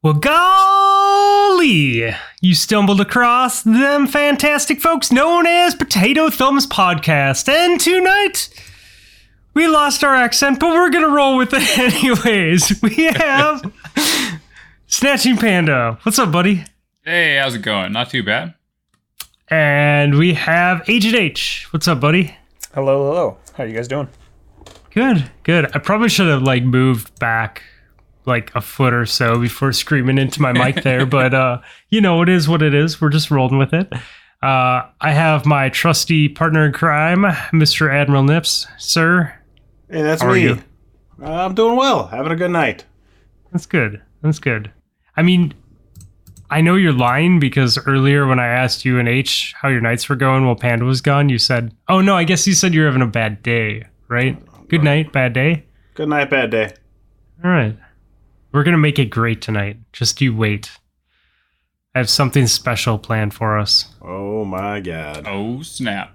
Well, golly, you stumbled across them fantastic folks known as Potato Thumbs Podcast. And tonight, we lost our accent, but we're going to roll with it anyways. We have Snatching Panda. What's up, buddy? Hey, how's it going? Not too bad. And we have Agent H. What's up, buddy? Hello, hello. How are you guys doing? Good, good. I probably should have like moved back like a foot or so before screaming into my mic there, but uh, you know, it is what it is. We're just rolling with it. Uh, I have my trusty partner in crime, Mr. Admiral Nips. Sir, Hey, that's How are me. you? Uh, I'm doing well. Having a good night. that's good. That's good. I mean, I know you're lying because earlier when I asked you and H how your nights were going while Panda was gone, you said, "Oh no, I guess you said you're having a bad day, right? Good night, bad day." Good night, bad day. All right. We're going to make it great tonight. Just you wait. I have something special planned for us. Oh my god. Oh, snap.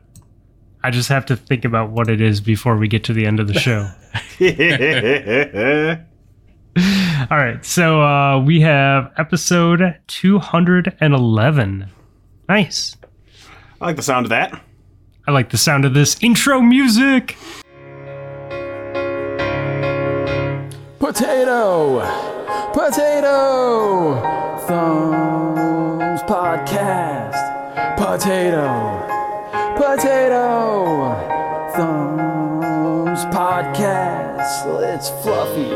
I just have to think about what it is before we get to the end of the show. All right. So uh, we have episode 211. Nice. I like the sound of that. I like the sound of this intro music. Potato! Potato! Thumbs Podcast! Potato! Potato! Thumbs Podcast! It's Fluffy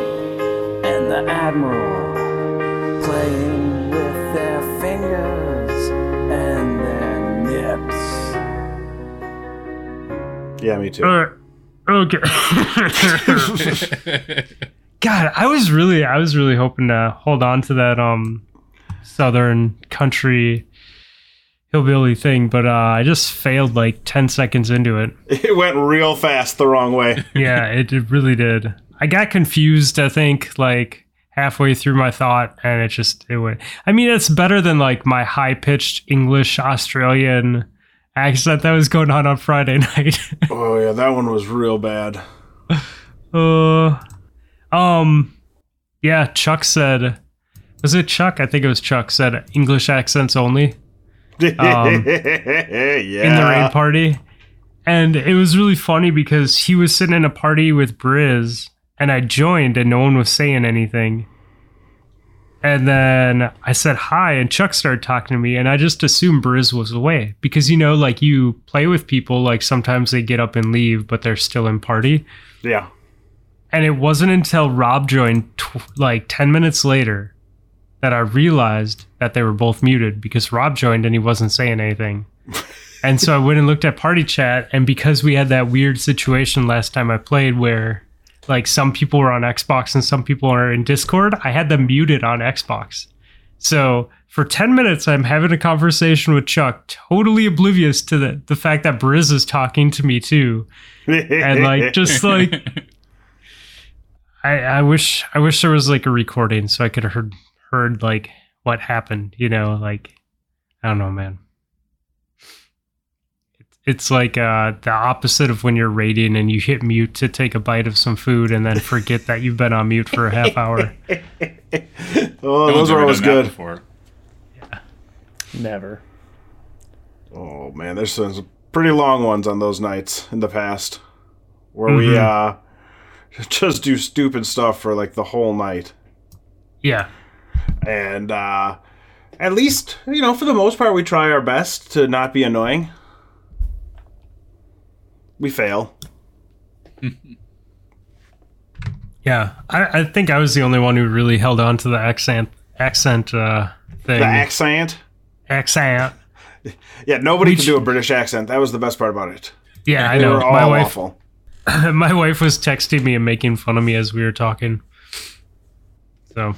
and the Admiral playing with their fingers and their nips. Yeah, me too. Uh, okay. God, I was really, I was really hoping to hold on to that um southern country hillbilly thing, but uh, I just failed like ten seconds into it. It went real fast the wrong way. Yeah, it, it really did. I got confused. I think like halfway through my thought, and it just it went. I mean, it's better than like my high pitched English Australian accent that was going on on Friday night. Oh yeah, that one was real bad. Uh, um, yeah. Chuck said, was it Chuck? I think it was Chuck said English accents only yeah. in the rain party, and it was really funny because he was sitting in a party with Briz, and I joined, and no one was saying anything. And then I said hi, and Chuck started talking to me, and I just assumed Briz was away because you know, like you play with people, like sometimes they get up and leave, but they're still in party. yeah. And it wasn't until Rob joined, tw- like 10 minutes later, that I realized that they were both muted because Rob joined and he wasn't saying anything. and so I went and looked at party chat. And because we had that weird situation last time I played where like some people were on Xbox and some people are in Discord, I had them muted on Xbox. So for 10 minutes, I'm having a conversation with Chuck, totally oblivious to the, the fact that Briz is talking to me too and like just like I, I wish I wish there was like a recording so I could have heard heard like what happened, you know, like I don't know, man. It's it's like uh the opposite of when you're raiding and you hit mute to take a bite of some food and then forget that you've been on mute for a half hour. oh, No those one's are always done that good. Before. Never. Oh man, there's some pretty long ones on those nights in the past where we uh just do stupid stuff for like the whole night. Yeah. And uh at least, you know, for the most part we try our best to not be annoying. We fail. Yeah. I, I think I was the only one who really held on to the accent accent uh thing. The accent. accent. Yeah, nobody can could do a British accent. That was the best part about it. Yeah, I They know. were all My wife awful. my wife was texting me and making fun of me as we were talking. So,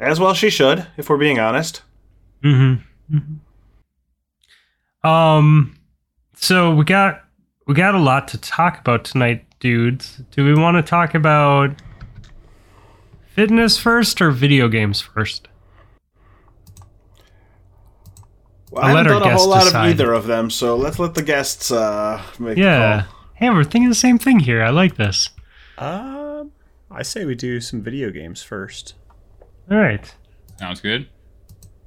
As well she should, if we're being honest. um, so we got we got a lot to talk about tonight, dudes. Do we want to talk about fitness first or video games first? Well, I'll I haven't done a whole lot decide. of either of them, so let's let the guests uh, make the Yeah. call. Hey, we're thinking the same thing here. I like this. Um, I say we do some video games first. All right. Sounds good.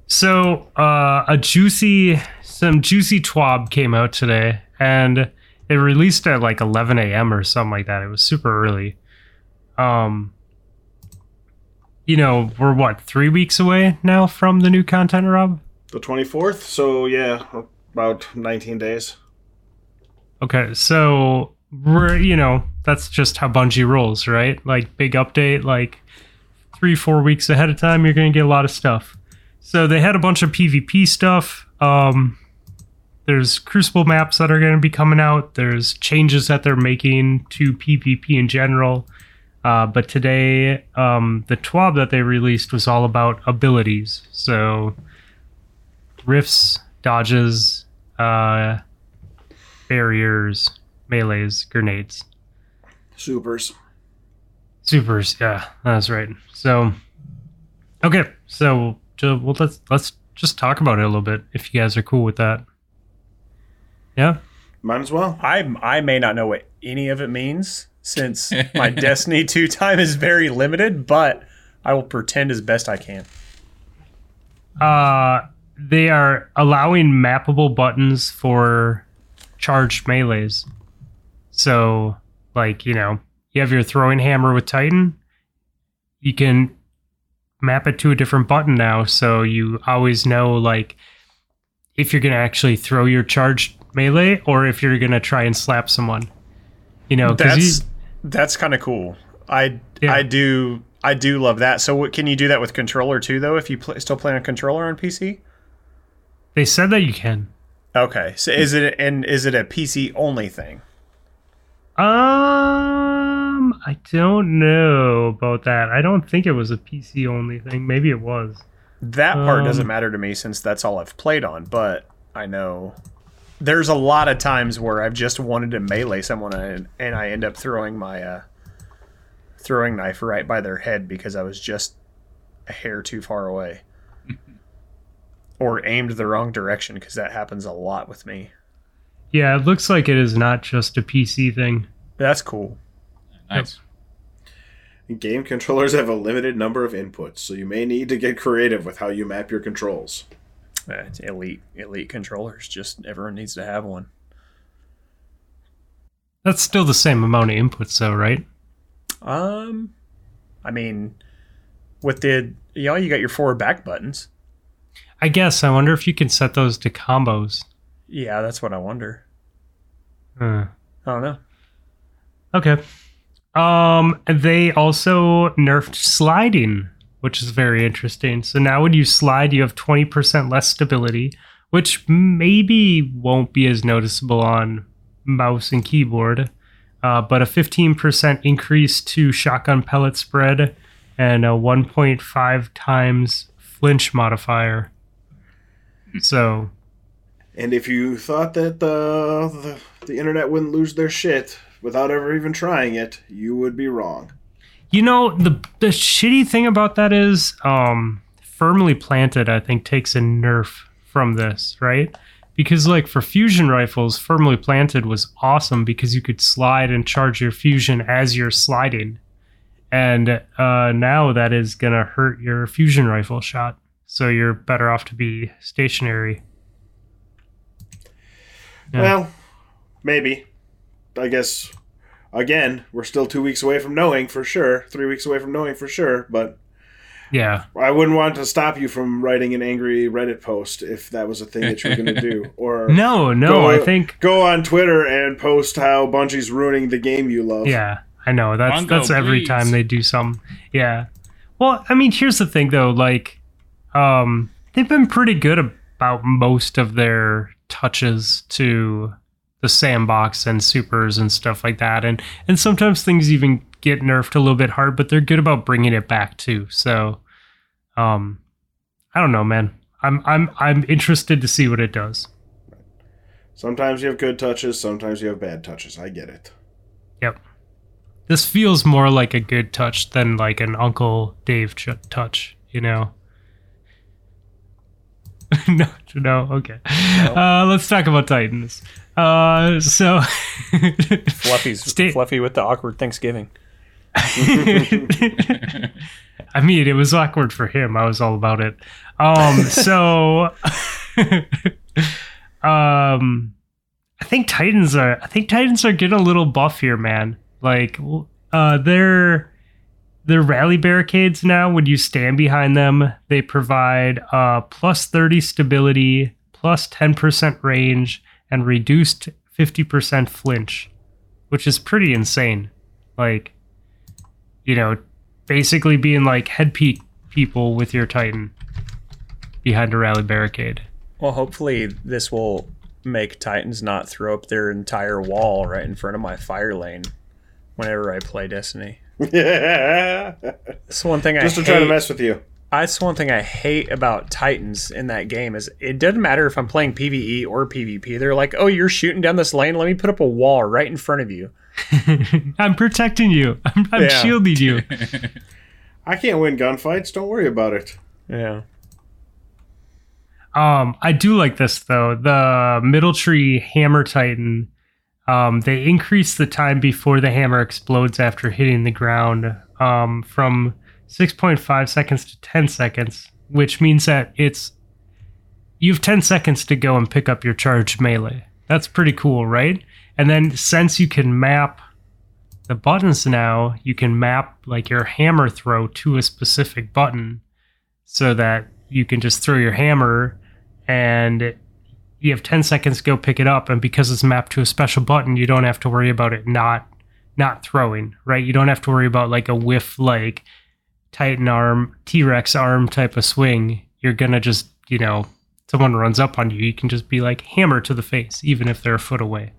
So uh, a juicy, some juicy twab came out today, and it released at like 11 a.m. or something like that. It was super early. Um, you know, we're what three weeks away now from the new content, Rob? The 24th? So, yeah, about 19 days. Okay, so you know that's just how Bungie rolls, right? Like big update, like three four weeks ahead of time, you're gonna get a lot of stuff. So they had a bunch of PvP stuff. Um, there's Crucible maps that are going to be coming out. There's changes that they're making to PvP in general. Uh, but today, um, the TWAB that they released was all about abilities. So rifts, dodges, uh, barriers, melees, grenades. Supers. Supers, yeah, that's right. So, okay, so ju- well, let's let's just talk about it a little bit if you guys are cool with that. Yeah, Might as well. I I may not know what any of it means since my Destiny 2 time is very limited, but I will pretend as best I can. uh, they are allowing mappable buttons for charged melees. So, like you know, you have your throwing hammer with Titan, you can map it to a different button now, so you always know like if you're gonna actually throw your charged melee or if you're gonna try and slap someone. You know, That's that's kind of cool. I Yeah. I do I do love that. So what can you do that with controller too though if you pl- still play on controller on PC? they said that you can. Okay. So is it and is it a PC only thing? Um, I don't know about that. I don't think it was a PC only thing. Maybe it was. That part Um, doesn't matter to me since that's all I've played on, but I know there's a lot of times where I've just wanted to melee someone and, and I end up throwing my uh, throwing knife right by their head because I was just a hair too far away. Or aimed the wrong direction because that happens a lot with me. Yeah, it looks like it is not just a PC thing. That's cool. Nice. Game controllers have a limited number of inputs, so you may need to get creative with how you map your controls. Uh, it's elite elite controllers. Just everyone needs to have one. That's still the same amount of inputs, though, right? Um, I mean, with the you know you got your four back buttons. I guess. I wonder if you can set those to combos. Yeah, that's what I wonder. I don't know. okay. Um, they also nerfed sliding, which is very interesting. So now when you slide, you have 20% less stability, which maybe won't be as noticeable on mouse and keyboard. Uh, but a 15% increase to shotgun pellet spread and a 1.5 times flinch modifier. So And if you thought that the, the the internet wouldn't lose their shit without ever even trying it, you would be wrong. You know the the shitty thing about that is, um, firmly planted. I think takes a nerf from this, right? Because like for fusion rifles, firmly planted was awesome because you could slide and charge your fusion as you're sliding, and uh, now that is gonna hurt your fusion rifle shot. So you're better off to be stationary. Yeah. Well, maybe. I guess again, we're still two weeks away from knowing for sure, three weeks away from knowing for sure, but Yeah, I wouldn't want to stop you from writing an angry Reddit post if that was a thing that you were going to do. Or no, no, go, I think go on Twitter and post how Bungie's ruining the game you love. Yeah, I know. That's Bongo, that's every please. time they do something. Yeah. Well, I mean, here's the thing though, like um they've been pretty good about most of their touches to the sandbox and supers and stuff like that. And and sometimes things even get nerfed a little bit hard, but they're good about bringing it back too. So um I don't know, man. I'm I'm I'm interested to see what it does. Sometimes you have good touches, sometimes you have bad touches. I get it. Yep. This feels more like a good touch than like an Uncle Dave ch- touch, you know? no, no, okay. Uh, let's talk about Titans. Uh, so, Fluffy's Fluffy with the awkward Thanksgiving. I mean, it was awkward for him. I was all about it. Um, so, um, I think Titans are. I think Titans are getting a little buff here, man. Like, uh, they're they're rally barricades now. When you stand behind them, they provide uh plus thirty stability, plus plus ten percent range, and reduced fifty percent flinch, which is pretty insane. Like, you know, basically being like head peak people with your Titan behind a rally barricade. Well, hopefully this will make Titans not throw up their entire wall right in front of my fire lane whenever I play Destiny. Yeah. That's one thing I Just to hate. try to mess with you. That's one thing I hate about Titans in that game is it doesn't matter if I'm playing PVE or PvP. They're like, "Oh, you're shooting down this lane. Let me put up a wall right in front of you." I'm protecting you. I'm, I'm Yeah. shielding you. I can't win gunfights. Don't worry about it. Yeah. Um, I do like this though. The middle tree hammer titan. Um, they increase the time before the hammer explodes after hitting the ground um, from 6.5 seconds to 10 seconds, which means that it's you have 10 seconds to go and pick up your charged melee. That's pretty cool, right? And then since you can map the buttons now, you can map like your hammer throw to a specific button so that you can just throw your hammer and you have 10 seconds to go pick it up and because it's mapped to a special button you don't have to worry about it not not throwing right you don't have to worry about like a whiff like titan arm t-rex arm type of swing you're gonna just you know someone runs up on you you can just be like hammer to the face even if they're a foot away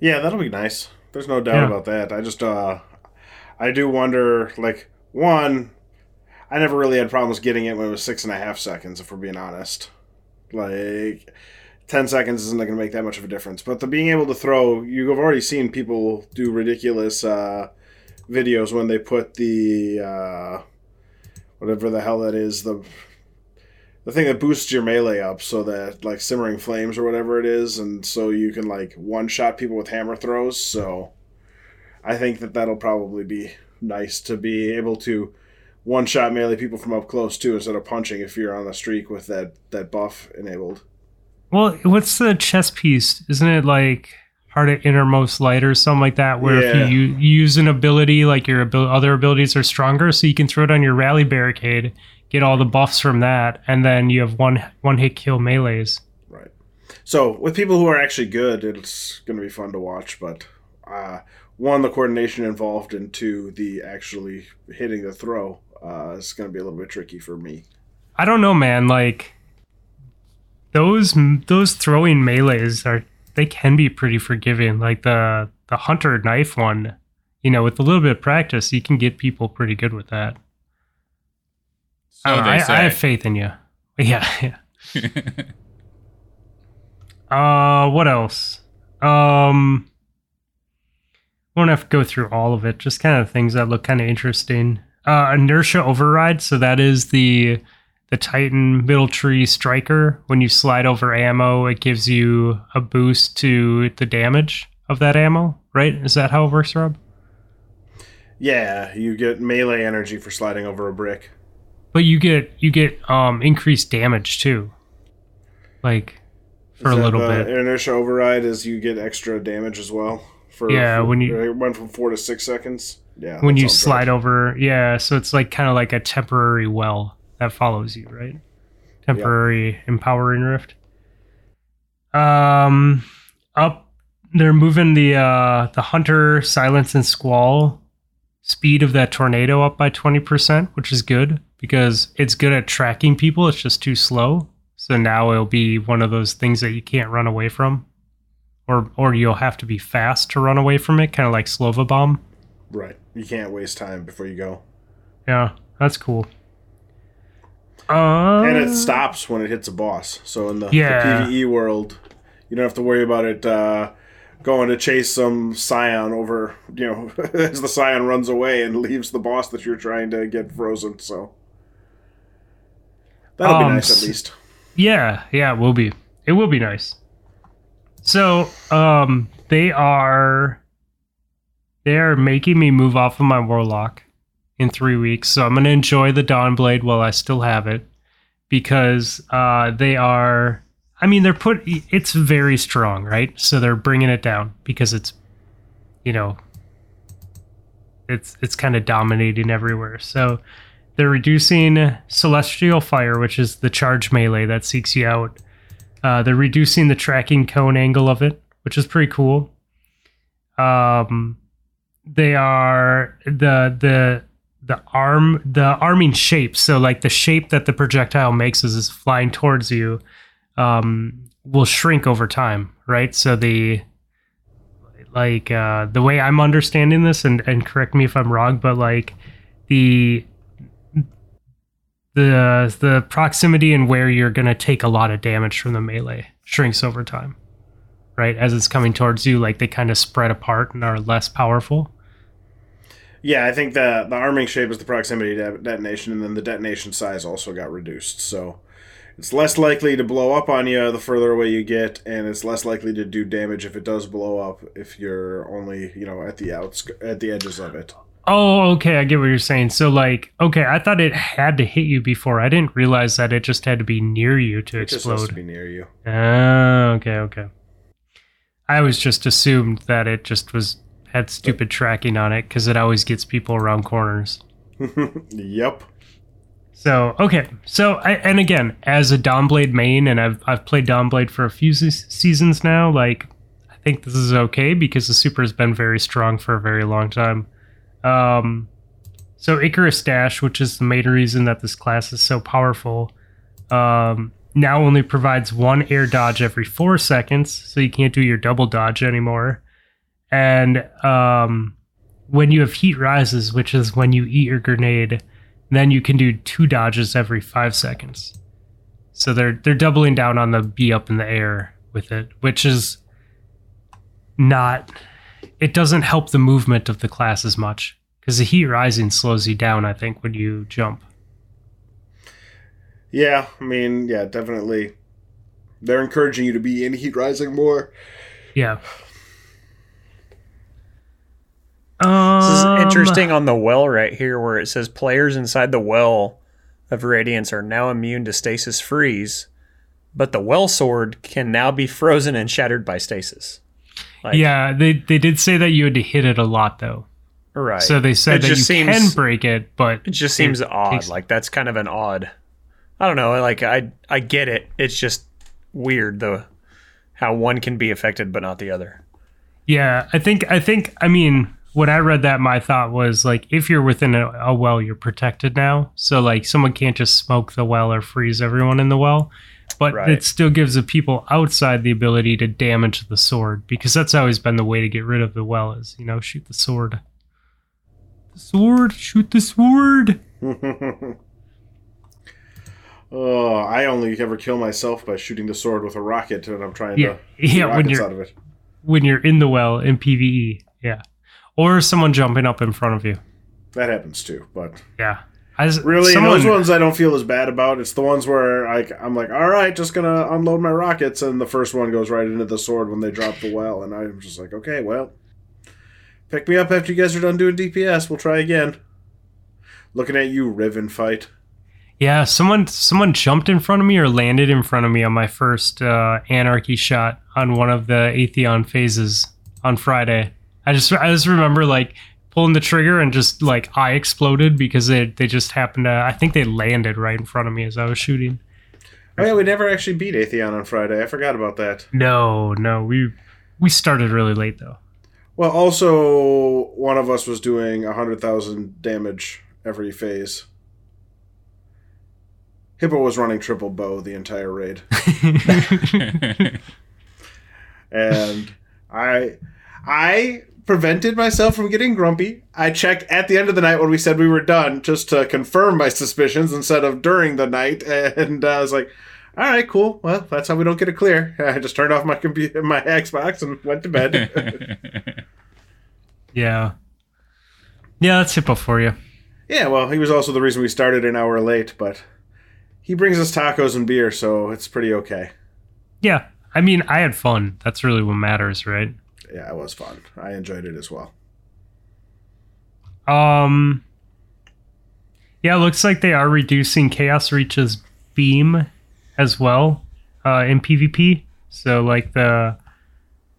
Yeah, that'll be nice. There's no doubt Yeah. about that. I just uh I do wonder like one I never really had problems getting it when it was six and a half seconds, if we're being honest. Like ten seconds isn't gonna make that much of a difference. But the being able to throw you've already seen people do ridiculous uh videos when they put the uh whatever the hell that is, the the thing that boosts your melee up so that like simmering flames or whatever it is and so you can like one shot people with hammer throws so i think that that'll probably be nice to be able to one shot melee people from up close too instead of punching if you're on the streak with that that buff enabled. Well what's the chest piece? Isn't it like heart of innermost light or something like that where Yeah. if you u- use an ability like your abil- other abilities are stronger so you can throw it on your rally barricade get all the buffs from that and then you have one one hit kill melees. Right. So with people who are actually good it's going to be fun to watch but uh one the coordination involved and two the actually hitting the throw uh, is going to be a little bit tricky for me i don't know man like those those throwing melees are they can be pretty forgiving like the the hunter knife one you know with a little bit of practice you can get people pretty good with that I, So don't know, they I, say. I have faith in you yeah yeah Uh, what else? Um, won't have to go through all of it. Just kind of things that look kind of interesting. Uh, inertia override. So that is the the Titan middle tree striker. When you slide over ammo, it gives you a boost to the damage of that ammo. Right? Is that how it works, Rob? Yeah, you get melee energy for sliding over a brick. But you get you get um increased damage too. Like for a little bit. Inertia override is you get extra damage as well. For Yeah, for- when you- it went from four to six seconds. Yeah, when you slide right. over yeah so it's like kind of like a temporary well that follows you right? Temporary empowering rift. Um up they're moving the uh the hunter silence and squall speed of that tornado up by 20% which is good because it's good at tracking people it's just too slow. So now it'll be one of those things that you can't run away from or or you'll have to be fast to run away from it kind of like slova bomb Right, you can't waste time before you go, Yeah, that's cool. Uh, and it stops when it hits a boss. So in the, the PVE world, you don't have to worry about it uh, going to chase some scion over. You know, as the scion runs away and leaves the boss that you're trying to get frozen. So that'll Um, be nice at least. Yeah, yeah, it will be. It will be nice. So, um, they are they're making me move off of my warlock in three weeks. So I'm gonna enjoy the Dawnblade while I still have it because uh, they are. I mean, they're put. It's very strong, right? So they're bringing it down because it's, you know, it's it's kind of dominating everywhere. So they're reducing celestial fire, which is the charge melee that seeks you out. Uh, they're reducing the tracking cone angle of it, which is pretty cool. Um, they are the the the arm the arming shape. So like the shape that the projectile makes as it's flying towards you, um, will shrink over time, right? So the like uh, the way I'm understanding this, and and correct me if I'm wrong, but like the the the proximity and where you're gonna take a lot of damage from the melee shrinks over time, right? As it's coming towards you, like they kind of spread apart and are less powerful. Yeah, I think the the arming shape is the proximity de- detonation, and then the detonation size also got reduced. So it's less likely to blow up on you the further away you get, and it's less likely to do damage if it does blow up if you're only you know at the outs at the edges of it. Oh, okay, I get what you're saying. So like, okay, I thought it had to hit you before. I didn't realize that it just had to be near you to It just has to explode. be near you. Oh, okay, okay. I always just assumed that it just was had stupid tracking on it because it always gets people around corners. Yep. So okay, so I, and again, as a Dawnblade main, and I've I've played Dawnblade for a few se- seasons now. Like, I think this is okay because the super has been very strong for a very long time. Um, so Icarus Dash, which is the main reason that this class is so powerful, um, now only provides one air dodge every four seconds, so you can't do your double dodge anymore. And um, when you have heat rises, which is when you eat your grenade, then you can do two dodges every five seconds. So they're they're doubling down on the be up in the air with it, which is not. It doesn't help the movement of the class as much because the heat rising slows you down. I think when you jump. Yeah, I mean, yeah, definitely. They're encouraging you to be in heat rising more. Yeah. This is Um, interesting on the well right here where it says players inside the well of Radiance are now immune to stasis freeze, but the well sword can now be frozen and shattered by stasis. Like, Yeah, they they did say that you had to hit it a lot though. Right. So they said It that you just can break it, but It just seems odd. takes- Like that's kind of an odd. I don't know. Like I I get it. It's just weird though how one can be affected but not the other. Yeah, I think I think I mean when I read that, my thought was like if you're within a, a well, you're protected now. So like someone can't just smoke the well or freeze everyone in the well, but Right. it still gives the people outside the ability to damage the sword because that's always been the way to get rid of the well is you know shoot the sword. The sword, shoot the sword. Oh, I only ever kill myself by shooting the sword with a rocket, and I'm trying Yeah, to yeah, when you're out of it. when you're in the well in PVE, yeah, or someone jumping up in front of you, That happens too, but yeah. As really, someone, those ones I don't feel as bad about. It's the ones where like I'm like, all right, just gonna unload my rockets, and the first one goes right into the sword when they drop the well, and I'm just like, okay, well, pick me up after you guys are done doing DPS. We'll try again. Looking at you, Riven fight. Yeah, someone someone jumped in front of me or landed in front of me on my first uh, anarchy shot on one of the Atheon phases on Friday. I just I just remember like pulling the trigger and just like I exploded because they they just happened to I think they landed right in front of me as I was shooting. Oh yeah, we never actually beat Atheon on Friday. I forgot about that. No, no, we we started really late though. Well, also one of us was doing hundred thousand damage every phase. Hippo was running triple bow the entire raid, and I, I prevented myself from getting grumpy. I checked at the end of the night when we said we were done, just to confirm my suspicions instead of during the night, and uh, I was like. All right, cool. Well, that's how we don't get it clear. I just turned off my computer, my Xbox, and went to bed. yeah. Yeah, that's Hippo for you. Yeah, well, he was also the reason we started an hour late, but he brings us tacos and beer, so it's pretty okay. Yeah. I mean, I had fun. That's really what matters, right? Yeah, it was fun. I enjoyed it as well. Um. Yeah, it looks like they are reducing Chaos Reach's beam as well uh, in PvP. So like the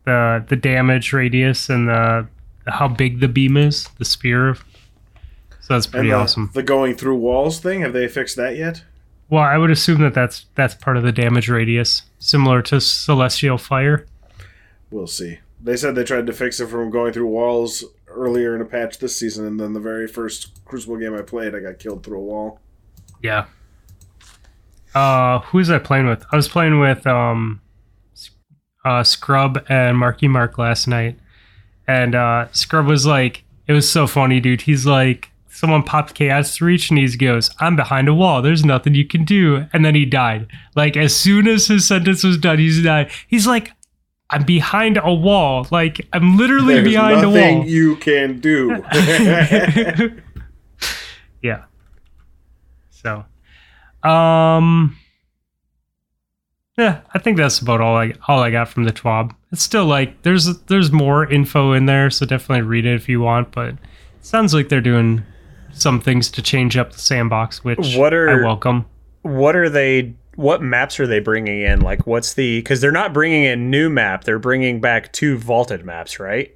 the the damage radius and the how big the beam is, the spear. So that's pretty and the, awesome. the going through walls thing, have they fixed that yet? Well, I would assume that that's that's part of the damage radius, similar to Celestial Fire. We'll see. They said they tried to fix it from going through walls earlier in a patch this season, and then the very first Crucible game I played, I got killed through a wall. Yeah. Uh, who was I playing with? I was playing with um, uh, Scrub and Marky Mark last night, and uh, Scrub was like, it was so funny, dude. He's like, someone popped Chaos Reach, and he goes, "I'm behind a wall. There's nothing you can do." And then he died. Like as soon as his sentence was done, he's died. He's like, "I'm behind a wall. Like I'm literally There's behind a wall. nothing wall." you can do. yeah. So, um, yeah, I think that's about all I all I got from the TWAB. It's still like there's there's more info in there, so definitely read it if you want. But it sounds like they're doing some things to change up the sandbox, which What are- I welcome. what are they what maps are they bringing in like what's the because they're not bringing in new map they're bringing back two vaulted maps right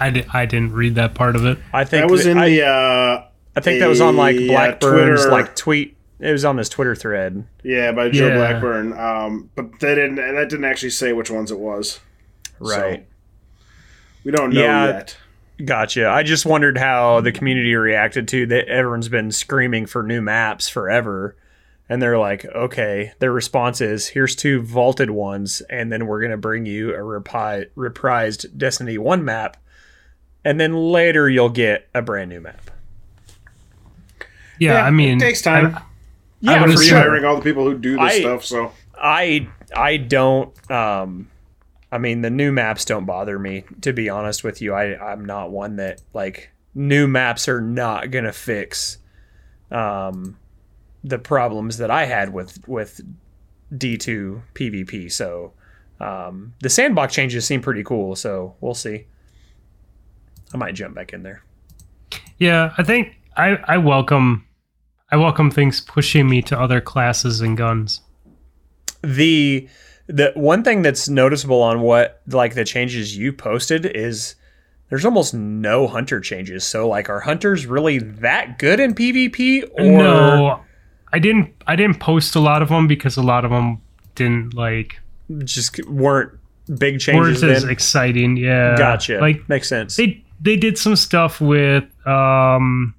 I, di- I didn't read that part of it. i think that was in I, the. Uh, I think that was on like the, uh, blackburn's like tweet it was on his twitter thread yeah, by Joe Yeah. Blackburn. Um, but they didn't. That didn't actually say which ones it was. right We don't know Yeah. yet. Gotcha. I just wondered how the community reacted to that. Everyone's been screaming for new maps forever. And they're like okay their response is here's two vaulted ones and then we're going to bring you a repi- reprised destiny 1 map. And then later you'll get a brand new map. Yeah, I mean, it takes time. I- yeah I would for for hiring all the people who do this I- stuff. So. I i don't um i mean the new maps don't bother me to be honest with you. I i'm not one that like new maps are not gonna fix um the problems that i had with with d2 pvp so um the sandbox changes seem pretty cool so we'll see. I might jump back in there. Yeah, I think I, I welcome I welcome things pushing me to other classes and guns. the the one thing that's noticeable on what like the changes you posted is there's almost no hunter changes. So like are hunters really that good in PvP or no, I didn't I didn't post a lot of them because a lot of them didn't like just weren't big changes. weren't as then? exciting. Yeah, Gotcha. Like makes sense. they they did some stuff with um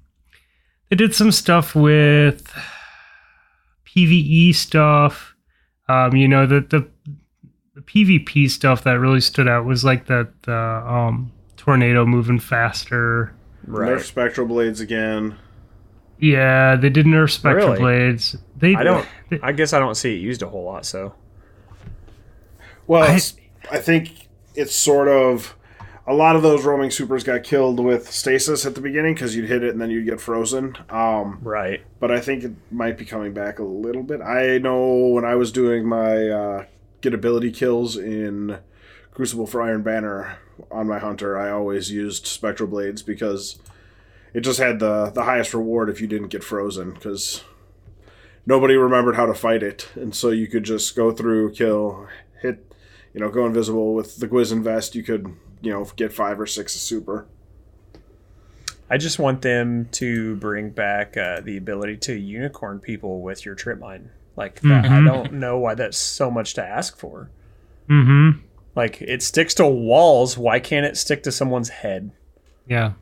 they did some stuff with PVE stuff. Um, you know the the the PvP stuff that really stood out was like the the um tornado moving faster. right. nerf spectral blades again. Yeah, they did nerf spectral Really? blades. They I don't they- I guess I don't see it used a whole lot so. Well, I- I think it's sort of a lot of those roaming supers got killed with stasis at the beginning because you'd hit it and then you'd get frozen. Um, Right. but I think it might be coming back a little bit. I know when I was doing my uh, get ability kills in Crucible for Iron Banner on my hunter, I always used spectral blades because it just had the the highest reward if you didn't get frozen because nobody remembered how to fight it, and so you could just go through, kill, hit, you know, go invisible with the Gwiz vest. You could you know get five or six super. I just want them to bring back uh, the ability to unicorn people with your trip mine. Like that, I don't know why that's so much to ask for. Mm-hmm. Like it sticks to walls. Why can't it stick to someone's head? Yeah.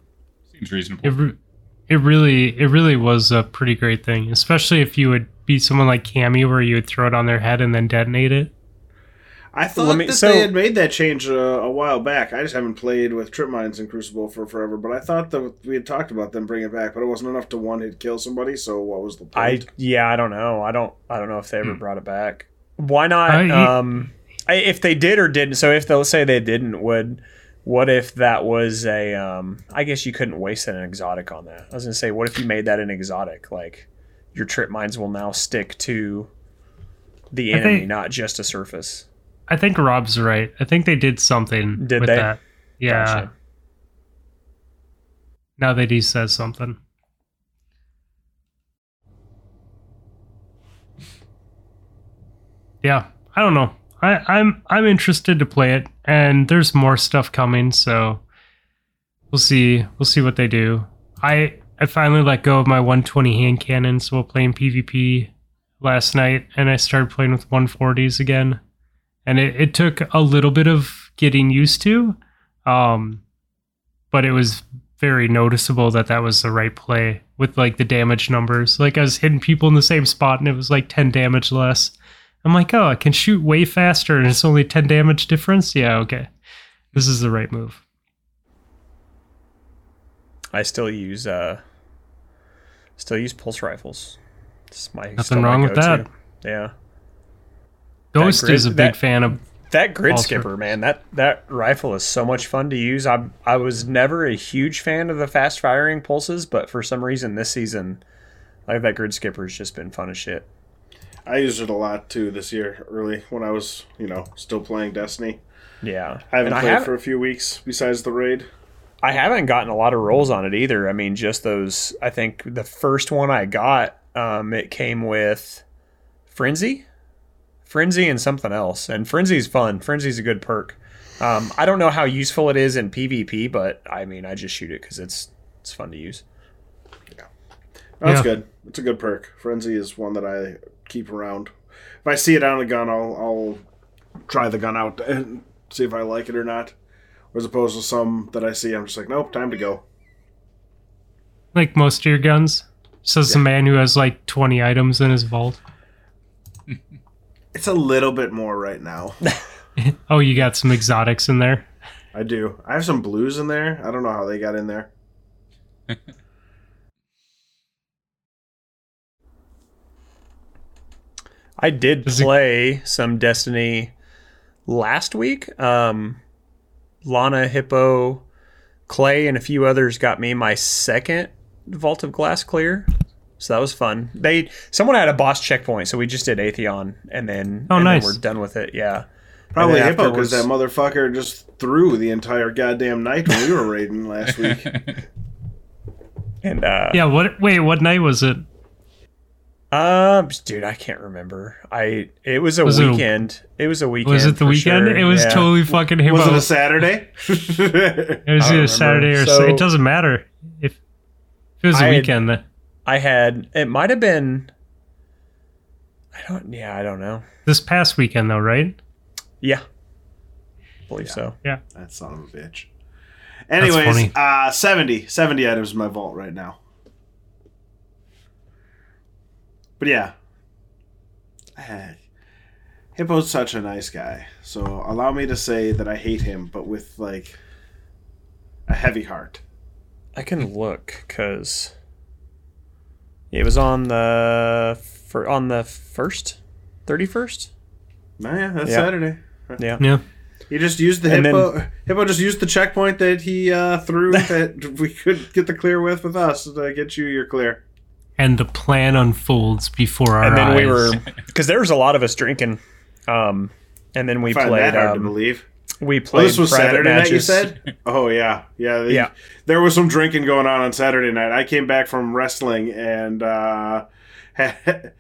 Seems reasonable. It re- it really it really was a pretty great thing, especially if you would be someone like Cammy where you would throw it on their head and then detonate it. I thought Let me- that so- they had made that change uh, a while back. I just haven't played with trip mines in Crucible for forever, but I thought that we had talked about them bringing it back, but it wasn't enough to one hit kill somebody. So what was the I yeah, I don't know. I don't I don't know if they ever brought it back. Why not? You- um, I, if they did or didn't. So if they'll say they didn't, would what if that was a? Um, I guess you couldn't waste an exotic on that. I was gonna say, what if you made that an exotic? Like your trip mines will now stick to the enemy, think- not just a surface. I think Rob's right. I think they did something Did with they? that. Yeah. Gotcha. now that he says something. Yeah, I don't know. I, I'm I'm interested to play it, and there's more stuff coming, so we'll see. We'll see what they do. I I finally let go of my 120 hand cannons while playing PvP last night, and I started playing with 140s again. And it, it took a little bit of getting used to, um, but it was very noticeable that that was the right play with like the damage numbers. Like I was hitting people in the same spot, and it was like 10 damage less. I'm like, oh, I can shoot way faster, and it's only 10 damage difference. Yeah, okay, this is the right move. I still use uh still use pulse rifles. It's my Nothing still my wrong with that. Yeah. Ghost grid- is a big that- fan of. That grid Also- skipper, man, that that rifle is so much fun to use. I I was never a huge fan of the fast firing pulses, but for some reason this season, like that grid skipper has just been fun as shit. I used it a lot too this year, early when I was, you know, still playing Destiny. Yeah, I haven't And played have- for a few weeks besides the raid. I haven't gotten a lot of rolls on it either. I mean, just those. I think the first one I got, um, it came with Frenzy, Frenzy, and something else. And Frenzy's fun. Frenzy's a good perk. Um, I don't know how useful it is in PvP, but I mean, I just shoot it because it's it's fun to use. Yeah, that's Yeah. good. It's a good perk. Frenzy is one that I keep around. If I see it on a gun, I'll I'll try the gun out and see if I like it or not. As opposed to some that I see, I'm just like, nope, time to go. like most of your guns. Says the man who has like 20 items in his vault. It's a little bit more right now. Oh, you got some exotics in there. I do. I have some blues in there. I don't know how they got in there. I did play some Destiny last week. Um, Lana, Hippo, Clay, and a few others got me my second Vault of Glass clear. So that was fun. They someone had a boss checkpoint, so we just did Atheon, and then Oh, and nice. Then we're done with it. Yeah, Probably Hippo because that motherfucker just threw the entire goddamn night when we were raiding last week. and uh, Yeah, what wait, what night was it? um, dude, I can't remember. I it was a Was it a- weekend. It, was a weekend. Was it the weekend? sure, It was yeah. totally fucking him. Was it a Saturday? It was I either remember. Saturday or So- Sa- it doesn't matter. If, if it was a I weekend, then I had it might have been. I don't. Yeah, I don't know. this past weekend though, right? Yeah, believe so. Yeah. that son of a bitch. Anyways, funny. uh, 70, 70 items in my vault right now. But yeah. Eh, Hippo's such a nice guy. So allow me to say that I hate him, but with like a heavy heart. I can look because it was on the for on the first, thirty first. Oh, yeah, that's Yeah. Saturday. Yeah. Yeah. He just used the And hippo. hippo just used the checkpoint that he uh, threw that we could get the clear with with us to get you your clear. And the plan unfolds before our And then eyes. we were because there was a lot of us drinking. Um, and then we I find played. that hard to Um, believe. We Oh, played. this was Saturday night. You said? Oh yeah, yeah, Yeah. There was some drinking going on on Saturday night. I came back from wrestling and uh, had,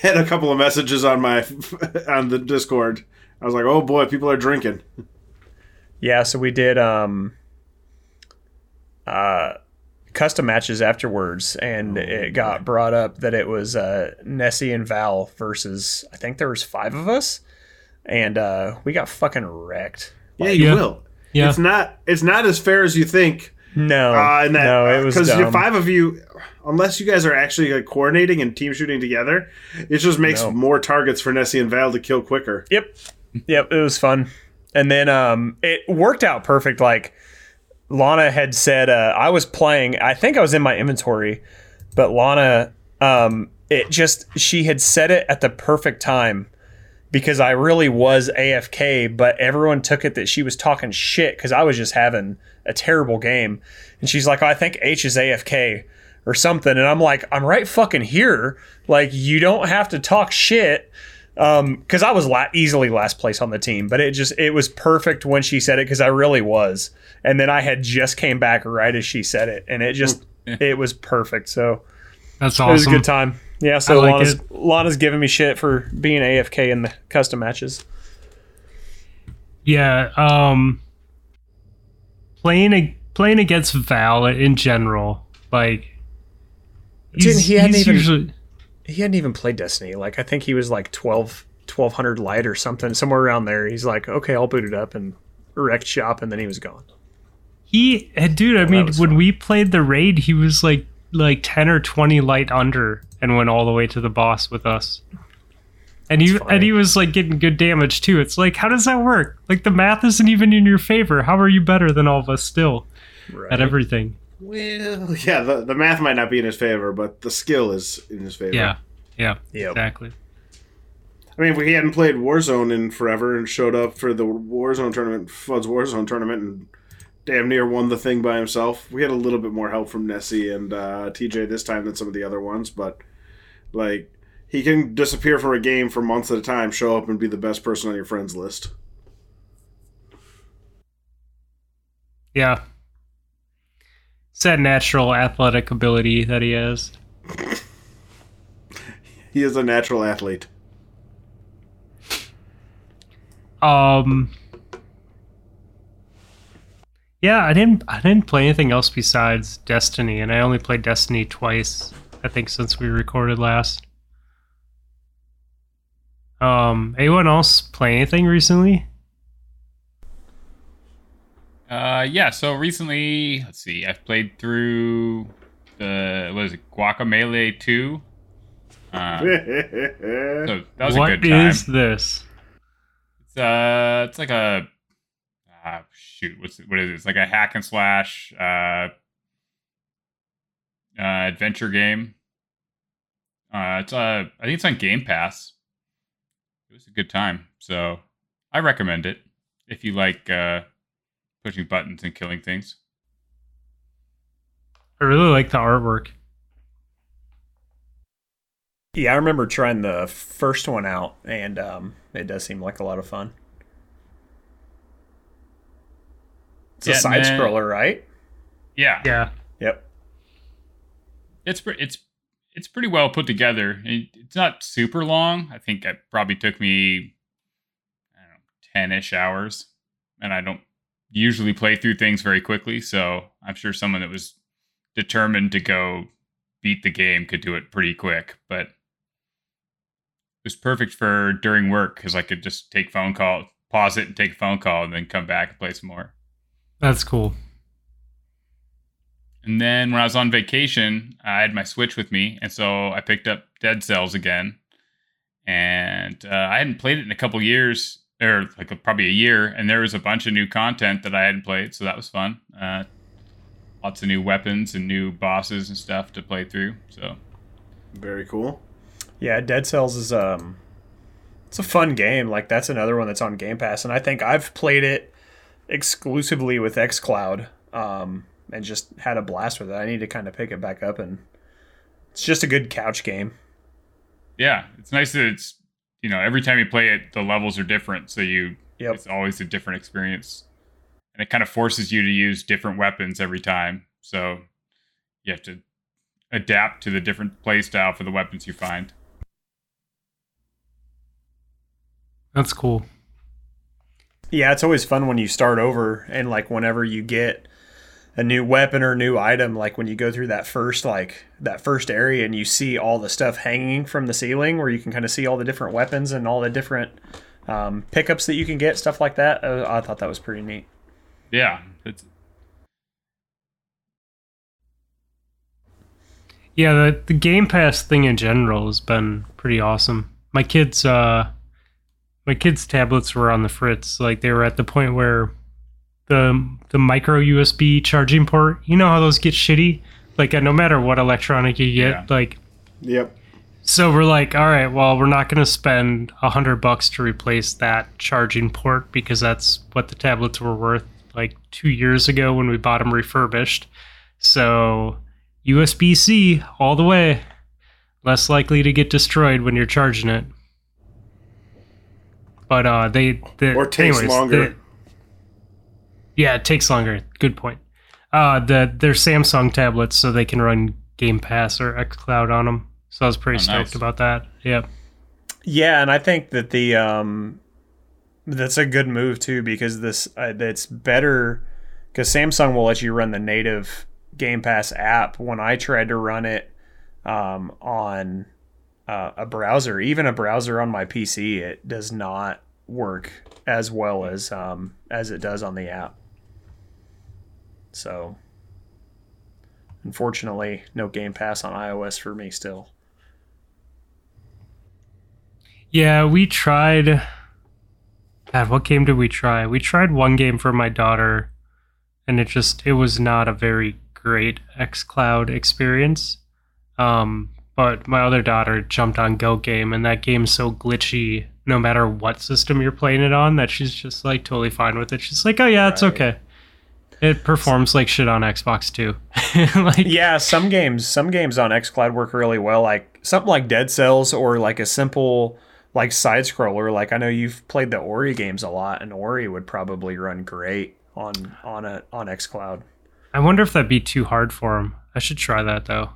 had a couple of messages on my on the Discord. I was like, oh boy, people are drinking. Yeah, so we did um uh custom matches afterwards and it got brought up that it was uh Nessie and Val versus I think there was 5 of us and uh we got fucking wrecked. Yeah, you Yeah. will. Yeah. It's not. It's not as fair as you think. No. Uh, and that, no, it was because dumb. five of you, unless you guys are actually like coordinating and team shooting together, it just makes No. more targets for Nessie and Val to kill quicker. Yep. Yep, it was fun. And then um it worked out perfect like Lana had said uh I was playing I think I was in my inventory, but Lana um it just she had said it at the perfect time because I really was AFK, but everyone took it that she was talking shit cuz I was just having a terrible game. And she's like, "I think H is AFK." Or something, and I'm like, I'm right fucking here. Like, you don't have to talk shit Um, because I was la- easily last place on the team, but it just it was perfect when she said it because I really was, and then I had just came back right as she said it, and it just it was perfect. So That's awesome. it was a good time. Yeah. So like Lana's, it. Lana's giving me shit for being AFK in the custom matches. Yeah, um playing a, playing against Val in general, like Didn't he hadn't even- usually He hadn't even played Destiny. Like I think he was like 12, 1200 light or something, somewhere around there. He's like, okay, I'll boot it up and wrecked shop, and then he was gone. he eh, dude, I mean when fun. we played the raid, he was like like 10 or 20 light under and went all the way to the boss with us. And he funny. and he was like getting good damage too. It's like how does that work? Like the math isn't even in your favor. How are you better than all of us still Right. at everything? Well, yeah, the, the math might not be in his favor, but the skill is in his favor. Yeah. Yeah. Yep. Exactly. I mean, if he hadn't played Warzone in forever and showed up for the Warzone tournament, Fud's Warzone tournament, and damn near won the thing by himself. We had a little bit more help from Nessie and uh, TJ this time than some of the other ones, but like he can disappear from a game for months at a time, show up and be the best person on your friends list. Yeah. It's that natural athletic ability that he has. He is a natural athlete. Um Yeah, I didn't I didn't play anything else besides Destiny, and I only played Destiny twice, I think, since we recorded last. Um, anyone else play anything recently? Uh, yeah. So recently, let's see. I've played through the what is it, Guacamelee Two. Uh, so that was What a good time. is this? It's uh, it's like a ah shoot. What's it, what is it? It's like a hack and slash uh, uh adventure game. Uh, it's uh, I think it's on Game Pass. It was a good time, so I recommend it if you like uh, pushing buttons and killing things. I really like the artwork. Yeah, I remember trying the first one out, and um, it does seem like a lot of fun. It's Yeah, a side man. scroller, right? Yeah, Yeah. It's it's it's pretty well put together. It's not super long. I think it probably took me ten ish hours, and I don't usually play through things very quickly. So I'm sure someone that was determined to go beat the game could do it pretty quick. But it was perfect for during work because I could just take phone call, pause it, and take a phone call, and then come back and play some more. That's cool. And then when I was on vacation, I had my Switch with me, and so I picked up Dead Cells again. And uh, I hadn't played it in a couple years, or like a, probably a year, and there was a bunch of new content that I hadn't played, so that was fun. Uh, lots of new weapons and new bosses and stuff to play through. So Very cool. Yeah, Dead Cells is um, it's a fun game. Like that's another one that's on Game Pass, and I think I've played it exclusively with XCloud, um, and just had a blast with it. I need to kind of pick it back up, and it's just a good couch game. yeah, it's nice that it's you know every time you play it, the levels are different, so you Yep. it's always a different experience, and it kind of forces you to use different weapons every time. So you have to adapt to the different play style for the weapons you find. That's cool. Yeah, it's always fun when you start over and like whenever you get a new weapon or new item, like when you go through that first like that first area and you see all the stuff hanging from the ceiling where you can kind of see all the different weapons and all the different um, pickups that you can get, stuff like that. Uh, I thought that was pretty neat. Yeah, it's Yeah, the, the Game Pass thing in general has been pretty awesome. My kids, uh, my kids' tablets were on the fritz. Like they were at the point where the the micro USB charging port. You know how those get shitty. Like no matter what electronic you get, Yeah. like Yep. so we're like, all right, well, we're not going to spend a hundred bucks to replace that charging port because that's what the tablets were worth like two years ago when we bought them refurbished. So USB C all the way, less likely to get destroyed when you're charging it. But uh, they, they Or takes anyways, longer. the- yeah, it takes longer. Good point. Uh, the they're Samsung tablets, so they can run Game Pass or XCloud on them. So I was pretty Oh, stoked nice. about that. Yeah. Yeah, and I think that the um, that's a good move too because this uh, it's better because Samsung will let you run the native Game Pass app. When I tried to run it um, on uh, a browser, even a browser on my PC, it does not work as well as um, as it does on the app. So, unfortunately, no Game Pass on iOS for me still. Yeah, we tried. God, what game did we try? We tried one game for my daughter, and it just it was not a very great XCloud experience. Um, but my other daughter jumped on Go Game, and that game's so glitchy. No matter what system you're playing it on, that she's just like totally fine with it. She's like, "Oh yeah, it's Right. okay." It performs like shit on Xbox too. like, yeah, some games some games on xCloud work really well, like something like Dead Cells or like a simple like side scroller. Like I know you've played the Ori games a lot, and Ori would probably run great on on a on xCloud. I wonder if that'd be too hard for him. I should try that though.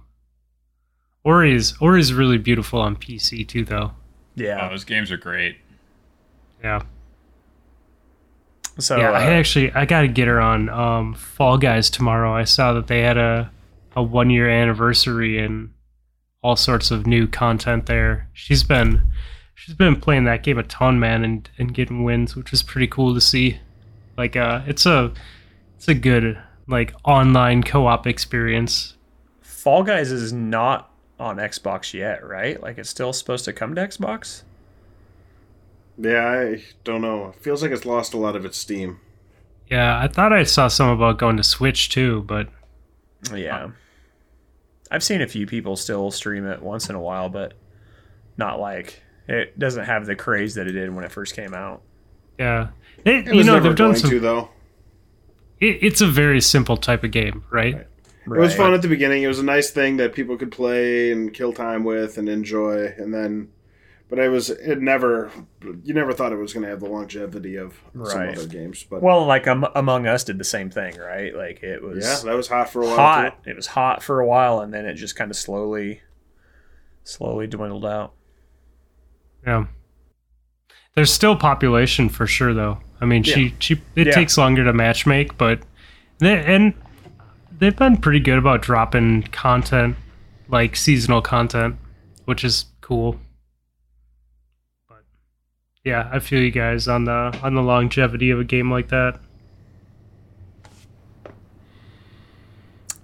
Ori's Ori's really beautiful on PC too, though. Oh, Yeah. those games are great. Yeah, So yeah. uh, I actually I gotta get her on um, Fall Guys tomorrow. I saw that they had a a one year anniversary and all sorts of new content there. She's been she's been playing that game a ton, man, and and getting wins, which is pretty cool to see. Like, uh, it's a it's a good like online co op experience. Fall Guys is not on Xbox yet, right? Like it's still supposed to come to Xbox. Yeah, I don't know. It feels like it's lost a lot of its steam. Yeah, I thought I saw some about going to Switch too, but Yeah. I've seen a few people still stream it once in a while, but not like it doesn't have the craze that it did when it first came out. yeah, it, It you was know never they've done going some. to though. It, it's a very simple type of game, right? It was fun at the beginning. It was a nice thing that people could play and kill time with and enjoy. And then, but it was it never. You never thought it was going to have the longevity of some other games. But Well, like um, Among Us did the same thing, right? Like it was yeah, that was hot for a while. hot. too. It was hot for a while, and then it just kind of slowly, slowly dwindled out. Yeah. There's still population for sure, though. I mean, she she it Yeah. takes longer to matchmake, but they, and they've been pretty good about dropping content, like seasonal content, which is cool. But yeah, I feel you guys on the on the longevity of a game like that.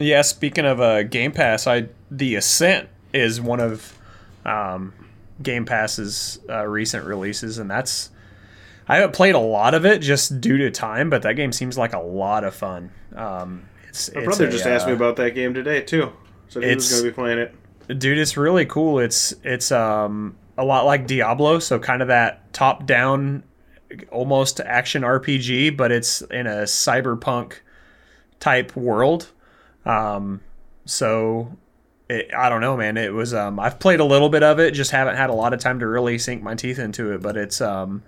Yeah, speaking of uh, Game Pass, I the Ascent is one of um, Game Pass's uh, recent releases, and that's I haven't played a lot of it just due to time, but that game seems like a lot of fun. Um, it's, My it's brother a, just asked me uh, about that game today too. Said he was going to be playing it. dude it's really cool it's it's um a lot like diablo so kind of that top down almost action rpg but it's in a cyberpunk type world. Um so it, i don't know man. It was um i've played a little bit of it just haven't had a lot of time to really sink my teeth into it but it's um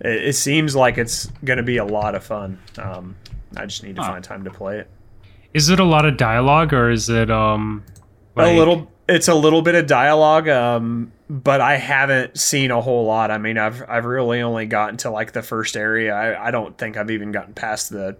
it, it seems like it's gonna be a lot of fun. Um i just need to Huh. find time to play it. Is it a lot of dialogue or is it um a little it's a little bit of dialogue um but i haven't seen a whole lot. I mean i've i've really only gotten to like the first area. I, I don't think i've even gotten past the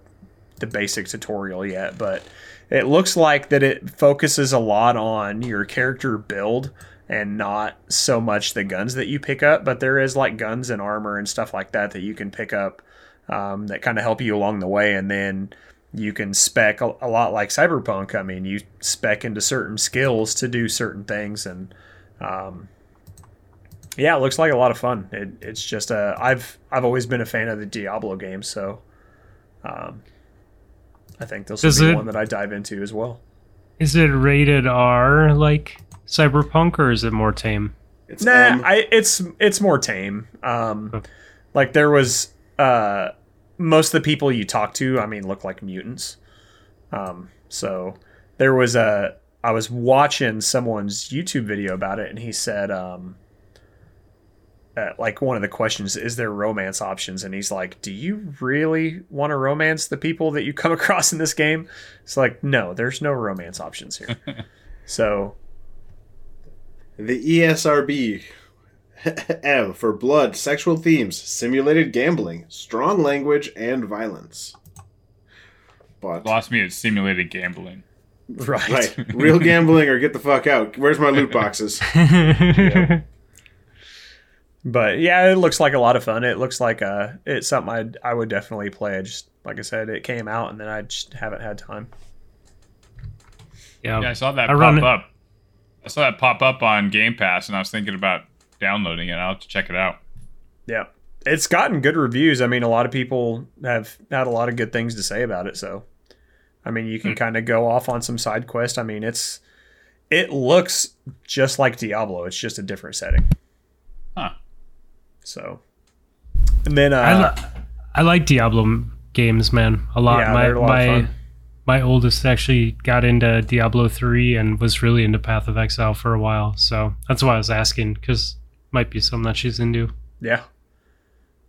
the basic tutorial yet but it looks like that it focuses a lot on your character build and not so much the guns that you pick up but there is like guns and armor and stuff like that that you can pick up um, that kind of help you along the way and then you can spec a, a lot like cyberpunk. I mean you spec into certain skills to do certain things and um, yeah it looks like a lot of fun it, it's just uh, i've i've always been a fan of the diablo games so um, i think this will Does be it- one that i dive into as well is it rated R like Cyberpunk or is it more tame? It's Nah, M. I, it's it's more tame. Um, Okay. like there was uh, most of the people you talk to, I mean, look like mutants. Um, so there was a I was watching someone's YouTube video about it, and he said um, uh, like one of the questions is there romance options and he's like do you really want to romance the people that you come across in this game it's like no there's no romance options here so The ESRB M for blood, sexual themes, simulated gambling, strong language, and violence. But Lost me at simulated gambling. right, right, real gambling or get the fuck out. Where's my loot boxes? But yeah it looks like a lot of fun it looks like uh it's something I'd, i would definitely play I just like i said it came out and then i just haven't had time yeah. Yeah, I saw that I pop up. I saw that pop up on Game Pass, and I was thinking about downloading it. I'll have to check it out. Yeah. It's gotten good reviews. I mean, a lot of people have had a lot of good things to say about it. So, I mean, you can kind of go off on some side quest. I mean, it's it looks just like Diablo. It's just a different setting. Huh. So, and then uh, I, li- I like Diablo games, man, a lot. Yeah, my they're a lot of my fun. my oldest actually got into Diablo three and was really into Path of Exile for a while. So that's why I was asking because might be something that she's into. yeah,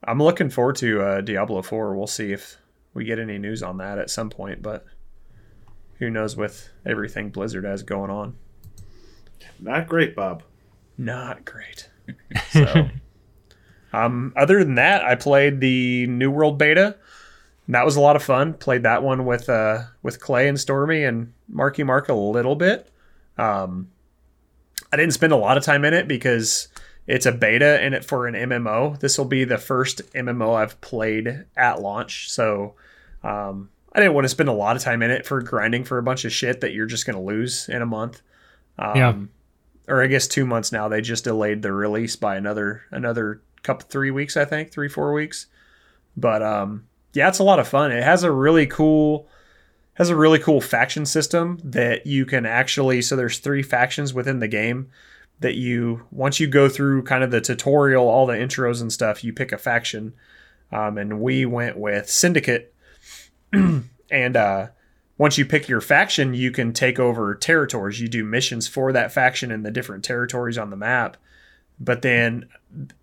I'm looking forward to uh, Diablo Four. We'll see if we get any news on that at some point, but who knows with everything Blizzard has going on. Not great, Bob. not great. So, um, other than that, I played the New World beta. That was a lot of fun. Played that one with uh with Clay and Stormy and Marky Mark a little bit. Um, I didn't spend a lot of time in it because it's a beta and it for an MMO. This will be the first MMO I've played at launch, so um, I didn't want to spend a lot of time in it for grinding for a bunch of shit that you're just going to lose in a month. Um, Yeah. Or I guess two months now. They just delayed the release by another another couple three weeks, I think, three four weeks. But um, yeah, it's a lot of fun. It has a really cool has a really cool faction system that you can actually so there's three factions within the game that you once you go through kind of the tutorial all the intros and stuff you pick a faction um, and we went with syndicate and uh, once you pick your faction you can take over territories you do missions for that faction in the different territories on the map but then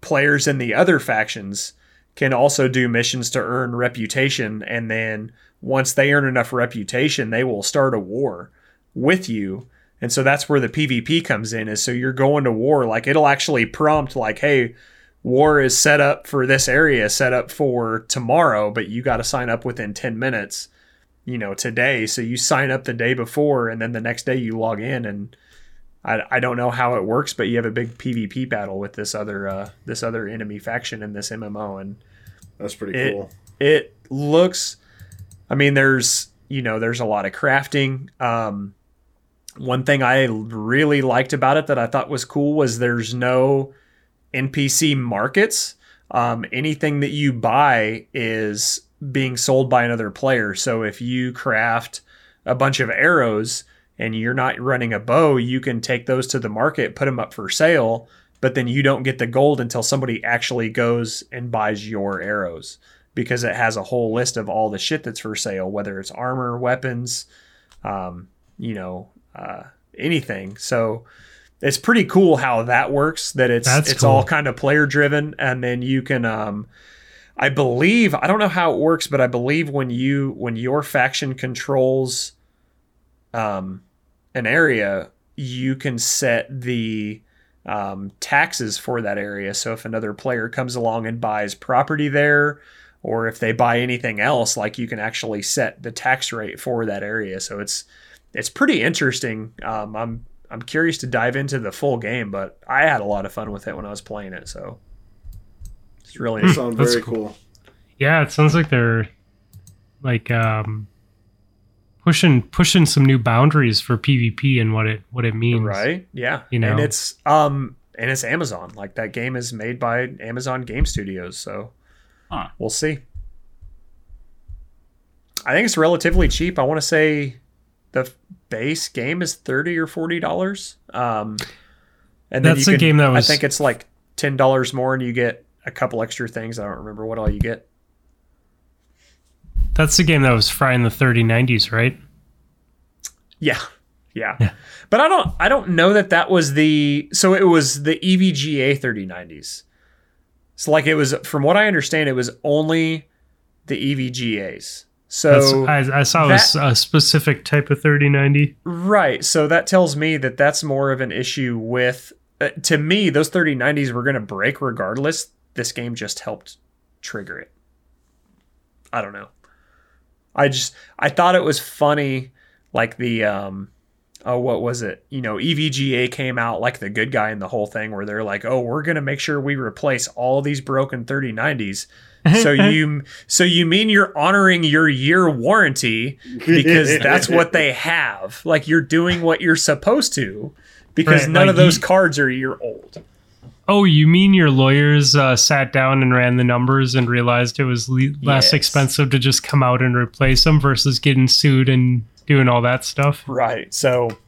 players in the other factions can also do missions to earn reputation. And then once they earn enough reputation they will start a war with you. And so that's where the pvp comes in is so you're going to war. Like it'll actually prompt like hey war is set up for this area set up for tomorrow but you got to sign up within 10 minutes you know today. So you sign up the day before and then the next day you log in and I, I don't know how it works but you have a big pvp battle with this other uh, this other enemy faction in this mmo and That's pretty It- cool. it looks i mean there's you know there's a lot of crafting. Um one thing i really liked about it that i thought was cool was there's no npc markets. Um anything that you buy is being sold by another player. So if you craft a bunch of arrows and you're not running a bow you can take those to the market put them up for sale but then you don't get the gold until somebody actually goes and buys your arrows because it has a whole list of all the shit that's for sale, whether it's armor, weapons, um, you know, uh, anything. So it's pretty cool how that works. That it's That's it's all kind of player driven, and then you can. Um, I believe I don't know how it works, but I believe when you when your faction controls um, an area, you can set the um, taxes for that area. So if another player comes along and buys property there, or if they buy anything else, like you can actually set the tax rate for that area. So it's it's pretty interesting. Um, I'm I'm curious to dive into the full game, but I had a lot of fun with it when I was playing it. So it's really That sounds very cool. cool. Yeah, it sounds like they're like um pushing pushing some new boundaries for PvP and what it what it means. right. Yeah, You know? and it's um and it's Amazon. Like that game is made by Amazon Game Studios. So Huh. we'll see. I think it's relatively cheap. I want to say the base game is thirty or forty dollars. Um, and then That's you a can- game that was- I think it's like ten dollars more, and you get a couple extra things. I don't remember what all you get. That's the game that was frying the 3090s, right? Yeah. Yeah. But I don't I don't know that that was the so it was the EVGA 3090s. So like it was from what I understand, it was only the EVGAs. So I, I saw it was a specific type of 3090. right, so that tells me that that's more of an issue with. Uh, to me, those 3090s were going to break regardless. This game just helped trigger it. I don't know. I just I thought it was funny, like the um, oh what was it? You know, EVGA came out like the good guy in the whole thing, where they're like, oh, we're gonna make sure we replace all these broken 3090s. so you so you mean you're honoring your year warranty because that's what they have. Like you're doing what you're supposed to because Right, none like of those you- cards are a year old. Oh, you mean your lawyers uh, sat down and ran the numbers and realized it was le- less Yes. expensive to just come out and replace them versus getting sued and doing all that stuff? Right. So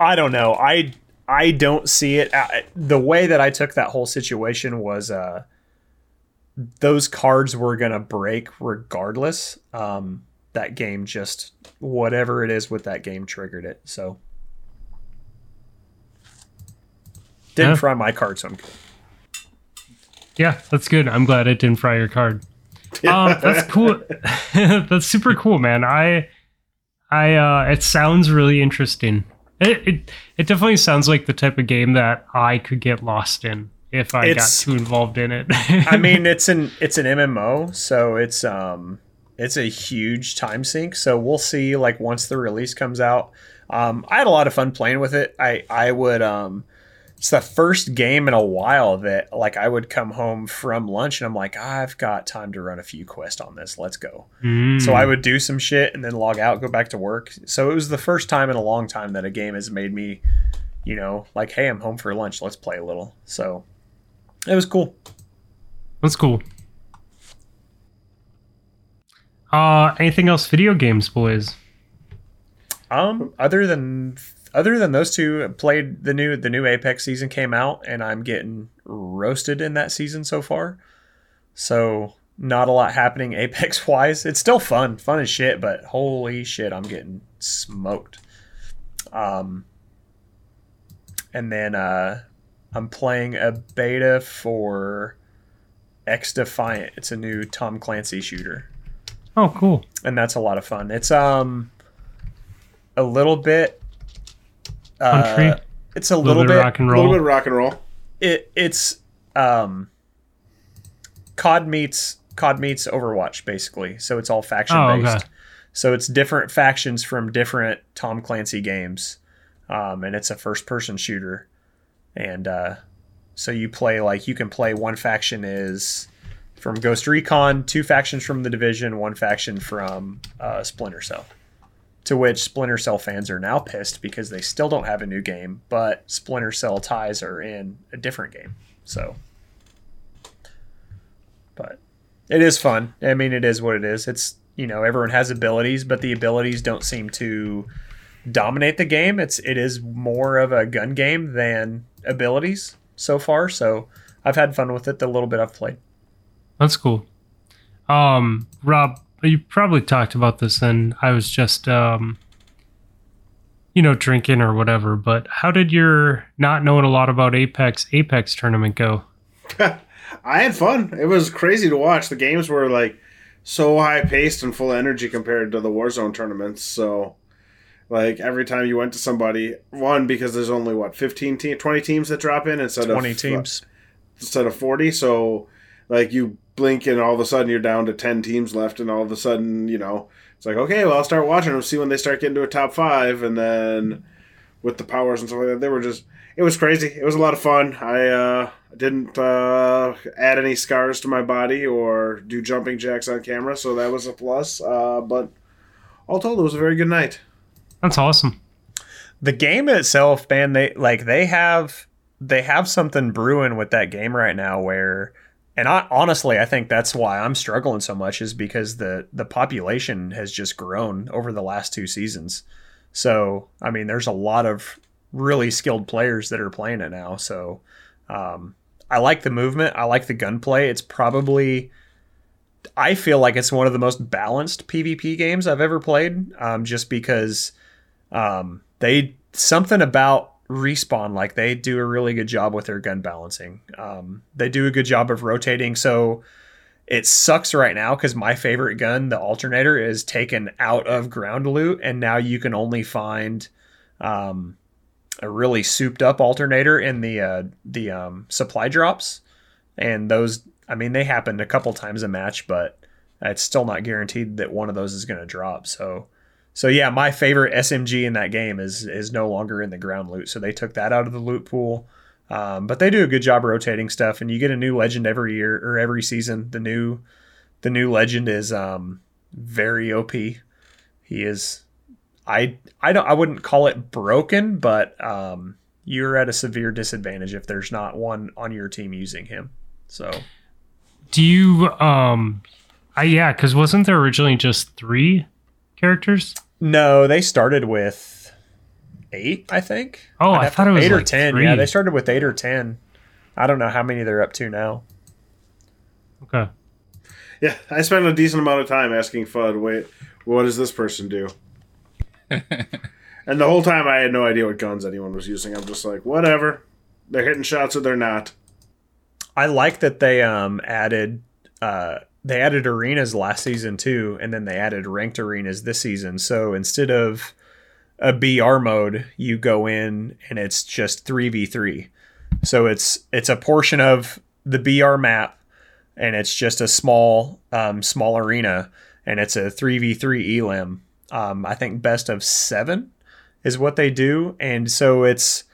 I don't know. I I don't see it. I, the way that I took that whole situation was uh those cards were going to break regardless. Um that game just whatever it is with that game triggered it. So didn't Yeah. fry my card, so I'm good. Yeah, that's good. I'm glad it didn't fry your card. Um, that's cool. that's super cool, man. I, I, uh, it sounds really interesting. It, it, it definitely sounds like the type of game that I could get lost in if I It's- got too involved in it. I mean, it's an it's an MMO, so it's um it's a huge time sink. So we'll see. Like once the release comes out, um, I had a lot of fun playing with it. I I would um, it's the first game in a while that like I would come home from lunch and I'm like I've got time to run a few quests on this. Let's go. Mm. So I would do some shit and then log out, go back to work. So it was the first time in a long time that a game has made me, you know, like, hey, I'm home for lunch. Let's play a little. So it was cool. That's cool. Uh, anything else? Video games, boys. Um, other than other than those two, played the new the new Apex season came out, and I'm getting roasted in that season so far. So not a lot happening Apex wise. It's still fun, fun as shit, but holy shit, I'm getting smoked. Um, and then uh, I'm playing a beta for XDefiant. It's a new Tom Clancy shooter Oh, cool. and that's a lot of fun. It's um a little bit uh, Country? It's a A little, little bit bit. rock and A little roll. bit rock and roll. It it's um COD meets COD meets Overwatch basically. So it's all faction Oh, based. okay. So it's different factions from different Tom Clancy games, um, and it's a first person shooter. And uh, so you play like you can play one faction is from Ghost Recon, two factions from the Division, one faction from uh, Splinter Cell. To which Splinter Cell fans are now pissed because they still don't have a new game, but Splinter Cell ties are in a different game. So, but it is fun. I mean, it is what it is. It's you know everyone has abilities, but the abilities don't seem to dominate the game. It's it is more of a gun game than abilities so far. So I've had fun with it. The little bit I've played. That's cool. Um, Rob, you probably talked about this, and I was just, um, you know, drinking or whatever. But how did your not knowing a lot about Apex Apex tournament go? I had fun. It was crazy to watch. The games were like so high paced and full of energy compared to the Warzone tournaments. So, like every time you went to somebody, one because there's only what 15 team, 20 teams that drop in instead Twenty of teams. instead of 40. So, like you blink and all of a sudden you're down to 10 teams left, and all of a sudden you know it's like okay, well I'll start watching them, see when they start getting to a top five, and then with the powers and stuff like that, they were just it was crazy. It was a lot of fun. I uh, didn't uh, add any scars to my body or do jumping jacks on camera, so that was a plus. Uh, but all told, it was a very good night. That's awesome. the game itself man they like they have they have something brewing with that game right now where and I honestly I think that's why I'm struggling so much is because the the population has just grown over the last two seasons. So, I mean, there's a lot of really skilled players that are playing it now. So, um, I like the movement. I like the gunplay. It's probably I feel like it's one of the most balanced PvP games I've ever played. Um, just because um, they something about respawn like they do a really good job with their gun balancing. Um, they do a good job of rotating. So it sucks right now because my favorite gun, the alternator, is taken out of ground loot, and now you can only find um, a really souped up alternator in the uh, the um, supply drops, and those. I mean, they happened a couple times a match, but it's still not guaranteed that one of those is going to drop. So so yeah, my favorite SMG in that game is is no longer in the ground loot. So they took that out of the loot pool. Um, but they do a good job rotating stuff, and you get a new legend every year or every season. The new the new legend is um, very OP. He is I I don't I wouldn't call it broken, but um, you're at a severe disadvantage if there's not one on your team using him. So Do you um I yeah, cuz wasn't there originally just 3 characters? no, they started with eight, I think. Oh, I'd I have thought to- it was eight or ten. three. Yeah, they started with eight or ten. I don't know how many they're up to now. Okay. Yeah, I spent a decent amount of time asking Fudd, wait, what does this person do? and the whole time I had no idea what guns anyone was using. I'm just like, whatever. They're hitting shots or they're not. I like that they um added uh they added arenas last season too, and then they added ranked arenas this season. So instead of a BR mode, you go in and it's just three v three. So it's it's a portion of the BR map, and it's just a small um, small arena, and it's a three v three elim. Um, I think best of seven is what they do, and so it's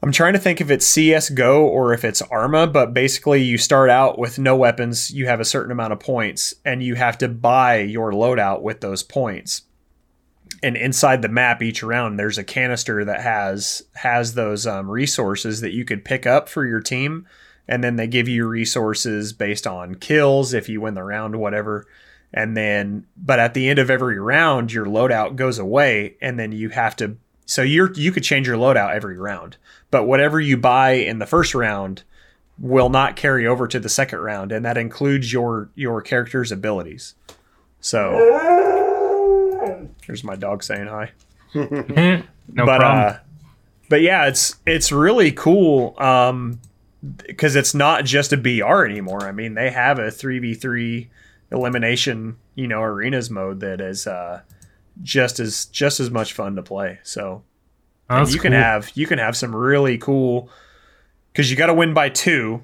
I'm trying to think if it's CS:GO or if it's Arma, but basically you start out with no weapons, you have a certain amount of points, and you have to buy your loadout with those points. And inside the map, each round, there's a canister that has has those um, resources that you could pick up for your team, and then they give you resources based on kills if you win the round, whatever. And then, but at the end of every round, your loadout goes away, and then you have to. So you're you could change your loadout every round but whatever you buy in the first round will not carry over to the second round and that includes your your character's abilities. So there's my dog saying hi. No but problem. uh but yeah it's it's really cool um because it's not just a br anymore. I mean they have a 3v3 elimination you know arenas mode that is uh just as just as much fun to play so Oh, you can cool. have you can have some really cool because you got to win by two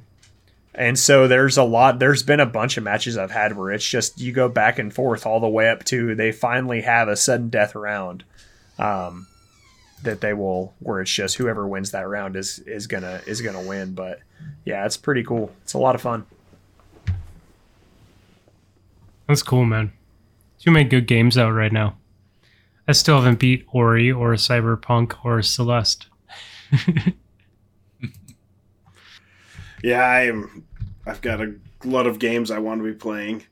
and so there's a lot there's been a bunch of matches i've had where it's just you go back and forth all the way up to they finally have a sudden death round um, that they will where it's just whoever wins that round is is gonna is gonna win but yeah it's pretty cool it's a lot of fun That's cool, man. Too many good games out right now. I still haven't beat Ori or Cyberpunk or Celeste. Yeah, I'm. I've got a lot of games I want to be playing.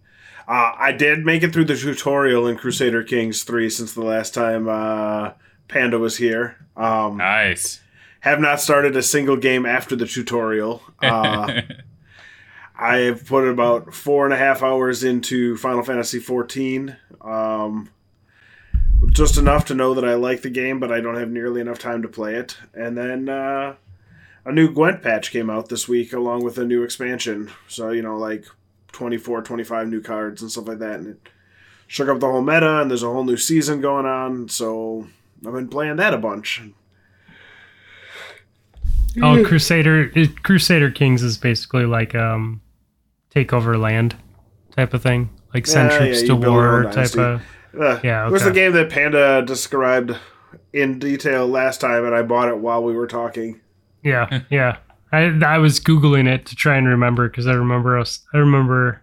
Uh, I did make it through the tutorial in Crusader Kings 3 since the last time uh, Panda was here. Um, nice. have not started a single game after the tutorial. Uh, I've put about four and a half hours into Final Fantasy XIV. Um, just enough to know that I like the game, but I don't have nearly enough time to play it. And then uh, a new Gwent patch came out this week, along with a new expansion. So, you know, like 24, 25 new cards and stuff like that. And it shook up the whole meta, and there's a whole new season going on. So I've been playing that a bunch. Oh, Crusader it, Crusader Kings is basically like um take over land type of thing. Like send Yeah, troops yeah, to you build your own war type of Uh, Yeah, It was the game that Panda described in detail last time, and I bought it while we were talking. Yeah, yeah. I I was googling it to try and remember because I remember us. I remember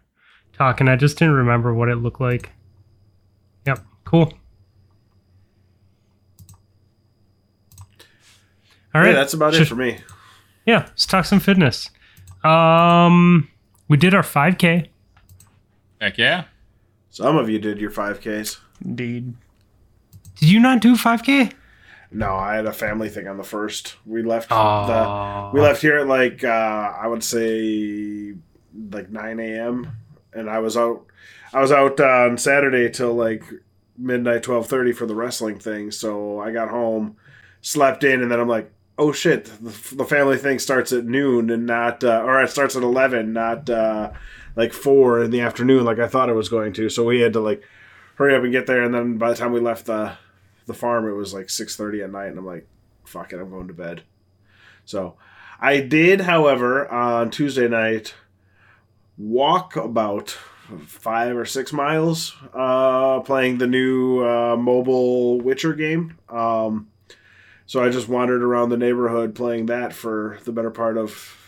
talking. I just didn't remember what it looked like. Yep, cool. All right, Yeah, that's about it for me. Yeah, let's talk some fitness. Um, we did our 5K. Heck yeah. Some of you did your 5Ks. indeed Did you not do 5K? No, I had a family thing on the first. We left Oh. the we left here at like uh, I would say like 9 a.m. and I was out I was out uh, on Saturday till like midnight 12:30 for the wrestling thing. So I got home, slept in, and then I'm like, oh shit, the, the family thing starts at noon and not, uh, or it starts at eleven, not uh, like four in the afternoon, like I thought it was going to. So we had to like hurry up and get there, and then by the time we left the the farm, it was like six thirty at night, and I'm like, fuck it, I'm going to bed. So I did, however, on Tuesday night walk about five or six miles uh, playing the new uh, mobile Witcher game. Um, so I just wandered around the neighborhood playing that for the better part of.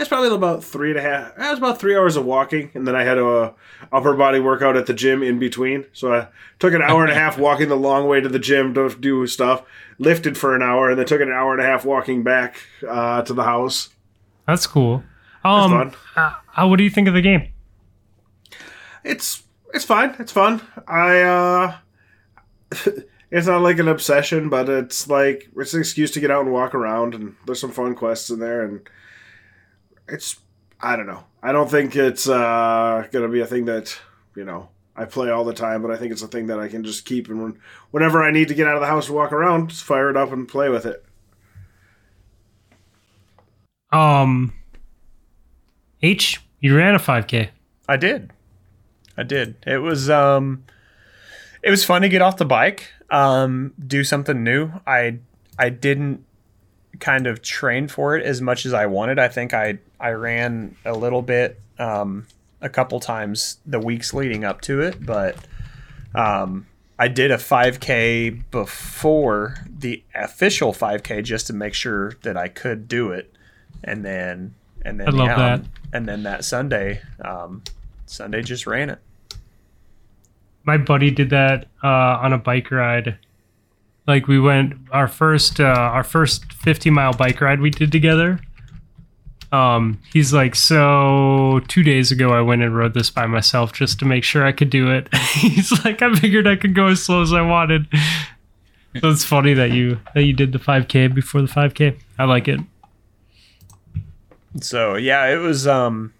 It's probably about three and a half. It was about three hours of walking, and then I had a upper body workout at the gym in between. So I took an hour and a half walking the long way to the gym to do stuff. Lifted for an hour, and then took an hour and a half walking back uh, to the house. That's cool. Um, fun. uh, uh, what do you think of the game? it's it's fine. It's fun. I uh it's not like an obsession, but it's like it's an excuse to get out and walk around and there's some fun quests in there and it's I don't know. I don't think it's uh going to be a thing that, you know, I play all the time, but I think it's a thing that I can just keep and when, whenever I need to get out of the house and walk around, just fire it up and play with it. Um, H, you ran a 5K. I did. I did. It was um it was fun to get off the bike, um, do something new. I I didn't kind of train for it as much as I wanted. I think I I ran a little bit um a couple times the weeks leading up to it, but um I did a 5k before the official 5k just to make sure that I could do it. And then and then I love that. and then that Sunday um Sunday just ran it. my buddy did that uh, on a bike ride. Like we went our first uh, our first 50 mile bike ride we did together. Um, he's like, so two days ago I went and rode this by myself just to make sure I could do it. he's like, I figured I could go as slow as I wanted. So it's funny that you that you did the 5K before the 5K. I like it. So yeah, it was um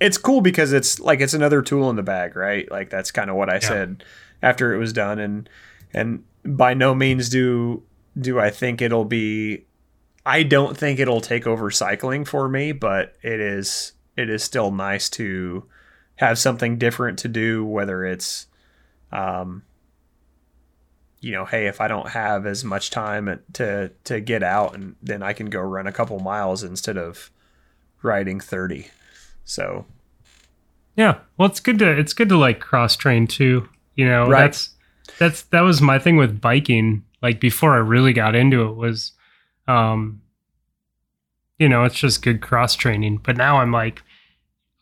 it's cool because it's like it's another tool in the bag, right? Like that's kind of what I said after it was done and and by no means do do I think it'll be I don't think it'll take over cycling for me, but it is it is still nice to have something different to do whether it's um you know, hey, if I don't have as much time to to get out and then I can go run a couple miles instead of riding 30. So, Yeah, well, it's good to it's good to like cross train too. You know, Right. that's that's that was my thing with biking. Like before I really got into it was, um, you know, it's just good cross training. But now I'm like,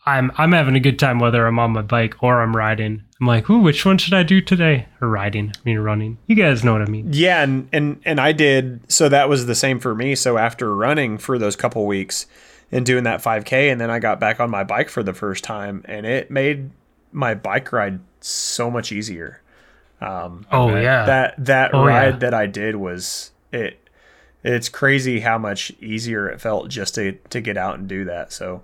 I'm I'm having a good time whether I'm on my bike or I'm riding. I'm like, ooh, which one should I do today? Or riding? I mean, running. You guys know what I mean. yeah, and and and I did so that was the same for me. So after running for those couple weeks and doing that 5k and then I got back on my bike for the first time and it made my bike ride so much easier. Um Oh bet. yeah, that that Oh, ride yeah. that I did was it it's crazy how much easier it felt just to to get out and do that. So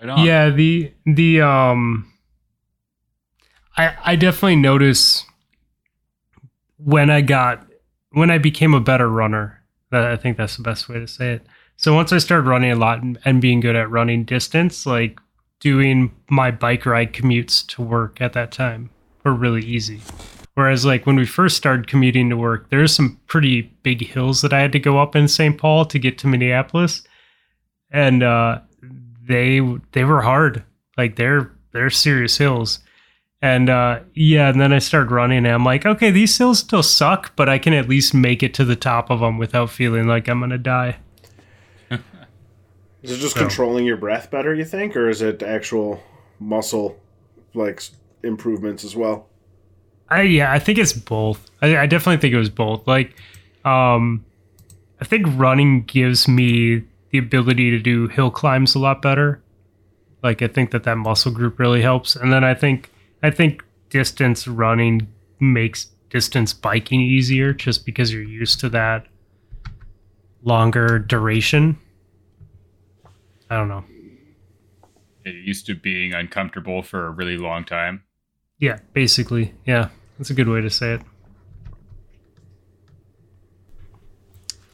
Right on. Yeah, the the um I I definitely notice when I got when I became a better runner. That I think that's the best way to say it. So once I started running a lot and, and being good at running distance, like doing my bike ride commutes to work at that time were really easy. Whereas like when we first started commuting to work, there's some pretty big hills that I had to go up in St. Paul to get to Minneapolis. And uh they they were hard. Like they're they're serious hills. And uh yeah, and then I started running and I'm like, okay, these hills still suck, but I can at least make it to the top of them without feeling like I'm going to die. Is it just So- controlling your breath better, you think, or is it actual muscle like improvements as well? I yeah, I think it's both. I, I definitely think it was both. Like, um, I think running gives me the ability to do hill climbs a lot better. Like, I think that that muscle group really helps, and then I think I think distance running makes distance biking easier just because you're used to that longer duration. I don't know. It used to being uncomfortable for a really long time. Yeah, basically. Yeah, that's a good way to say it.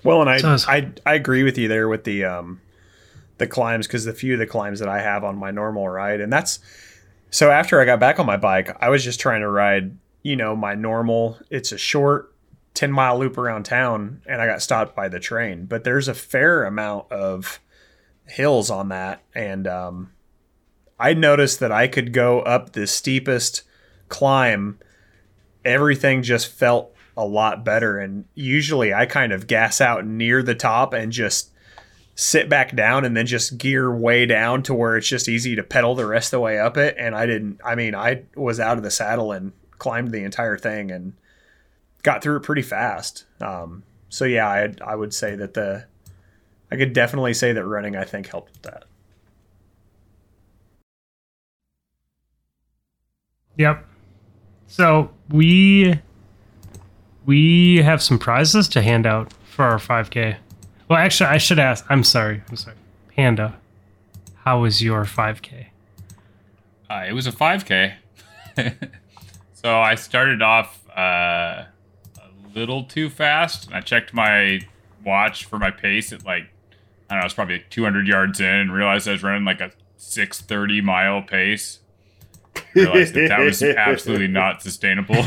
Well, and I so I, I agree with you there with the um the climbs because the few of the climbs that I have on my normal ride, and that's so after I got back on my bike, I was just trying to ride you know my normal. It's a short 10 mile loop around town and I got stopped by the train. But there's a fair amount of hills on that, and um, I noticed that I could go up the steepest climb. Everything just felt a lot better. And usually I kind of gas out near the top and just sit back down and then just gear way down to where it's just easy to pedal the rest of the way up it. And I didn't, I mean, I was out of the saddle and climbed the entire thing and got through it pretty fast. Um, so yeah, I, I would say that the, I could definitely say that running, I think, helped with that. Yep. So we we have some prizes to hand out for our 5K. Well, actually, I should ask. I'm sorry. I'm sorry. Panda, how was your 5K? Uh, it was a 5K. so I started off uh, a little too fast. And I checked my watch for my pace at like, I don't know, it's probably like 200 yards in and realized I was running like a 630 mile pace. Realized that that was absolutely not sustainable.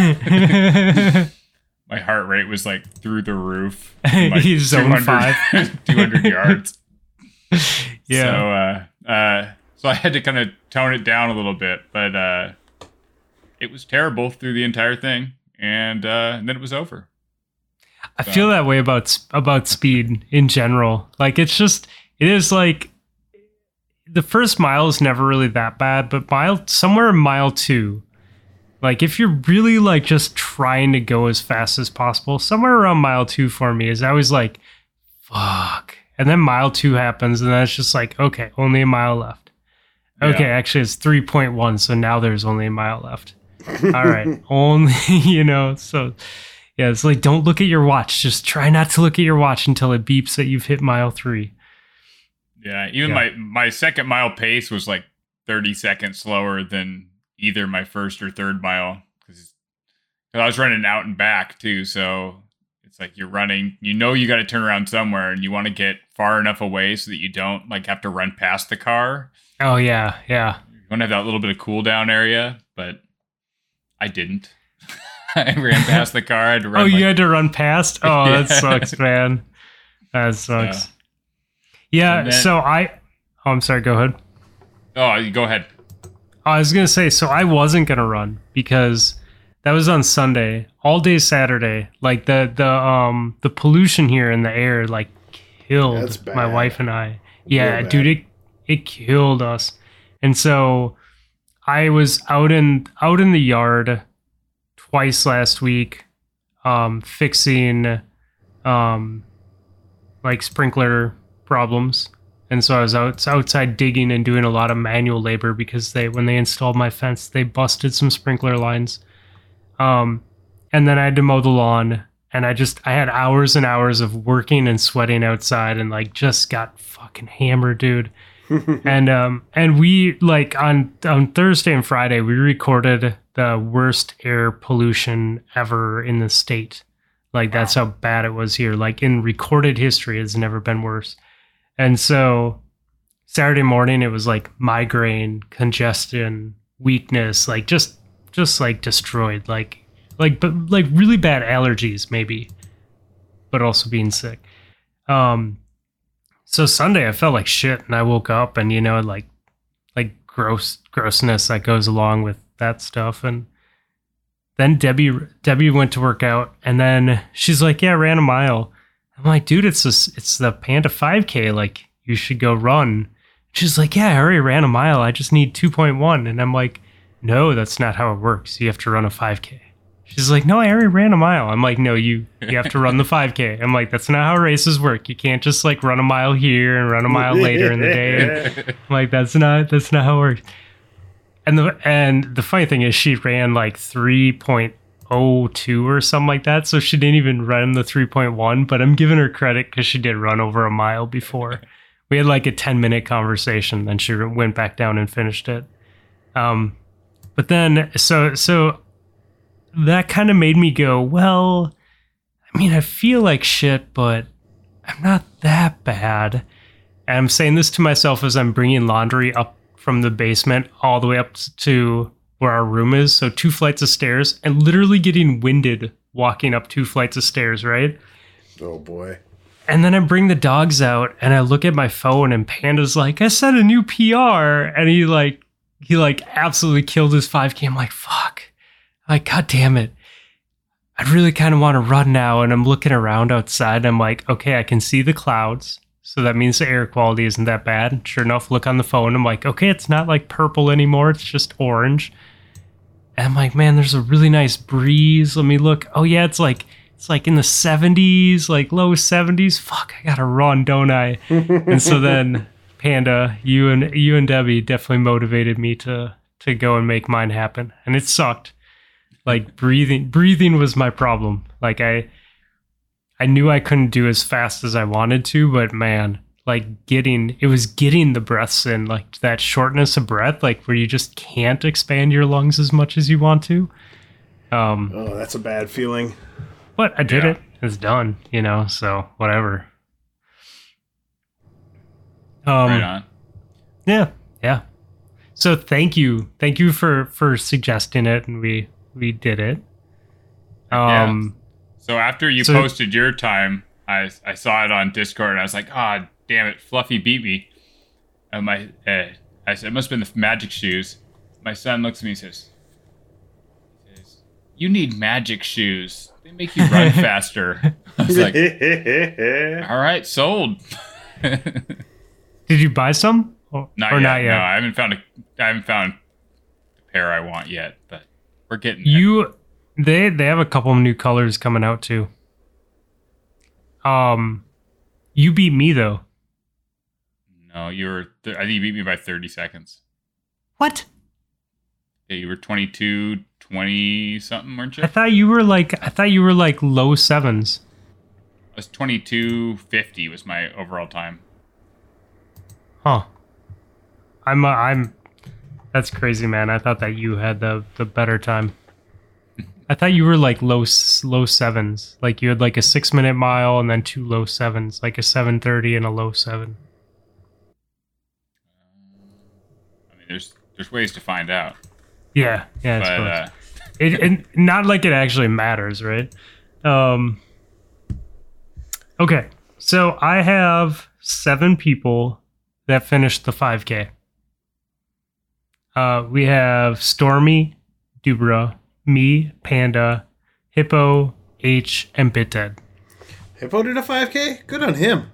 my heart rate was like through the roof. Like He's zone 200 five. 200 yards. Yeah. So, uh, uh, so I had to kind of tone it down a little bit, but uh, it was terrible through the entire thing, and, uh, and then it was over. I feel that way about about speed in general. Like it's just it is like the first mile is never really that bad, but mile somewhere in mile 2 like if you're really like just trying to go as fast as possible, somewhere around mile 2 for me is I was like fuck. And then mile 2 happens and then it's just like okay, only a mile left. Okay, Yeah. actually it's 3.1, so now there's only a mile left. All right, only, you know, so yeah, it's like don't look at your watch. Just try not to look at your watch until it beeps that you've hit mile three. Yeah, even Yeah. my my second mile pace was like 30 seconds slower than either my first or third mile because I was running out and back too. So it's like you're running, you know, you got to turn around somewhere, and you want to get far enough away so that you don't like have to run past the car. Oh yeah, yeah. You want to have that little bit of cool down area, but I didn't. I ran past the car. I had to run. oh, you had to run past. Oh, that sucks, man. That sucks. Yeah. And then- so I. Oh, I'm sorry. Go ahead. oh, go ahead. I was gonna say, so I wasn't gonna run because that was on Sunday, all day Saturday. Like the the um the pollution here in the air like killed my wife and I. Yeah, Real bad. dude, it it killed us. And so I was out in out in the yard twice last week, um, fixing um like sprinkler problems and so I was out outside digging and doing a lot of manual labor because they when they installed my fence they busted some sprinkler lines. Um, and then I had to mow the lawn, and I just I had hours and hours of working and sweating outside, and like just got fucking hammered, dude. and um and we like on on Thursday and Friday we recorded the worst air pollution ever in the state. Like that's how bad it was here. Like in recorded history, it's never been worse. And so Saturday morning it was like migraine, congestion, weakness, like just just like destroyed, like like but like really bad allergies maybe, but also being sick. Um so Sunday I felt like shit and I woke up and you know like like gross grossness that goes along with that stuff and then Debbie Debbie went to work out and then she's like, "Yeah, I ran a mile." I'm like, "Dude, it's this it's the Panda 5K. Like, you should go run." She's like, "Yeah, I already ran a mile. I just need 2.1." And I'm like, "No, that's not how it works. You have to run a 5K." She's like, "No, I already ran a mile." I'm like, "No, you you have to run the 5K." I'm like, "That's not how races work. You can't just like run a mile here and run a mile later in the day." I'm like, "That's not that's not how it works." And the and the funny thing is, she ran like 3.02 or something like that, so she didn't even run the 3.1. But I'm giving her credit because she did run over a mile before. We had like a 10 minute conversation, then she went back down and finished it. Um, but then so so that kind of made me go, well, I mean, I feel like shit, but I'm not that bad. And I'm saying this to myself as I'm bringing laundry up from the basement all the way up to where our room is. So two flights of stairs and literally getting winded walking up two flights of stairs, right? Oh boy. And then I bring the dogs out and I look at my phone and Panda's like, I set a new PR. And he like, he like absolutely killed his 5K. I'm like, fuck. Like, God damn it. I really kind of want to run now. And I'm looking around outside and I'm like, okay, I can see the clouds. So that means the air quality isn't that bad. Sure enough, look on the phone. I'm like, okay, it's not like purple anymore. It's just orange. And I'm like, man, there's a really nice breeze. Let me look. Oh yeah, it's like it's like in the 70s, like low 70s. Fuck, I gotta run, don't I? and so then Panda, you and you and Debbie definitely motivated me to to go and make mine happen. And it sucked. Like breathing breathing was my problem. Like I I knew I couldn't do as fast as I wanted to, but man, like getting it was getting the breaths in, like that shortness of breath, like where you just can't expand your lungs as much as you want to. Um, Oh, that's a bad feeling. but I did Yeah. it. It's done, you know. So whatever. Um, right on. yeah, yeah. So thank you, thank you for for suggesting it, and we we did it. Um, So after you So- posted your time, I I saw it on Discord and I was like, ah, damn it, Fluffy beat me. And my uh, I said it must have been the magic shoes. My son looks at me and says, says, "You need magic shoes. They make you run faster." I was like, "All right, sold." did you buy some or not or yet. not yet? No, I haven't found a I haven't found the pair I want yet, but we're getting there. You they they have a couple of new colors coming out too. Um you beat me though. No, you were. Th- I think you beat me by thirty seconds. What? Yeah, you were 22, 20 something, weren't you? I thought you were like I thought you were like low sevens. I was 2250 was my overall time. Huh. I'm uh, I'm that's crazy, man. I thought that you had the the better time. I thought you were like low low sevens. Like you had like a 6 minute mile and then two low sevens, like a 730 and a low 7. I mean, there's there's ways to find out, Yeah, yeah, but uh, it, it not like it actually matters, right? Um Okay. So I have 7 people that finished the 5k. Uh we have Stormy, Dubra, me, Panda, Hippo, H, and BitDead. Hippo did a 5K? Good on him.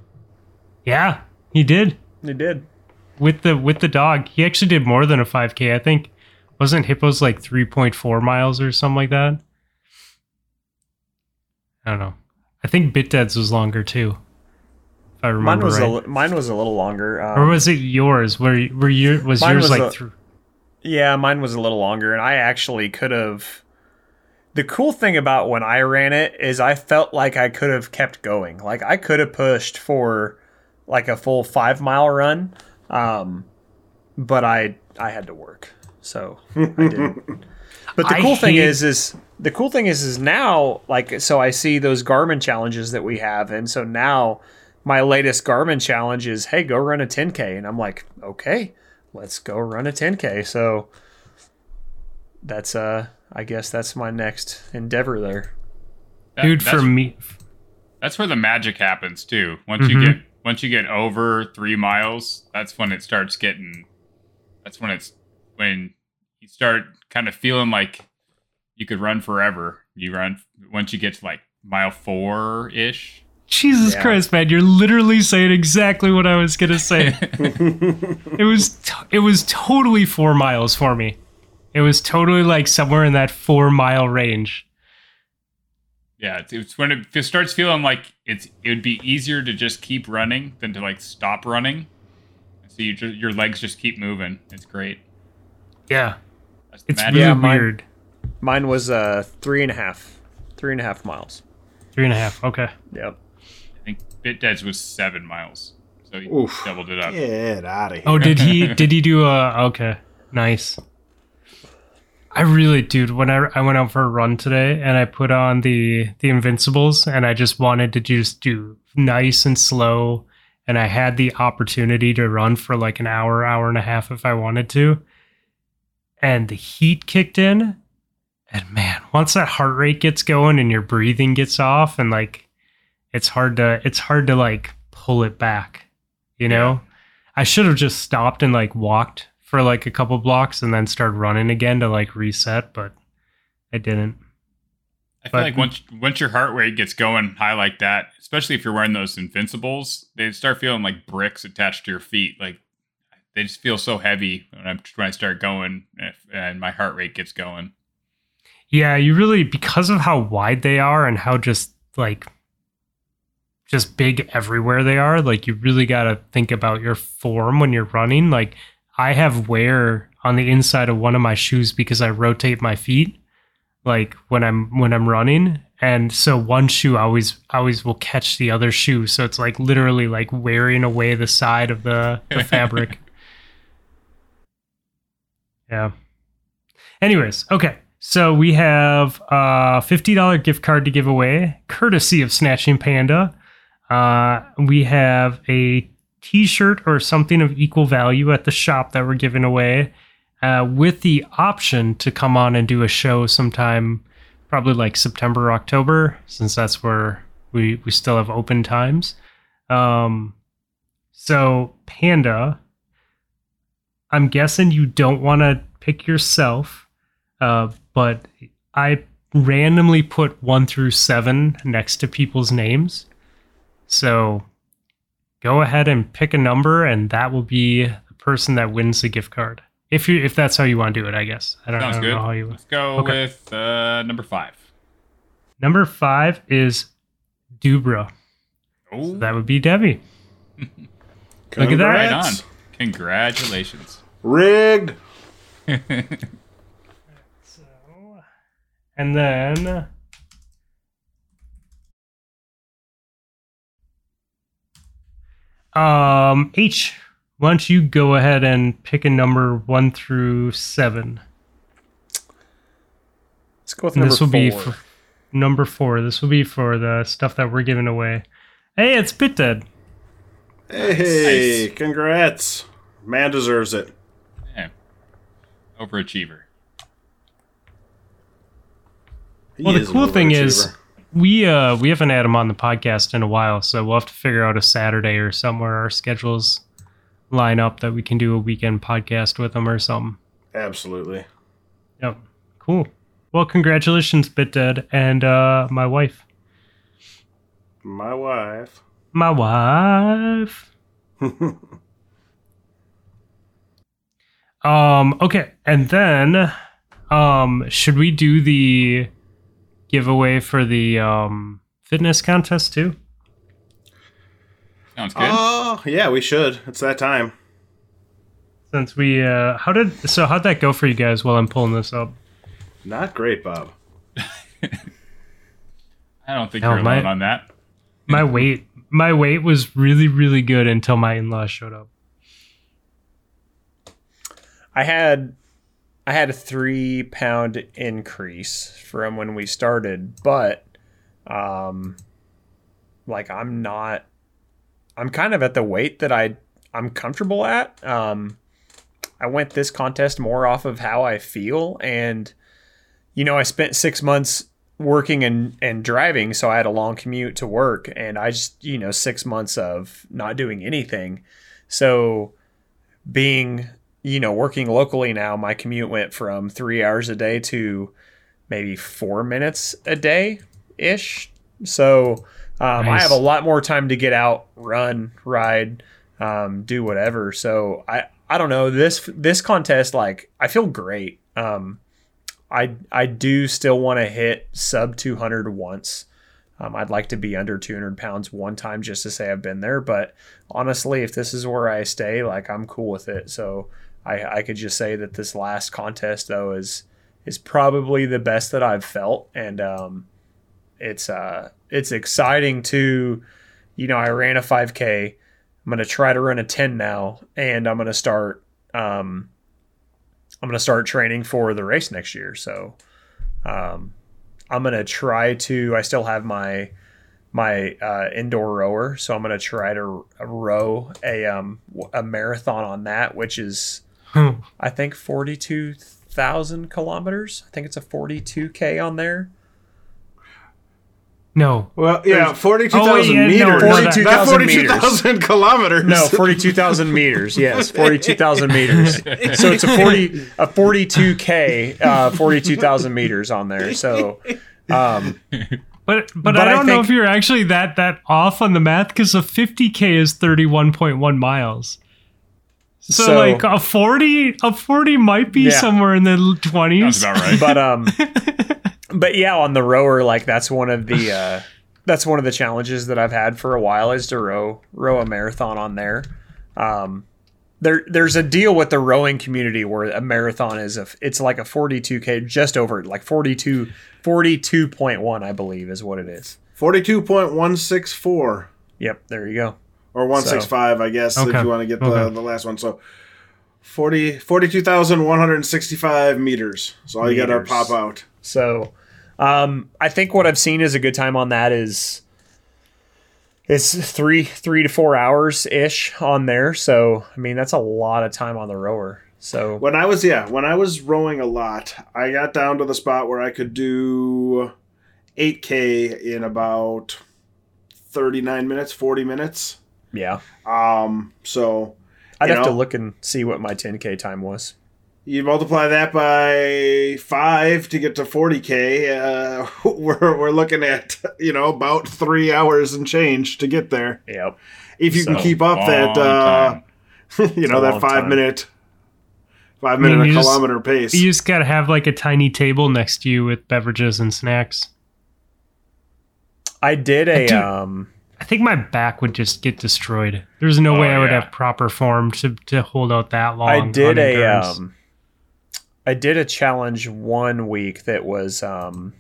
Yeah, he did. He did. With the with the dog. He actually did more than a 5k. I think wasn't Hippo's like 3.4 miles or something like that? I don't know. I think BitDead's was longer too. If I Mine remember was right. a mine was a little longer. Um, or was it yours? Where were you was yours was like a- thr- Yeah, mine was a little longer, and I actually could have. The cool thing about when I ran it is I felt like I could have kept going. Like I could have pushed for like a full five mile run, um, but I I had to work, so I didn't. But the cool thing is, is the cool thing is, is now like so I see those Garmin challenges that we have, and so now my latest Garmin challenge is, hey, go run a 10k, and I'm like, okay, let's go run a 10k. So that's uh, I guess that's my next endeavor there. that- dude for me that's where the magic happens too. Once Mhm. you get once you get over three miles, that's when it starts getting. That's when it's when you start kind of feeling like you could run forever. You run once you get to like mile four ish. Jesus Yeah. Christ, man! You're literally saying exactly what I was gonna say. it was t- it was totally four miles for me. It was totally like somewhere in that four mile range. Yeah, it's, it's when it f- starts feeling like it's it would be easier to just keep running than to like stop running. So you just, your legs just keep moving. It's great. Yeah, That's it's magic. really Yeah, mine- weird. Mine was uh three and a half, three and a half miles. Three and a half. Okay. Yep. I think BitDead's was seven miles, so he Oof. doubled it up. Get out of oh, here. Oh, did he? did he do a? Okay, nice. I really, dude. When I I went out for a run today and I put on the the Invincibles and I just wanted to just do nice and slow, and I had the opportunity to run for like an hour, hour and a half if I wanted to, and the heat kicked in, and man, once that heart rate gets going and your breathing gets off, and like it's hard to it's hard to like pull it back, you know. I should have just stopped and like walked for like a couple blocks and then started running again to like reset, but I didn't. I feel But- like once once your heart rate gets going high like that, especially if you're wearing those invincibles, they start feeling like bricks attached to your feet. Like they just feel so heavy when I when I start going and my heart rate gets going. Yeah, you really because of how wide they are and how just like just big everywhere they are, like you really got to think about your form when you're running. Like I have wear on the inside of one of my shoes because I rotate my feet like when I'm when I'm running and so one shoe always always will catch the other shoe so it's like literally like wearing away the side of the, the fabric. Yeah. Anyways, okay. So we have a $50 gift card to give away, courtesy of Snatching Panda. Uh, we have a t-shirt or something of equal value at the shop that we're giving away uh, with the option to come on and do a show sometime probably like september or october since that's where we, we still have open times. Um, so panda i'm guessing you don't want to pick yourself uh, but i randomly put one through seven next to people's names so go ahead and pick a number, and that will be the person that wins the gift card. If you if that's how you want to do it, I guess. I don't, I Sounds don't good. know how you. Let's go Okay. with uh, number five. Number five is Dubra. Oh, That would be Debbie. Look at that. right on! Congratulations. Rigged. So, and then. Um, H, why don't you go ahead and pick a number one through seven? Let's go with And number this will four. be for number four. This will be for the stuff that we're giving away. Hey, it's Bit Dead. Hey, Nice. congrats. Man deserves it. Yeah. Overachiever. He Well, the cool thing is, overachiever. We uh we haven't had him on the podcast in a while, so we'll have to figure out a Saturday or somewhere our schedules line up that we can do a weekend podcast with him or something. absolutely. Yep. Cool. Well, congratulations, Bit Dead, and uh my wife. My wife. My wife. Um, okay, and then um should we do the giveaway for the um fitness contest too? Sounds good. Oh, yeah, we should. It's that time. Since we uh how did so how'd that go for you guys while I'm pulling this up? Not great, Bob. I don't think No, you're my- alone on that. My weight my weight was really, really good until my in-laws showed up. I had I had a three pound increase from when we started, but um like I'm not I'm kind of at the weight that I I'm comfortable at. Um I went this contest more off of how I feel and you know, I spent 6 months working and and driving, so I had a long commute to work and I just, you know, 6 months of not doing anything. So being you know, working locally now, my commute went from three hours a day to maybe four minutes a day ish. So um, I have a lot more time to get out, run, ride, um, do whatever. So I, I don't know this this contest. Like I feel great. Um, I I do still want to hit sub 200 once. Um, I'd like to be under 200 pounds one time just to say I've been there. But honestly, if this is where I stay, like I'm cool with it. So I, I could just say that this last contest though is is probably the best that I've felt, and um, it's uh it's exciting to, you know, I ran a 5K. I'm gonna try to run a 10 now, and I'm gonna start um, I'm gonna start training for the race next year. So um, I'm gonna try to. I still have my my uh, indoor rower, so I'm gonna try to row a um a marathon on that, which is I think forty two thousand kilometers. I think it's a forty two k on there. No. Well, yeah, forty-two Oh, thousand yeah, meters. no, that- Not 42,000 forty-two thousand kilometers. No, forty-two thousand meters. Yes, forty-two thousand meters. So it's a forty, a forty-two k, uh, forty-two thousand meters on there. So, um, But, but But I I don't know think- if you're actually that that off on the math because a 50k is 31.1 miles. So, So- like a 40 a 40 might be Yeah. somewhere in the That's 20s. about right. but um, but yeah, on the rower, like that's one of the uh, that's one of the challenges that I've had for a while is to row row a marathon on there. Um, there there's a deal with the rowing community where a marathon is a it's like a 42k just over like 42 42.1 I believe is what it is. Forty-two point one six four Yep, there you go. Or one six five, I guess, Okay. if you want to get the, Okay. the last one. So 40 42,165 meters. So all you got to pop out. So, um, I think what I've seen is a good time on that is it's three three to four hours ish on there. So, I mean, that's a lot of time on the rower. So, When I was yeah, when I was rowing a lot, I got down to the spot where I could do 8k in about 39 minutes, 40 minutes. Yeah, Um, so I'd You have to look and see what my 10k time was. you multiply that by five to get to 40k. Uh, we're we're looking at you know about three hours and change to get there. Yep. If you can keep up that uh, you know that five time. minute five mean, minute you a just- kilometer pace. You just gotta have like a tiny table next to you with beverages and snacks. I did a do- um. I think my back would just get destroyed. There's no Oh, way I would yeah. have proper form to, to hold out that long. I did a um. I did a challenge one week that was um.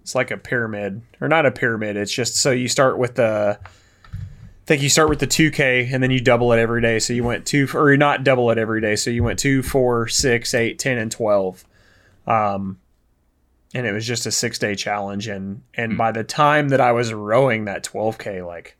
It's like a pyramid, or not a pyramid. It's just so you start with the. I think you start with the 2K and then you double it every day. So you went two, or not double it every day. So you went two, four, six, eight, 10, and 12. Um, and it was just a six day challenge. And, and by the time that I was rowing that 12K, like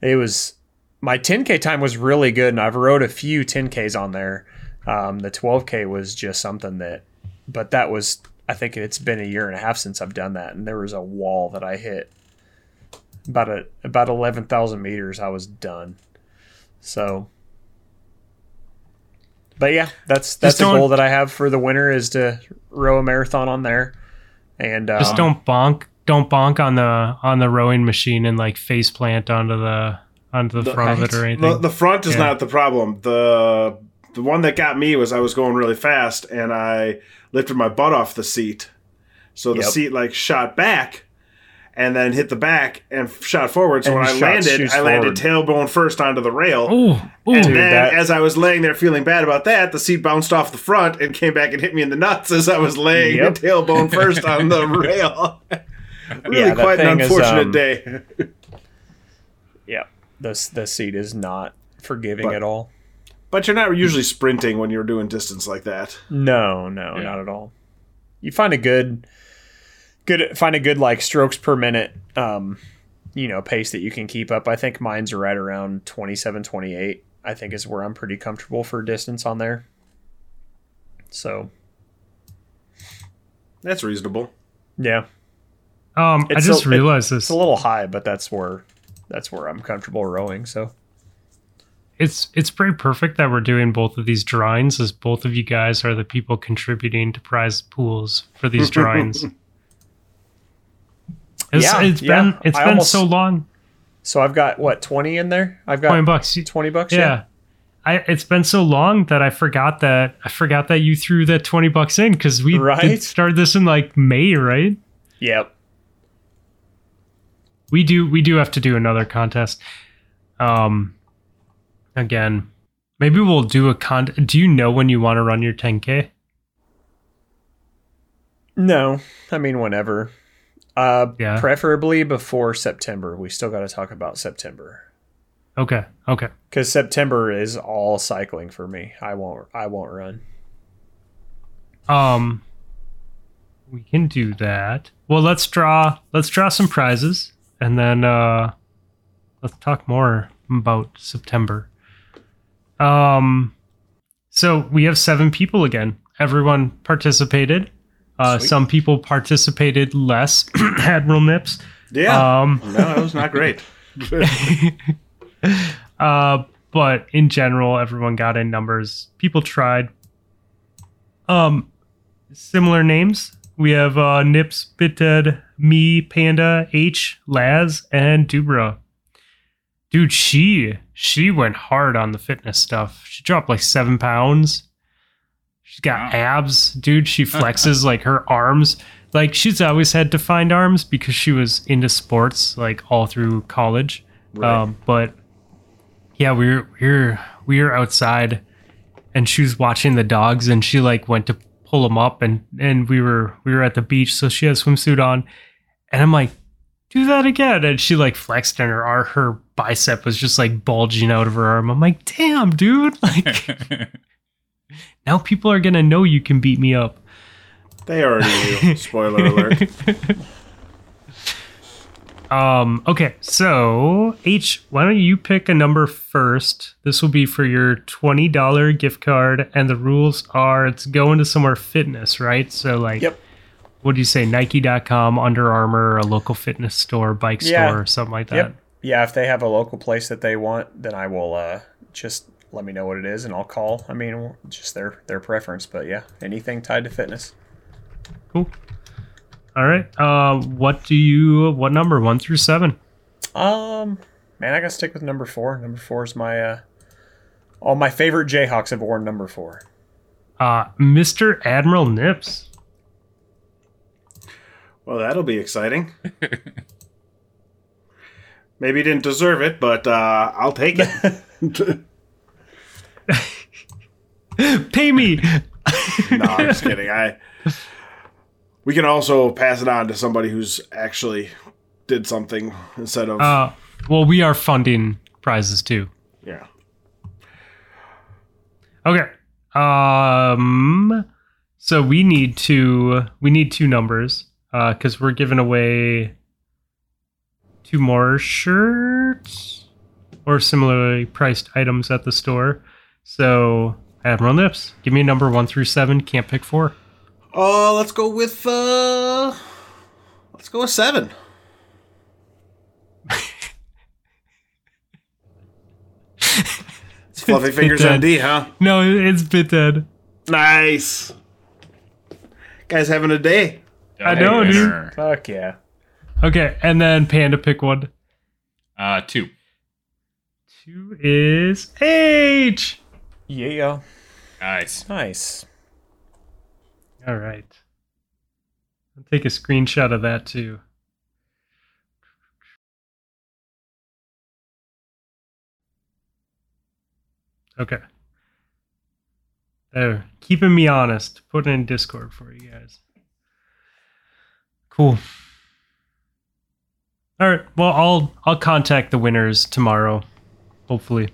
it was, my 10K time was really good. And I've rowed a few 10Ks on there. Um, the 12K was just something that, but that was, I think it's been a year and a half since I've done that. And there was a wall that I hit about a about eleven thousand meters. I was done. So, but yeah, that's that's a don't- goal that I have for the winter is to row a marathon on there, and um, Just don't bonk, don't bonk on the on the rowing machine and like face plant onto the onto the, front of it or anything. The, the front is Yeah. not the problem. The the one that got me was I was going really fast and I lifted my butt off the seat. So the Yep. seat like shot back and then hit the back and shot forward. So And when I landed, I landed tailbone first onto the rail. oh, oh, and Dude, then that- as I was laying there feeling bad about that, the seat bounced off the front and came back and hit me in the nuts as I was laying Yep. tailbone first on the rail. really Yeah, quite an thing is, unfortunate um, day. yeah, the the seat is not forgiving But- at all. But you're not usually sprinting when you're doing distance like that. No, no, Yeah. not at all. You find a good, good find a good like strokes per minute, um, you know, pace that you can keep up. I think mine's right around 27, 28. I think is where I'm pretty comfortable for distance on there. So That's reasonable. yeah, um, I just a- realized this. it's a little high, but that's where that's where I'm comfortable rowing. So it's it's pretty perfect that we're doing both of these drawings as both of you guys are the people contributing to prize pools for these drawings. It's, Yeah, it's yeah. been it's I been almost- so long. so I've got what 20 in there. I've got Twenty bucks. 20 bucks. Yeah. I, it's been so long that I forgot that I forgot that you threw that twenty bucks in because we Right? did start this in like May, right? Yep. We do we do have to do another contest. Um, again, maybe we'll do a con. Do you know when you want to run your ten k? No, I mean whenever. Uh, Yeah. preferably before September. We still got to talk about September Okay, okay. because September is all cycling for me. I won't. I won't run. Um, we can do that. Well, let's draw. Let's draw some prizes, and then uh, let's talk more about September. Um, so we have seven people again. Everyone participated. Uh, some people participated less. Admiral Nips. Yeah. Um, no, it was not great. uh, but in general, everyone got in numbers. People tried. Um, similar names. We have uh, Nips, BitDead, me, Panda, H, Laz, and Dubra. Dude, she she went hard on the fitness stuff. She dropped like seven pounds. She's got Wow. abs, dude. She flexes like her arms. Like she's always had defined arms because she was into sports like all through college. Right. Um, but yeah, we were we were we were outside, and she was watching the dogs, and she like went to pull them up, and and we were we were at the beach, so she had a swimsuit on, and I'm like, do that again, and she like flexed, and her her bicep was just like bulging out of her arm. I'm like, damn, dude, like now people are gonna know you can beat me up. They already knew. Spoiler alert. Um, okay, so H, why don't you pick a number first? This will be for your $20 gift card, and the rules are it's going to somewhere fitness, right? So, like, Yep. what do you say? Nike.com, Under Armour, a local fitness store, bike Yeah. store, or something like that. Yep. Yeah, if they have a local place that they want, then I will uh, just let me know what it is and I'll call. I mean, just their their preference, but yeah, anything tied to fitness. Cool. All right. Uh, what do you, what number? One through seven? Um, man, I gotta stick with number four. Number four is my uh, all my favorite Jayhawks have worn number four. Uh, Mr. Admiral Nips. Well, that'll be exciting. Maybe you didn't deserve it, but uh, I'll take it. Pay me. no, I'm just kidding. I. We can also pass it on to somebody who's actually did something instead of Uh, well, we are funding prizes too. yeah. Okay. Um so we need to we need two numbers uh cuz we're giving away two more shirts or similarly priced items at the store. So, Admiral Nips, give me a number 1 through 7, can't pick 4. Oh, let's go with uh, let's go with seven. it's fluffy fingers dead. MD, huh? No, it's bit dead. Nice. Guys having a day. I know, dude. Fuck yeah. Okay, and then Panda pick one. Uh, two. 2 is H. Yeah. Nice. Nice. All right. I'll take a screenshot of that too. Okay. There. Keeping me honest. Putting in Discord for you guys. Cool. All right. Well, I'll I'll contact the winners tomorrow. Hopefully.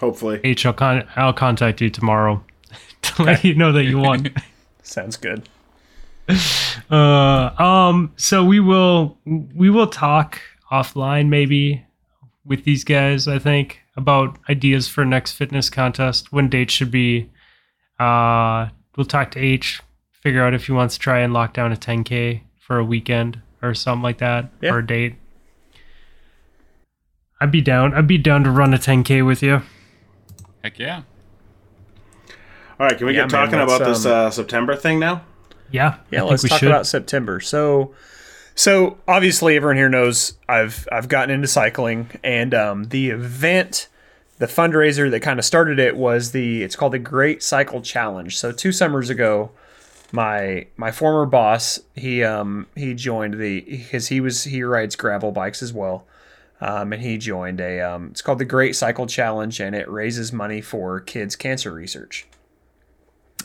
Hopefully. H, I'll con- I'll contact you tomorrow to let you know that you won. Sounds good. Uh, um, so we will we will talk offline maybe with these guys. I think about ideas for next fitness contest, when dates should be. Uh, we'll talk to H, figure out if he wants to try and lock down a 10k for a weekend or something like that Yeah. or a date. I'd be down. I'd be down to run a 10k with you. Heck yeah. All right, can we Yeah, get man, talking let's, about this um, uh, September thing now? Yeah, Yeah, I let's we talk should. about September. So, so obviously everyone here knows I've I've gotten into cycling, and um, the event, the fundraiser that kind of started it was the it's called the Great Cycle Challenge. So two summers ago, my my former boss he um he joined the because he was he rides gravel bikes as well. Um, and he joined a um, it's called the Great Cycle Challenge, and it raises money for kids' cancer research.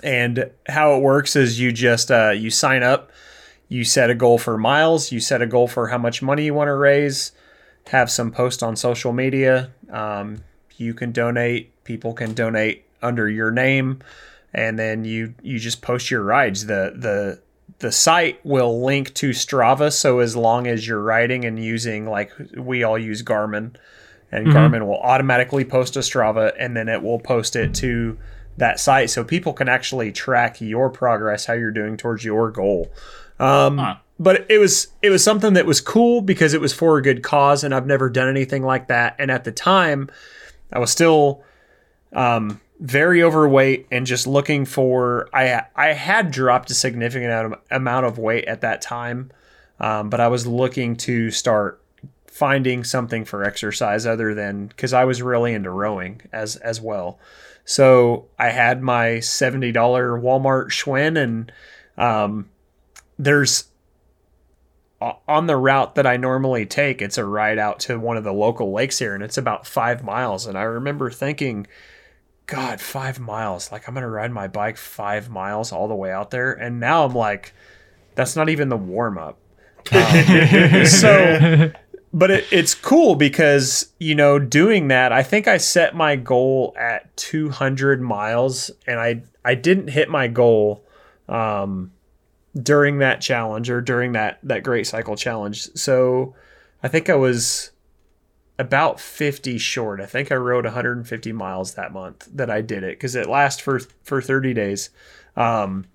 And how it works is you just uh, you sign up, you set a goal for miles, you set a goal for how much money you want to raise, have some post on social media. Um, you can donate. People can donate under your name. and then you you just post your rides. The the the site will link to Strava, so as long as you're riding and using like we all use Garmin, and Garmin will automatically post to Strava, and then it will post it to that site, so people can actually track your progress, how you're doing towards your goal. Um, Huh. But it was it was something that was cool because it was for a good cause, and I've never done anything like that. And at the time, I was still um, very overweight and just looking for. I I had dropped a significant amount of weight at that time, um, but I was looking to start finding something for exercise other than because I was really into rowing as as well. So I had my seventy dollar Walmart Schwinn, and um, there's on the route that I normally take, it's a ride out to one of the local lakes here, and it's about five miles. And I remember thinking, God, five miles! Like I'm gonna ride my bike five miles all the way out there, and now I'm like, that's not even the warm up. so but it, it's cool because you know doing that i think i set my goal at 200 miles and i i didn't hit my goal um during that challenge or during that that great cycle challenge so i think i was about 50 short i think i rode 150 miles that month that i did it because it lasts for for 30 days um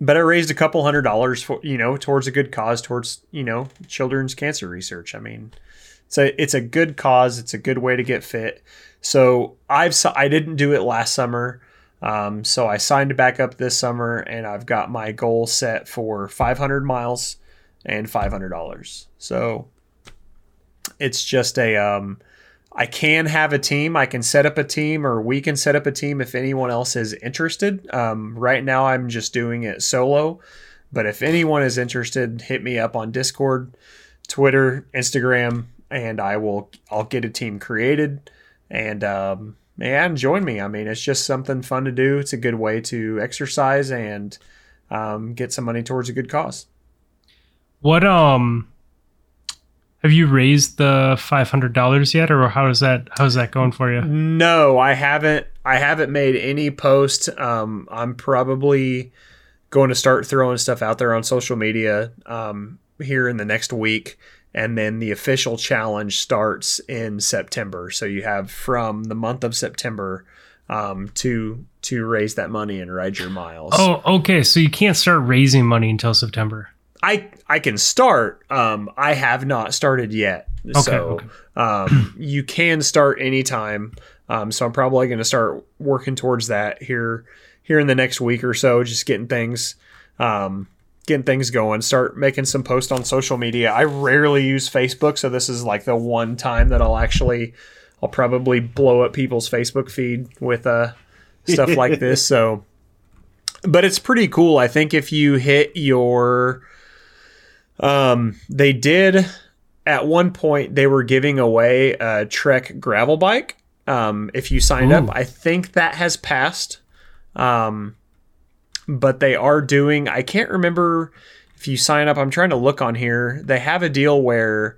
but I raised a couple hundred dollars for you know towards a good cause towards you know children's cancer research. I mean, it's a it's a good cause. It's a good way to get fit. So I've I didn't do it last summer, um, so I signed back up this summer, and I've got my goal set for 500 miles and 500 dollars. So it's just a um, I can have a team. I can set up a team, or we can set up a team if anyone else is interested. Um, right now, I'm just doing it solo. But if anyone is interested, hit me up on Discord, Twitter, Instagram, and I will. I'll get a team created, and um, and join me. I mean, it's just something fun to do. It's a good way to exercise and um, get some money towards a good cause. What um have you raised the five hundred dollars yet, or how is that how's that going for you? No, I haven't. I haven't made any post. Um, I'm probably going to start throwing stuff out there on social media um, here in the next week, and then the official challenge starts in September. So you have from the month of September um, to to raise that money and ride your miles. Oh, okay. So you can't start raising money until September. I I can start. Um, I have not started yet. so okay. Um, you can start anytime. Um, so I'm probably going to start working towards that here here in the next week or so. Just getting things um, getting things going. Start making some posts on social media. I rarely use Facebook, so this is like the one time that I'll actually I'll probably blow up people's Facebook feed with uh, stuff like this. So but it's pretty cool. I think if you hit your um they did at one point they were giving away a Trek gravel bike. Um if you signed Ooh. up, I think that has passed. Um but they are doing I can't remember if you sign up. I'm trying to look on here. They have a deal where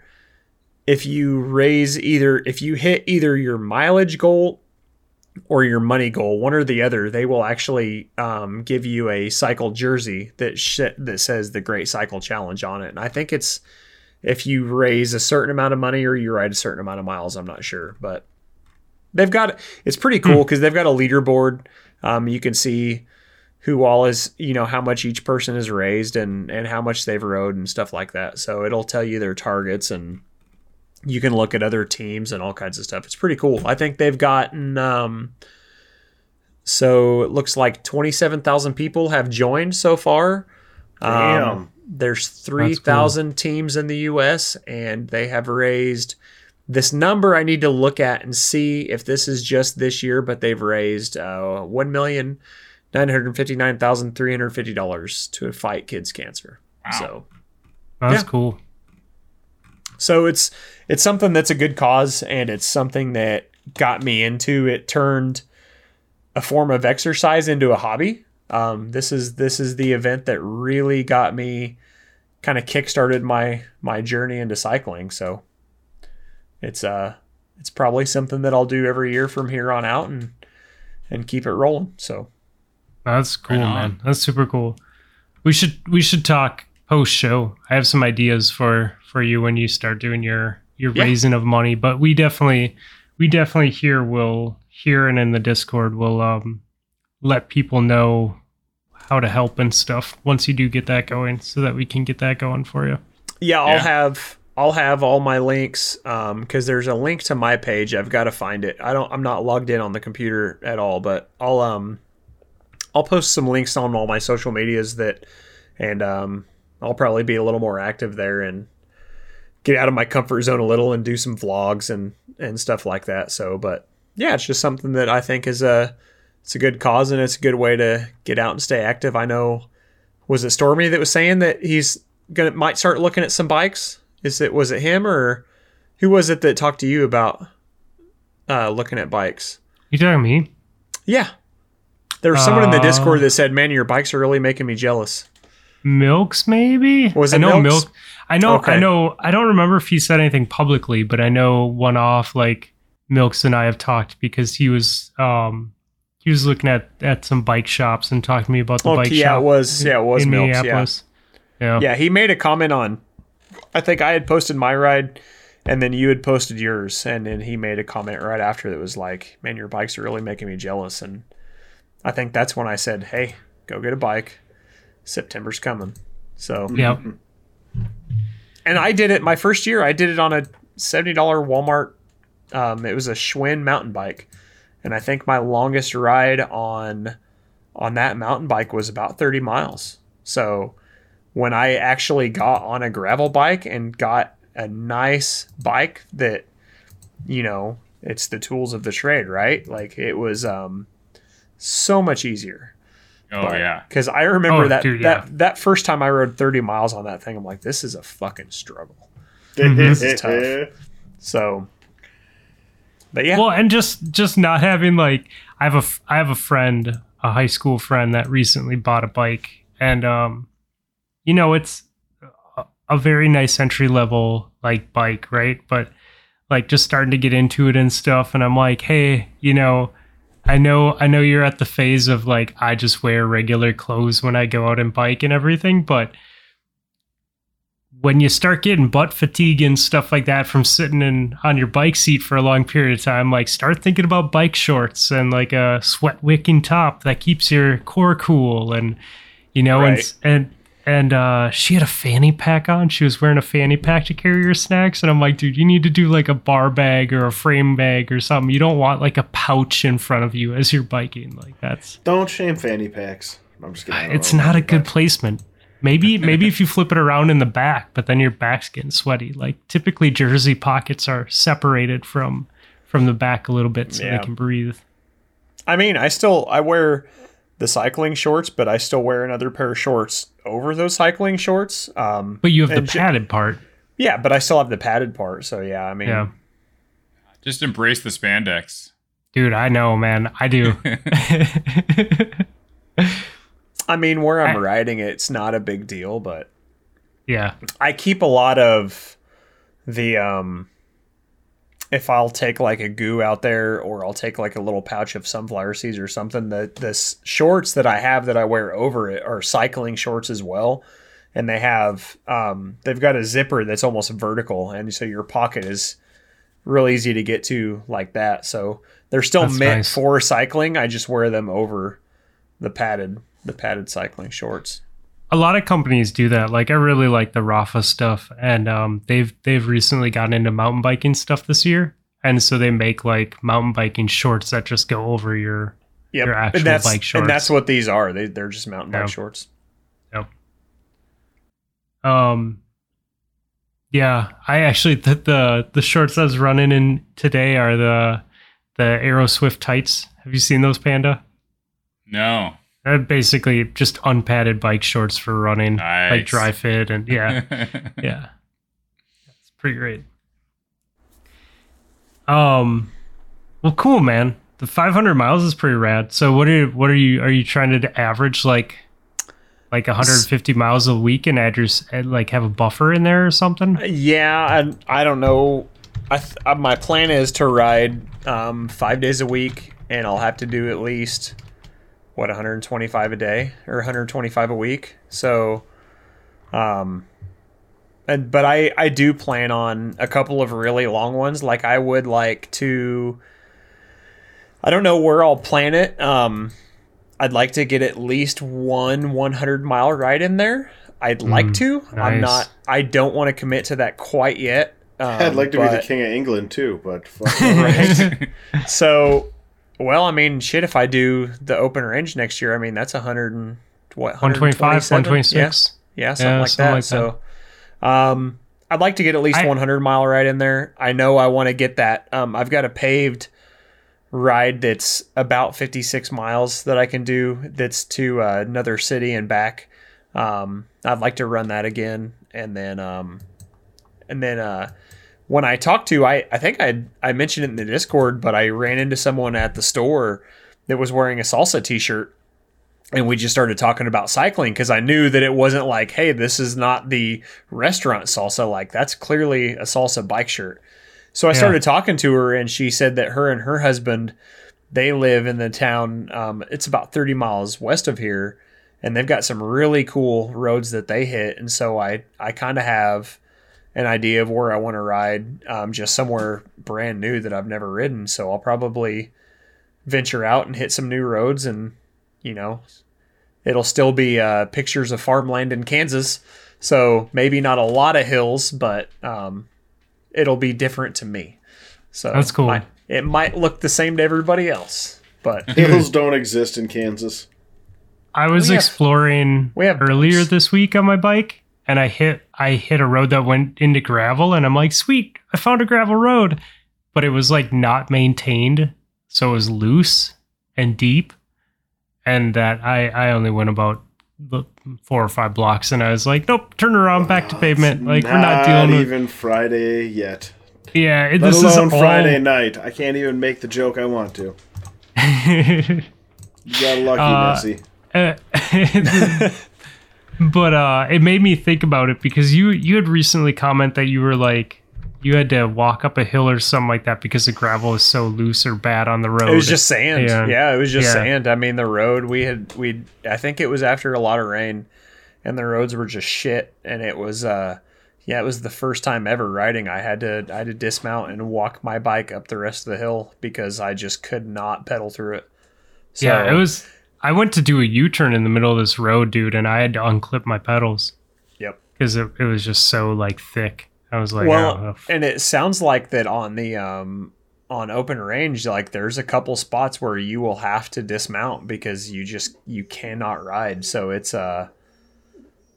if you raise either if you hit either your mileage goal or your money goal, one or the other, they will actually um, give you a cycle jersey that sh- that says the Great Cycle Challenge on it. And I think it's if you raise a certain amount of money or you ride a certain amount of miles. I'm not sure, but they've got it's pretty cool because they've got a leaderboard. Um, you can see who all is you know how much each person has raised and and how much they've rode and stuff like that. So it'll tell you their targets and you can look at other teams and all kinds of stuff. It's pretty cool. I think they've gotten um so it looks like 27,000 people have joined so far. Um, Damn. there's 3,000 teams in the US and they have raised this number I need to look at and see if this is just this year, but they've raised uh, one million nine hundred fifty nine thousand three hundred fifty dollars to fight kids cancer. Wow. So That's Yeah. cool. so it's it's something that's a good cause and it's something that got me into it turned a form of exercise into a hobby um, this is this is the event that really got me kind of kickstarted my my journey into cycling so it's uh it's probably something that I'll do every year from here on out and and keep it rolling so That's cool, Right man. That's super cool. We should we should talk post show. I have some ideas for for you when you start doing your your Yeah. raising of money, but we definitely we definitely here will here and in the Discord will um let people know how to help and stuff once you do get that going so that we can get that going for you. Yeah, I'll Yeah. have I'll have all my links um because there's a link to my page. I've got to find it. I don't I'm not logged in on the computer at all, but I'll um I'll post some links on all my social medias that and um I'll probably be a little more active there and get out of my comfort zone a little and do some vlogs and and stuff like that. So, but yeah, it's just something that I think is a it's a good cause and it's a good way to get out and stay active. I know was it Stormy that was saying that he's gonna might start looking at some bikes? Is it was it him or who was it that talked to you about uh, looking at bikes? You talking me? Yeah, there was someone in the Uh, Discord that said, "Man, your bikes are really making me jealous." Milks maybe? Was I it know Milks? milk I know Okay. I know I don't remember if he said anything publicly, but I know one off like Milks and I have talked because he was um he was looking at at some bike shops and talking to me about the Oh, bike yeah, shop it was yeah, it was in Milks. Yeah. Minneapolis. Yeah. yeah, he made a comment on. I think I had posted my ride, and then you had posted yours, and then he made a comment right after that was like, "Man, your bikes are really making me jealous." And I think that's when I said, "Hey, go get a bike. September's coming." So Yeah. And I did it my first year. I did it on a seventy dollar Walmart. Um, it was a Schwinn mountain bike, and I think my longest ride on on that mountain bike was about thirty miles. So when I actually got on a gravel bike and got a nice bike that, you know, it's the tools of the trade, right? Like it was um, so much easier. Oh yeah. Because I remember Oh, that dude, yeah. that that first time I rode 30 miles on that thing, I'm like, this is a fucking struggle. Mm-hmm. This is tough. So, but yeah, Well, and just just not having like I have a I have a friend, a high school friend that recently bought a bike, and um, you know, it's a, a very nice entry level like bike, right? But like just starting to get into it and stuff, and I'm like, hey, you know. I know I know you're at the phase of like I just wear regular clothes when I go out and bike and everything, but when you start getting butt fatigue and stuff like that from sitting in on your bike seat for a long period of time, like start thinking about bike shorts and like a sweat wicking top that keeps your core cool and you know Right. and and and uh, she had a fanny pack on. She was wearing a fanny pack to carry her snacks, and I'm like, dude, you need to do like a bar bag or a frame bag or something. You don't want like a pouch in front of you as you're biking. Like that's Don't shame fanny packs. I'm just kidding. It's not a good packs. placement. Maybe maybe if you flip it around in the back, but then your back's getting sweaty. Like typically jersey pockets are separated from from the back a little bit so Yeah. they can breathe. I mean, I still I wear the cycling shorts, but I still wear another pair of shorts over those cycling shorts. Um, But you have the And ju- padded part. yeah, but I still have the padded part. So yeah, I mean, Yeah. Just embrace the spandex. Dude, I know, man. I do. I mean, where I'm I- riding it, it's not a big deal, but yeah. I keep a lot of the um if I'll take like a goo out there or I'll take like a little pouch of sunflower seeds or something, the the shorts that I have that I wear over it are cycling shorts as well. And they have um they've got a zipper that's almost vertical and so your pocket is real easy to get to like that. So they're still That's meant nice. for cycling. I just wear them over the padded the padded cycling shorts. A lot of companies do that. Like I really like the Rapha stuff, and um, they've they've recently gotten into mountain biking stuff this year, and so they make like mountain biking shorts that just go over your. Yep. Your actual and that's, bike shorts. And that's what these are. They, they're just mountain Yeah. bike shorts. Um, yeah, I actually the the, the shorts I was running in today are the the Aero Swift tights. Have you seen those, Panda? No. They're basically just unpadded bike shorts for running, like dry fit, and yeah. yeah. It's pretty great. Um well cool man. The 500 miles is pretty rad. So what are what are you are you trying to average like like 150 miles a week and add your and, like have a buffer in there or something? Yeah, I, I don't know. I th- uh, my plan is to ride um, five days a week, and I'll have to do at least what 125 a day or 125 a week. So, um, and but I I do plan on a couple of really long ones. Like I would like to. I don't know where I'll plan it. Um, I'd like to get at least one 100 mile ride in there. I'd like to. I'm not. I don't want to commit to that quite yet. Um, I'd like to be the king of England too, but fuck Right. So, well, I mean, shit. If I do the open range next year, I mean that's a hundred and what 125, 126. Yeah, yeah something Yeah, like something that. like so, um, I'd like to get at least I- 100 mile ride in there. I know I want to get that. Um, I've got a paved ride that's about 56 miles that I can do. That's to uh, another city and back. Um, I'd like to run that again, and then um, and then uh, when I talked to, I I think I I mentioned it in the Discord, but I ran into someone at the store that was wearing a salsa T-shirt, and we just started talking about cycling because I knew that it wasn't like, hey, this is not the restaurant salsa. Like that's clearly a salsa bike shirt. So I Yeah. started talking to her, and she said that her and her husband they live in the town. Um, it's about thirty miles west of here, and they've got some really cool roads that they hit. And so I I kind of have an idea of where I want to ride, um, just somewhere brand new that I've never ridden. So I'll probably venture out and hit some new roads, and you know, it'll still be uh, pictures of farmland in Kansas. So maybe not a lot of hills, but um, it'll be different to me. So That's cool. might- it might look the same to everybody else, but Hills don't exist in Kansas. I was We have- exploring we have earlier bumps. this week on my bike, and I hit I hit a road that went into gravel, and I'm like, sweet, I found a gravel road, but it was like not maintained, so it was loose and deep, and that I I only went about four or five blocks, and I was like, nope, turn around, back to pavement. Like we're not dealing with even Friday yet. yeah. it- Let This is alone all, Friday night. I can't even make the joke I want to. You got lucky, Uh, Nessie. Uh, but uh it made me think about it because you you had recently comment that you were like you had to walk up a hill or something like that because the gravel is so loose or bad on the road. It was just sand. Yeah. Yeah, it was just Yeah. sand. I mean, the road we had we I think it was after a lot of rain, and the roads were just shit. And it was uh, yeah, it was the first time ever riding. I had to I had to dismount and walk my bike up the rest of the hill because I just could not pedal through it. So, yeah, it was. I went to do a U turn in the middle of this road, dude, and I had to unclip my pedals Yep. because it, it was just so like thick. I was like, well, oh, and it sounds like that on the um on open range, like there's a couple spots where you will have to dismount because you just you cannot ride. So it's uh,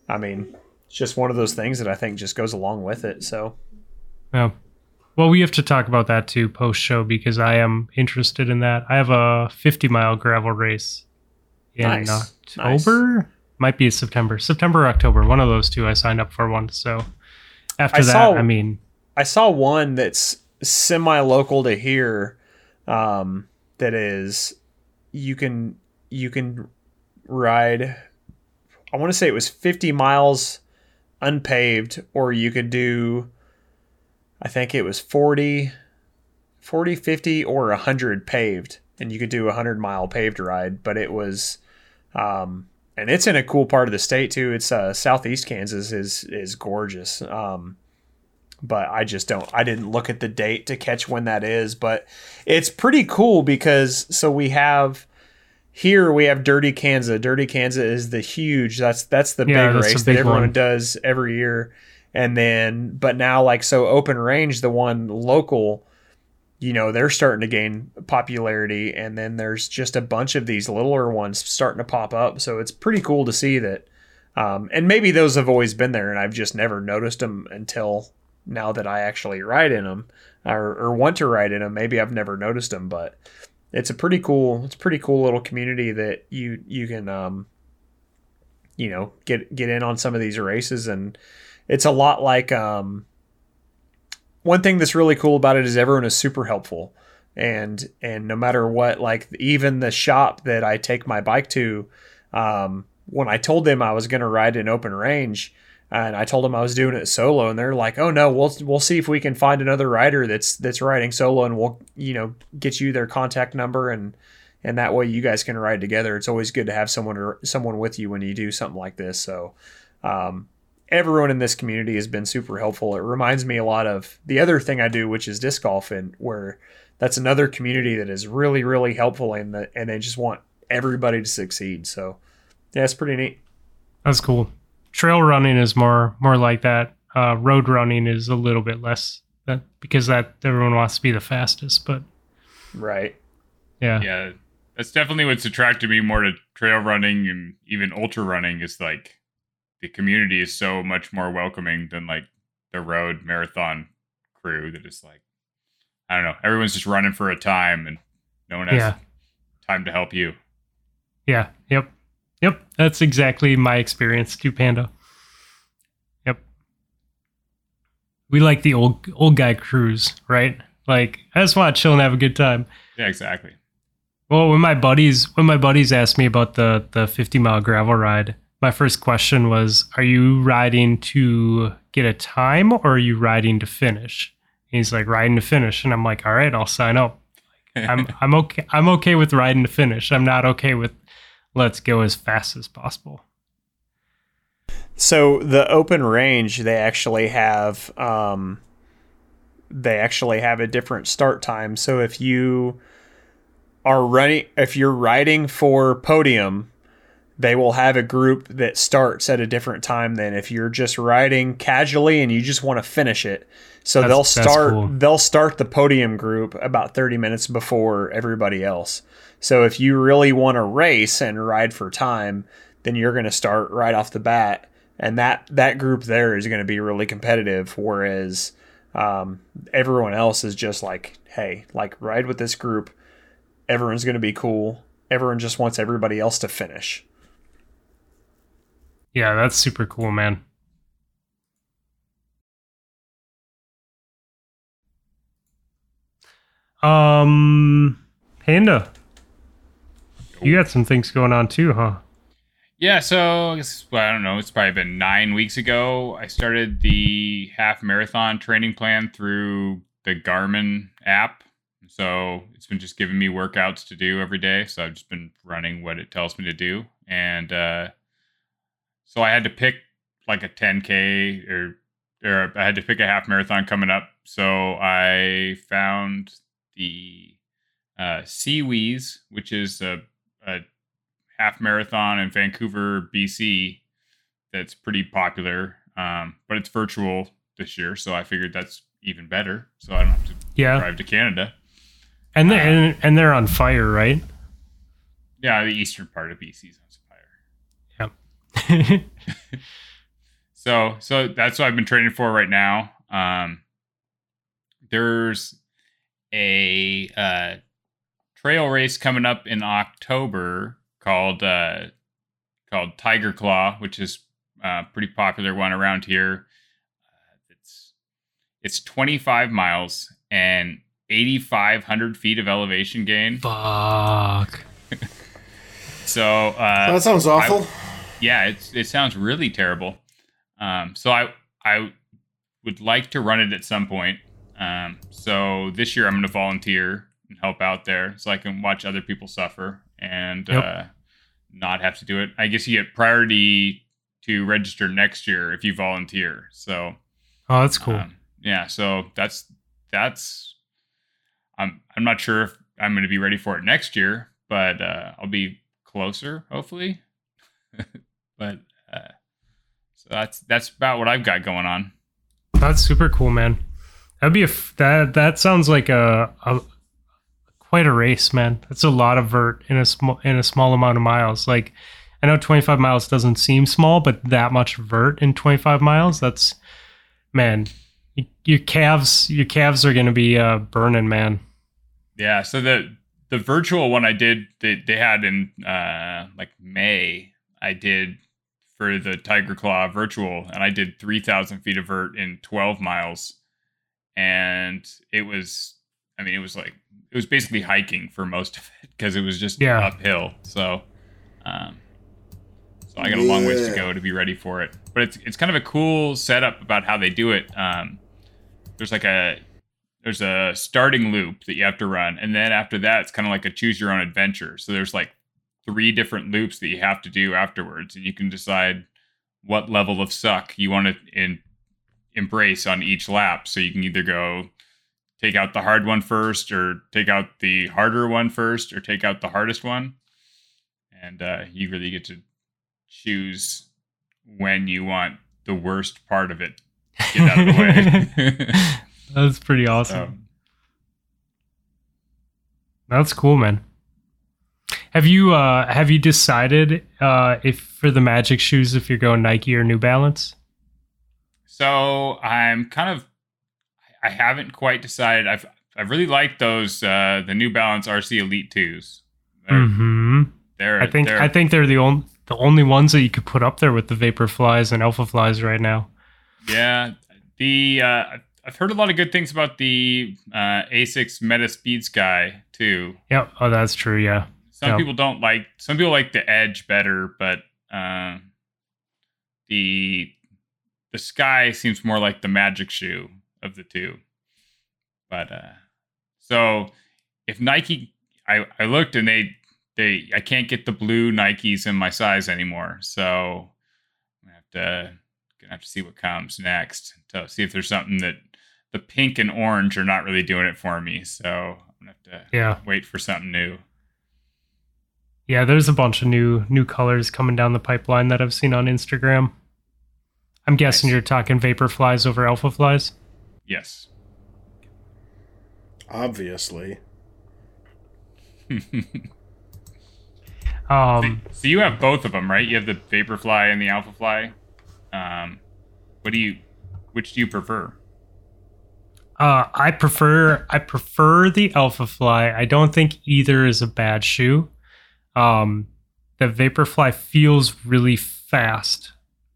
I mean, it's just one of those things that I think just goes along with it. So yeah. Well, we have to talk about that too post show because I am interested in that. I have a 50 mile gravel race in Nice. October. Might be September, September, or October. One of those two. I signed up for one. So after I that, saw- I mean, I saw one that's semi local to here. Um, that is, you can you can ride. I want to say it was 50 miles unpaved, or you could do. I think it was 40, 40, 50, or 100 paved, and you could do a 100 mile paved ride. But it was, um, and it's in a cool part of the state too. It's uh, southeast Kansas is is gorgeous. Um, but I just don't. I didn't look at the date to catch when that is. But it's pretty cool because so we have here we have Dirty Kanza. Dirty Kanza is the huge. That's that's the Yeah, big that's race big that everyone one. does every year. And then, but now like so, Open Range, the one local, you know, they're starting to gain popularity. And then there's just a bunch of these littler ones starting to pop up. So it's pretty cool to see that. Um, and maybe those have always been there, and I've just never noticed them until now that I actually ride in them or, or want to ride in them. Maybe I've never noticed them, but it's a pretty cool, it's a pretty cool little community that you you can um, you know get get in on some of these races, and it's a lot like um, one thing that's really cool about it is everyone is super helpful, and and no matter what, like even the shop that I take my bike to, um, when I told them I was going to ride in open range and I told them I was doing it solo, and they're like, "Oh no, we'll we'll see if we can find another rider that's that's riding solo, and we'll you know get you their contact number and and that way you guys can ride together. It's always good to have someone or someone with you when you do something like this. So, um, everyone in this community has been super helpful. It reminds me a lot of the other thing I do, which is disc golf, and where that's another community that is really, really helpful and the, and they just want everybody to succeed. So, yeah, it's pretty neat. That's cool. Trail running is more more like that. Uh, road running is a little bit less that because that everyone wants to be the fastest. But Right. yeah, yeah, that's definitely what's attracted me more to trail running and even ultra running is like the community is so much more welcoming than like the road marathon crew that is like I don't know, everyone's just running for a time and no one has Yeah. time to help you. yeah, yep, yep. That's exactly my experience too, Panda. Yep. We like the old old guy cruise, right? Like I just want to chill and have a good time. Yeah, exactly. Well, when my buddies when my buddies asked me about the the 50 mile gravel ride, my first question was, "Are you riding to get a time or are you riding to finish?" And he's like, "Riding to finish," and I'm like, "All right, I'll sign up." I'm I'm okay I'm okay with riding to finish. I'm not okay with let's go as fast as possible. So the open range, they actually have um, they actually have a different start time. So if you are running, if you're riding for podium, they will have a group that starts at a different time than if you're just riding casually and you just want to finish it. So That's- they'll start cool. they'll start the podium group about 30 minutes before everybody else. So if you really want to race and ride for time, then you're going to start right off the bat and that that group there is going to be really competitive whereas um, everyone else is just like hey like ride with this group everyone's going to be cool everyone just wants everybody else to finish Yeah, that's super cool, man. Um, Panda, you got some things going on too, huh? Yeah, so I guess well, I don't know. It's probably been nine weeks ago. I started the half marathon training plan through the Garmin app. So it's been just giving me workouts to do every day. So I've just been running what it tells me to do, and uh, so I had to pick like a 10k or or I had to pick a half marathon coming up. So I found the uh, SeaWheeze, which is a, a half marathon in Vancouver, BC. That's pretty popular, um, but it's virtual this year, so I figured that's even better. So I don't have to Yeah, drive to Canada. and they, and, and they're on fire, right? Yeah, the eastern part of BC is on. So so that's what I've been training for right now. Um, there's a uh, trail race coming up in October called uh, called Tiger Claw, which is a pretty popular one around here. Uh, it's it's 25 miles and 8,500 feet of elevation gain. Fuck. So uh, that sounds awful. Yeah, it's it sounds really terrible. Um, so I I would like to run it at some point. Um, so this year I'm going to volunteer and help out there, so I can watch other people suffer and Yep. uh, not have to do it. I guess you get priority to register next year if you volunteer. So Oh, that's cool. um, yeah, so that's that's I'm I'm not sure if I'm going to be ready for it next year, but uh, I'll be closer, hopefully. but uh, so that's that's about what I've got going on. That's super cool, man. That'd be a f- that that sounds like a, a quite a race, man. That's a lot of vert in a small in a small amount of miles. Like I know 25 miles doesn't seem small, but that much vert in 25 miles, that's man. y- Your calves, your calves are gonna be uh, burning, man. Yeah, so the the virtual one I did they they had in uh like May I did for the Tiger Claw virtual and I did 3000 feet of vert in 12 miles. And it was I mean it was like it was basically hiking for most of it because it was just Yeah. uphill. So um so I got a long ways to go to be ready for it. But it's it's kind of a cool setup about how they do it. Um there's like a there's a starting loop that you have to run, and then after that, it's kind of like a choose your own adventure. So there's like three different loops that you have to do afterwards, and you can decide what level of suck you want to in, embrace on each lap. So you can either go take out the hard one first, or take out the harder one first, or take out the hardest one, and uh, you really get to choose when you want the worst part of it get out of the way. That's pretty awesome. so, That's cool, man. Have you uh have you decided uh if for the magic shoes if you're going Nike or New Balance? so I'm kind of I haven't quite decided. I've I really like those uh the New Balance RC Elite twos. They're, hmm they're I think they're, I think they're the only the only ones that you could put up there with the Vapor Flies and Alpha Flies right now. yeah the uh, I've- I've heard a lot of good things about the uh, Asics Meta Speed Sky too. Yep. Oh, that's true. Yeah. Some people don't like some people like the Edge better, but uh, the the Sky seems more like the magic shoe of the two. But uh, so if Nike, I I looked and they they I can't get the blue Nikes in my size anymore, so I'm gonna have to gonna have to see what comes next to see if there's something that the pink and orange are not really doing it for me. So I'm gonna have to Yeah. wait for something new. Yeah. There's a bunch of new new colors coming down the pipeline that I've seen on Instagram. I'm guessing Nice. you're talking Vapor Flies over Alpha Flies. Yes. Obviously. Um. so you have both of them, right? You have the Vaporfly and the Alphafly. Um, what do you? Which do you prefer? Uh, I prefer I prefer the Alpha Fly. I don't think either is a bad shoe. Um, the Vaporfly feels really fast,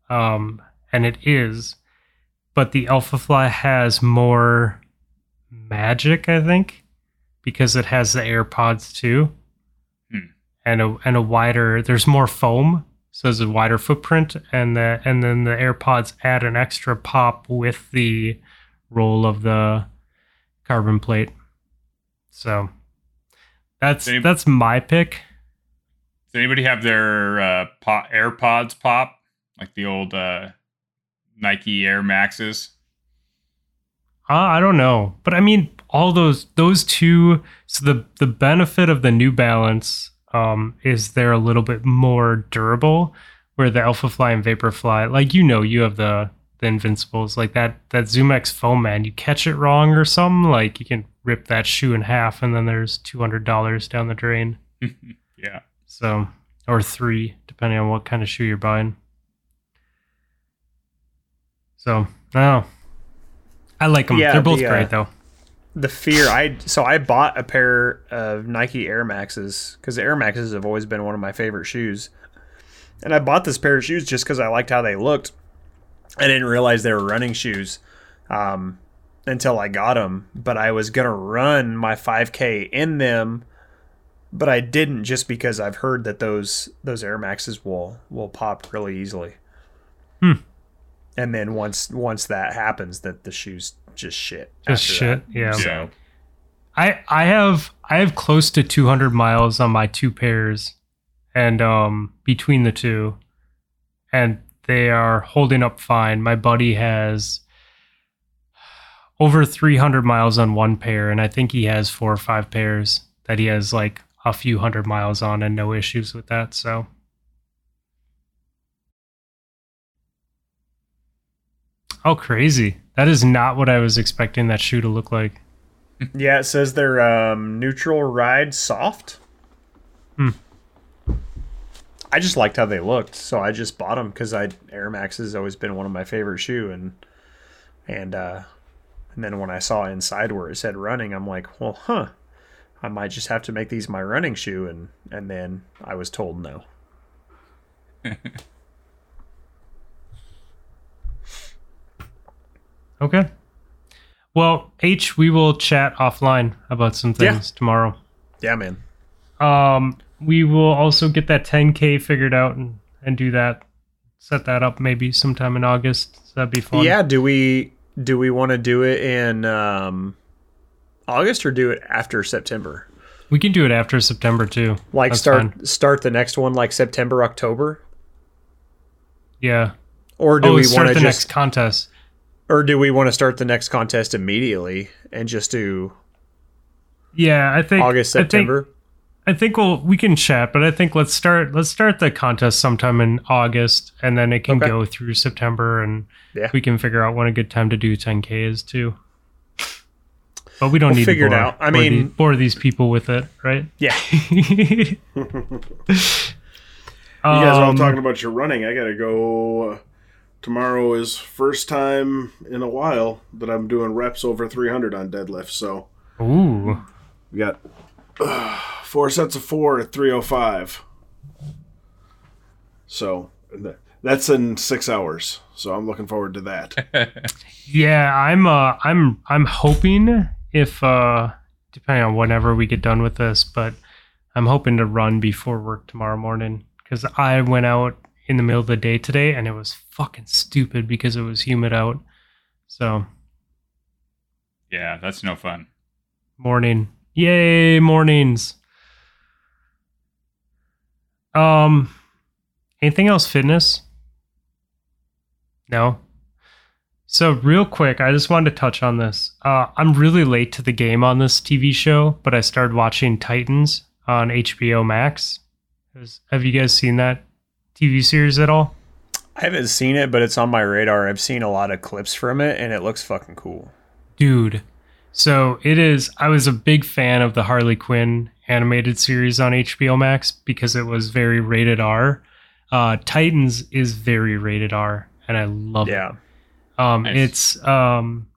um, and it is, but the Alpha Fly has more magic, I think, because it has the AirPods too, Hmm. and a and a wider. There's more foam, so there's a wider footprint, and the and then the AirPods add an extra pop with the roll of the carbon plate. So that's Any- that's my pick. Does anybody have their uh, po- AirPods pop like the old uh, Nike Air Maxes? Uh, I don't know, but I mean all those those two. So the the benefit of the New Balance um, is they're a little bit more durable, where the Alpha Fly and Vapor Fly, like you know, you have the the Invincibles, like that that ZoomX foam man. You catch it wrong or something, like you can rip that shoe in half, and then there's two hundred dollars down the drain. yeah. So, or three, depending on what kind of shoe you're buying. So, no. I like them. Yeah, They're both the, uh, great, though. the fear I so I bought a pair of Nike Air Maxes because the Air Maxes have always been one of my favorite shoes, and I bought this pair of shoes just because I liked how they looked. I didn't realize they were running shoes um, until I got them, but I was gonna run my 5K in them, but I didn't just because I've heard that those those Air Maxes will will pop really easily. Hmm. And then once once that happens, that the shoes just shit. Just shit, that. yeah. So I I have I have close to 200 miles on my two pairs, and um between the two, and they are holding up fine. My buddy has over 300 miles on one pair, and I think he has four or five pairs that he has like a few hundred miles on, and no issues with that. So Oh, crazy. That is not what I was expecting that shoe to look like. Yeah, it says they're um, neutral ride soft. Hmm. I just liked how they looked, so I just bought them because I Air Max has always been one of my favorite shoe, and and uh, and then when I saw inside where it said running, I'm like, well, huh, I might just have to make these my running shoe, and and then I was told no. Okay. Well, H, we will chat offline about some Yeah. things tomorrow. Yeah, man. Um, we will also get that 10k figured out and and do that. Set that up maybe sometime in August. So that'd be fun. Yeah, do we do we want to do it in um August or do it after September? We can do it after September too. Like That's start fine. start the next one like September, October? Yeah. Or do we want to oh, we start want the to next just contest. or do we want to start the next contest immediately and just do Yeah, I think August, I think- September? I think we'll we can chat, but I think let's start let's start the contest sometime in August, and then it can Okay. go through September, and Yeah. we can figure out when a good time to do 10k is too. But we don't We'll need figure to bore, out. I bore mean- these, bore these people with it, right? Yeah. You guys are all Um, talking about your running. I gotta go. Uh, tomorrow is first time in a while that I'm doing reps over 300 on deadlift. So Ooh, we got uh, four sets of four at 305. So that's in six hours. So I'm looking forward to that. yeah. I'm uh, I'm I'm hoping if uh, depending on whenever we get done with this, but I'm hoping to run before work tomorrow morning because I went out in the middle of the day today and it was fucking stupid because it was humid out. So Yeah, that's no fun. morning, yay mornings. Um, anything else fitness? No. So real quick, I just wanted to touch on this. Uh, I'm really late to the game on this TV show, but I started watching Titans on HBO Max. Has- Have you guys seen that TV series at all? I haven't seen it, but it's on my radar. I've seen a lot of clips from it and it looks fucking cool. Dude. So it is. I was a big fan of the Harley Quinn animated series on HBO Max because it was very rated R. Uh, Titans is very rated R, and I love Yeah. it. Um, Nice. It's um,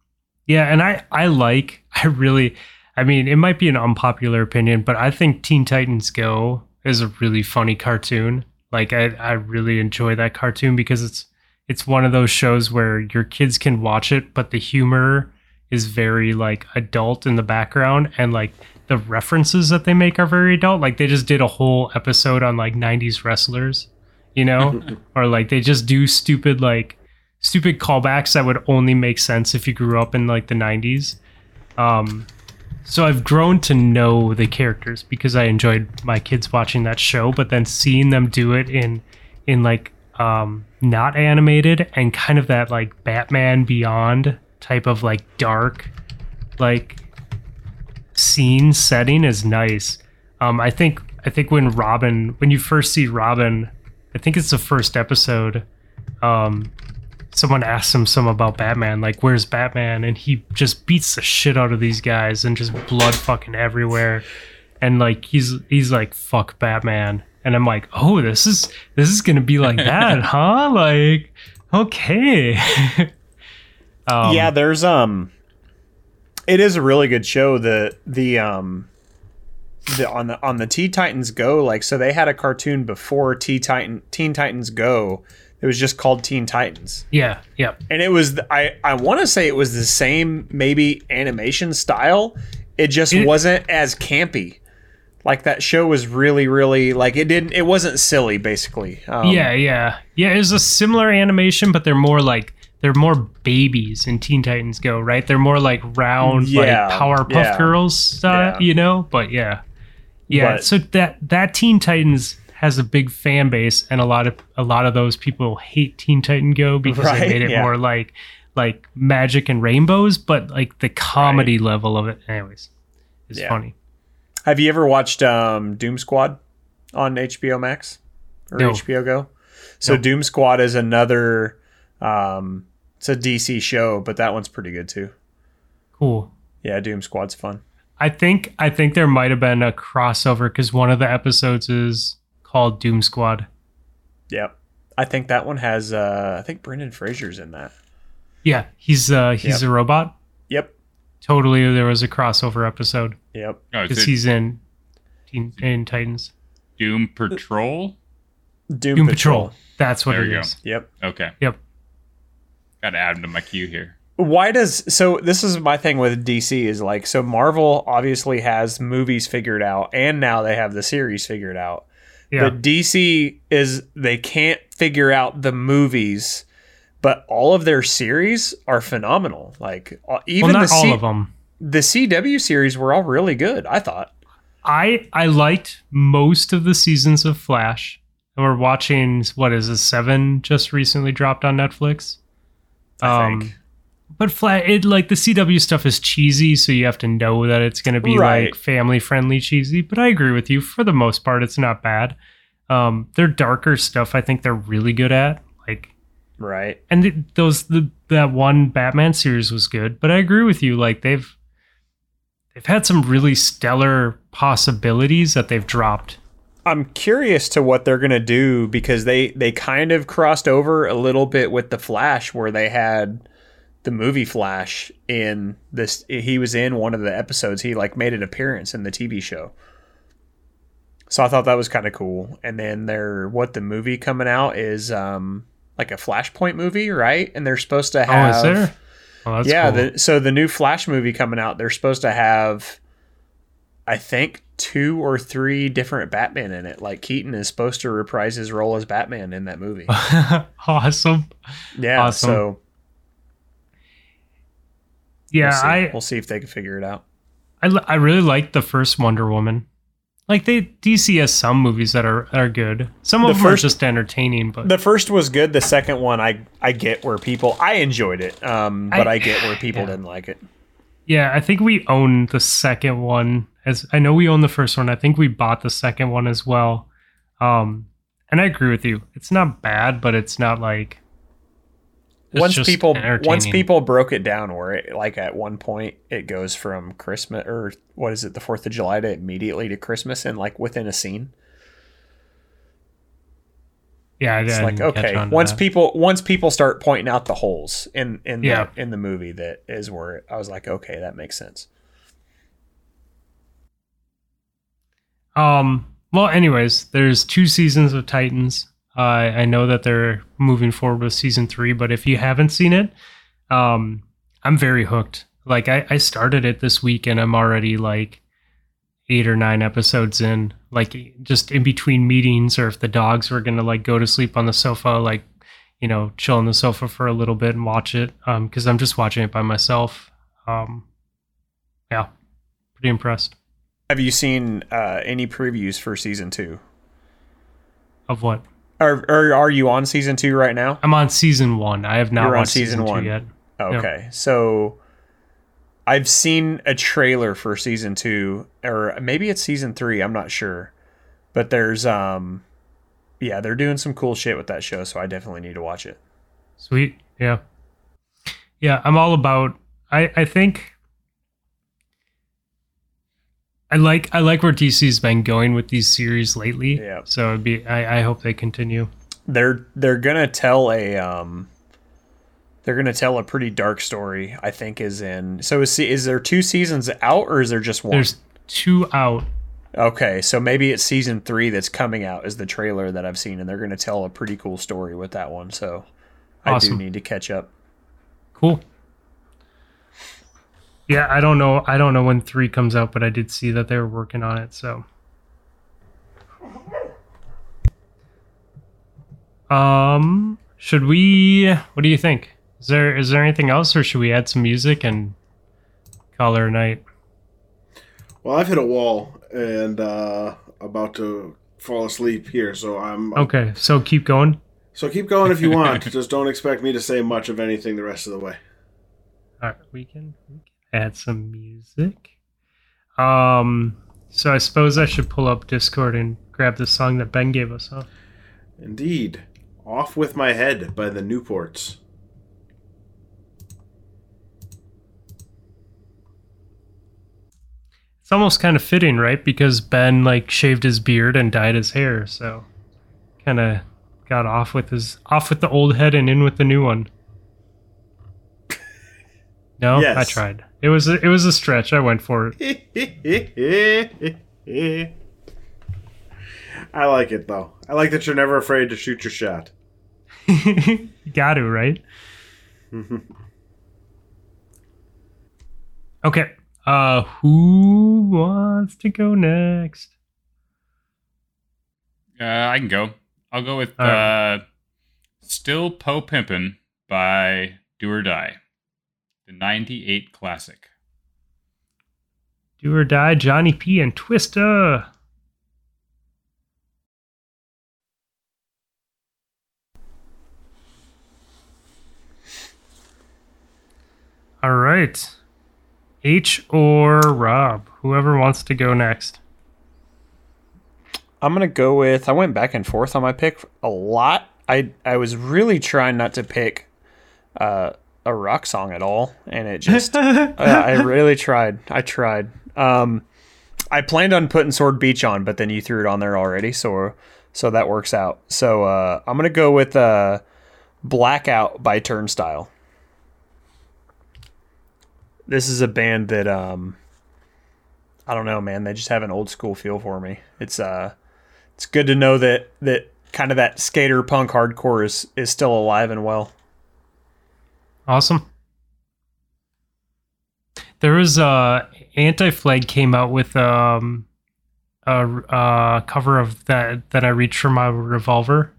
yeah, and I I like I really. I mean, it might be an unpopular opinion, but I think Teen Titans Go is a really funny cartoon. Like I I really enjoy that cartoon because it's it's one of those shows where your kids can watch it, but the humor is very like adult in the background and like the references that they make are very adult. Like they just did a whole episode on like 90s wrestlers, you know? or like they just do stupid like stupid callbacks that would only make sense if you grew up in like the 90s. Um so I've grown to know the characters because I enjoyed my kids watching that show, but then seeing them do it in in like um not animated and kind of that like Batman Beyond type of like dark like scene setting is nice. Um I think I think when Robin when you first see Robin, I think it's the first episode, um someone asks him some about Batman, like where's Batman? And he just beats the shit out of these guys and just blood fucking everywhere. And like he's he's like fuck Batman. And I'm like, oh, this is this is gonna be like that, huh? Like, okay. um, yeah, there's um it is a really good show. The the um the on the on the T Titans Go, like so they had a cartoon before T Titan Teen Titans Go. It was just called Teen Titans. yeah, yeah. And it was I I want to say it was the same maybe animation style. It just It- wasn't as campy. Like that show was really really like it didn't it wasn't silly basically. Um, yeah, yeah, yeah. It was a similar animation, but they're more like they're more babies in Teen Titans Go, right? They're more like round, Yeah, like Powerpuff yeah. Girls style, Yeah. you know. But yeah, yeah. But- so that that Teen Titans has a big fan base, and a lot of a lot of those people hate Teen Titan Go because Right, they made it yeah. more like like magic and rainbows, but like the comedy level of it, anyways, is Yeah. funny. Have you ever watched um, Doom Squad on HBO Max or No. HBO Go? So No. Doom Squad is another. Um, it's a DC show, but that one's pretty good too. Cool. Yeah, Doom Squad's fun. I think I think there might have been a crossover because one of the episodes is called Doom Squad. Yep. I think that one has. Uh, I think Brendan Fraser's in that. Yeah, he's uh he's Yep. a robot. Yep. Totally, there was a crossover episode Yep. Oh, is because it he's in Teen, in Titans. Doom Patrol? Doom, Doom Patrol. Patrol. That's what There it you go. is. Yep. Okay. Yep. Got to add him to my queue here. why does so this is my thing with dc is like so marvel obviously has movies figured out and now they have the series figured out Yeah. but dc is they can't figure out the movies but all of their series are phenomenal like uh, even well, not the all se- of them. the CW series were all really good. I thought. I I liked most of the seasons of Flash, and we're watching what is a seven just recently dropped on Netflix. I Um, think. But flat, it like the CW stuff is cheesy, so you have to know that it's going to be Right. like family friendly cheesy. But I agree with you for the most part, it's not bad. Um, their darker stuff, I think they're really good at. Like, Right. and th- those the that one Batman series was good. But I agree with you. Like they've they've had some really stellar possibilities that they've dropped. I'm curious to what they're gonna do because they they kind of crossed over a little bit with the Flash, where they had the movie Flash in this. He was in one of the episodes. He like made an appearance in the TV show. So I thought that was kind of cool. And then their what the movie coming out is um like a Flashpoint movie, right? And they're supposed to Oh, have is there? Oh, yeah, cool. the, so the new Flash movie coming out, they're supposed to have, I think, two or three different Batman in it. Like Keaton is supposed to reprise his role as Batman in that movie. awesome. Yeah, Awesome. so Yeah, we'll see. I we'll see if they can figure it out. I, I really like the first Wonder Woman. Like they DC has some movies that are are good. Some of The them first- are just entertaining, but The first was good. The second one, I I get where people I enjoyed it, um, but I, I- get where people yeah. didn't like it. yeah, I think we own the second one. As I know we own the first one. I think we bought the second one as well. Um, and I agree with you. It's not bad, but it's not like it's once people once people broke it down where it like at one point it goes from christmas or what is it the fourth of july to immediately to christmas and like within a scene yeah, I it's like okay on once that. people once people start pointing out the holes in in Yeah. the in the movie that is where i was like okay that makes sense Um. Well, anyways, there's two seasons of Titans. Uh, I know that they're moving forward with season three, but if you haven't seen it, um, I'm very hooked. Like I, I started it this week, and I'm already like eight or nine episodes in. Like just in between meetings, or if the dogs were gonna like go to sleep on the sofa, like you know, chill on the sofa for a little bit and watch it. Um, because I'm just watching it by myself. Um, yeah, pretty impressed. have you seen uh any previews for season two Of what? Or, or are you on season two right now I'm on season one. I have not You're on watched season, season one. two yet. Okay, so I've seen a trailer for season two, or maybe it's season three. I'm not sure, but there's um, yeah, they're doing some cool shit with that show, so I definitely need to watch it. Sweet. Yeah. Yeah, I'm all about I I think I like I like where DC's been going with these series lately. Yeah. So it'd be I, I hope they continue. They're they're gonna tell a um, they're gonna tell a pretty dark story. I think is in. So is is there two seasons out, or is there just one? There's two out. Okay, so maybe it's season three that's coming out is the trailer that I've seen, and they're going to tell a pretty cool story with that one. So I do need to catch up. Cool. Yeah, I don't know. I don't know when three comes out, but I did see that they were working on it. So, um, should we? What do you think? Is there is there anything else, or should we add some music and call her a night? Well, I've hit a wall and uh, about to fall asleep here, so I'm Okay, so keep going. So keep going if you want. Just don't expect me to say much of anything the rest of the way. All right, we can, we can add some music. Um, so I suppose I should pull up Discord and grab the song that Ben gave us, huh? Indeed. Off with My Head by the Newports. It's almost kind of fitting, right? Because Ben like shaved his beard and dyed his hair, so kind of got off with his off with the old head and in with the new one. No, I tried. It was a, it was a stretch. I went for it. I like it though. I like that you're never afraid to shoot your shot. got to right. okay. Uh, who wants to go next? Uh, I can go. I'll go with All right. uh, "Still Po Pimpin' by Do or Die, the '98 classic. Do or Die, Johnny P, and Twista. All right. H or Rob, whoever wants to go next. I'm gonna go with. I went back and forth on my pick a lot. I I was really trying not to pick uh, a rock song at all, and it just. uh, I really tried. I tried. Um, I planned on putting Sword Beach on, but then you threw it on there already, so so that works out. So uh, I'm gonna go with uh, Blackout by Turnstile. This is a band that um, I don't know, man. They just have an old school feel for me. It's uh, it's good to know that that kind of that skater punk hardcore is is still alive and well. Awesome. There was uh Anti Flag came out with um a, a cover of that that I reached for my revolver,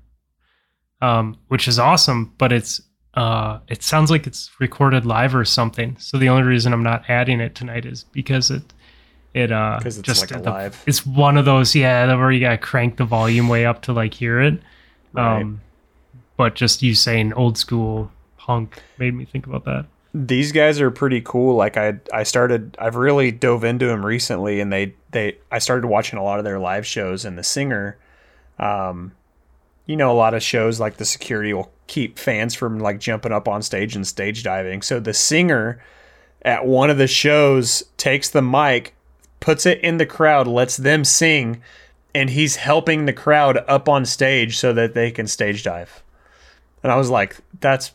um, which is awesome. But it's uh it sounds like it's recorded live or something. So the only reason I'm not adding it tonight is because it it uh it's just like the- live. It's one of those yeah where you gotta crank the volume way up to like hear it. Right. Um, but just you saying old school punk made me think about that. these guys are pretty cool. Like I I started I've really dove into them recently and they they I started watching a lot of their live shows and the singer um you know a lot of shows like the security will keep fans from like jumping up on stage and stage diving. So the singer at one of the shows takes the mic, puts it in the crowd, lets them sing and he's helping the crowd up on stage so that they can stage dive. And I was like that's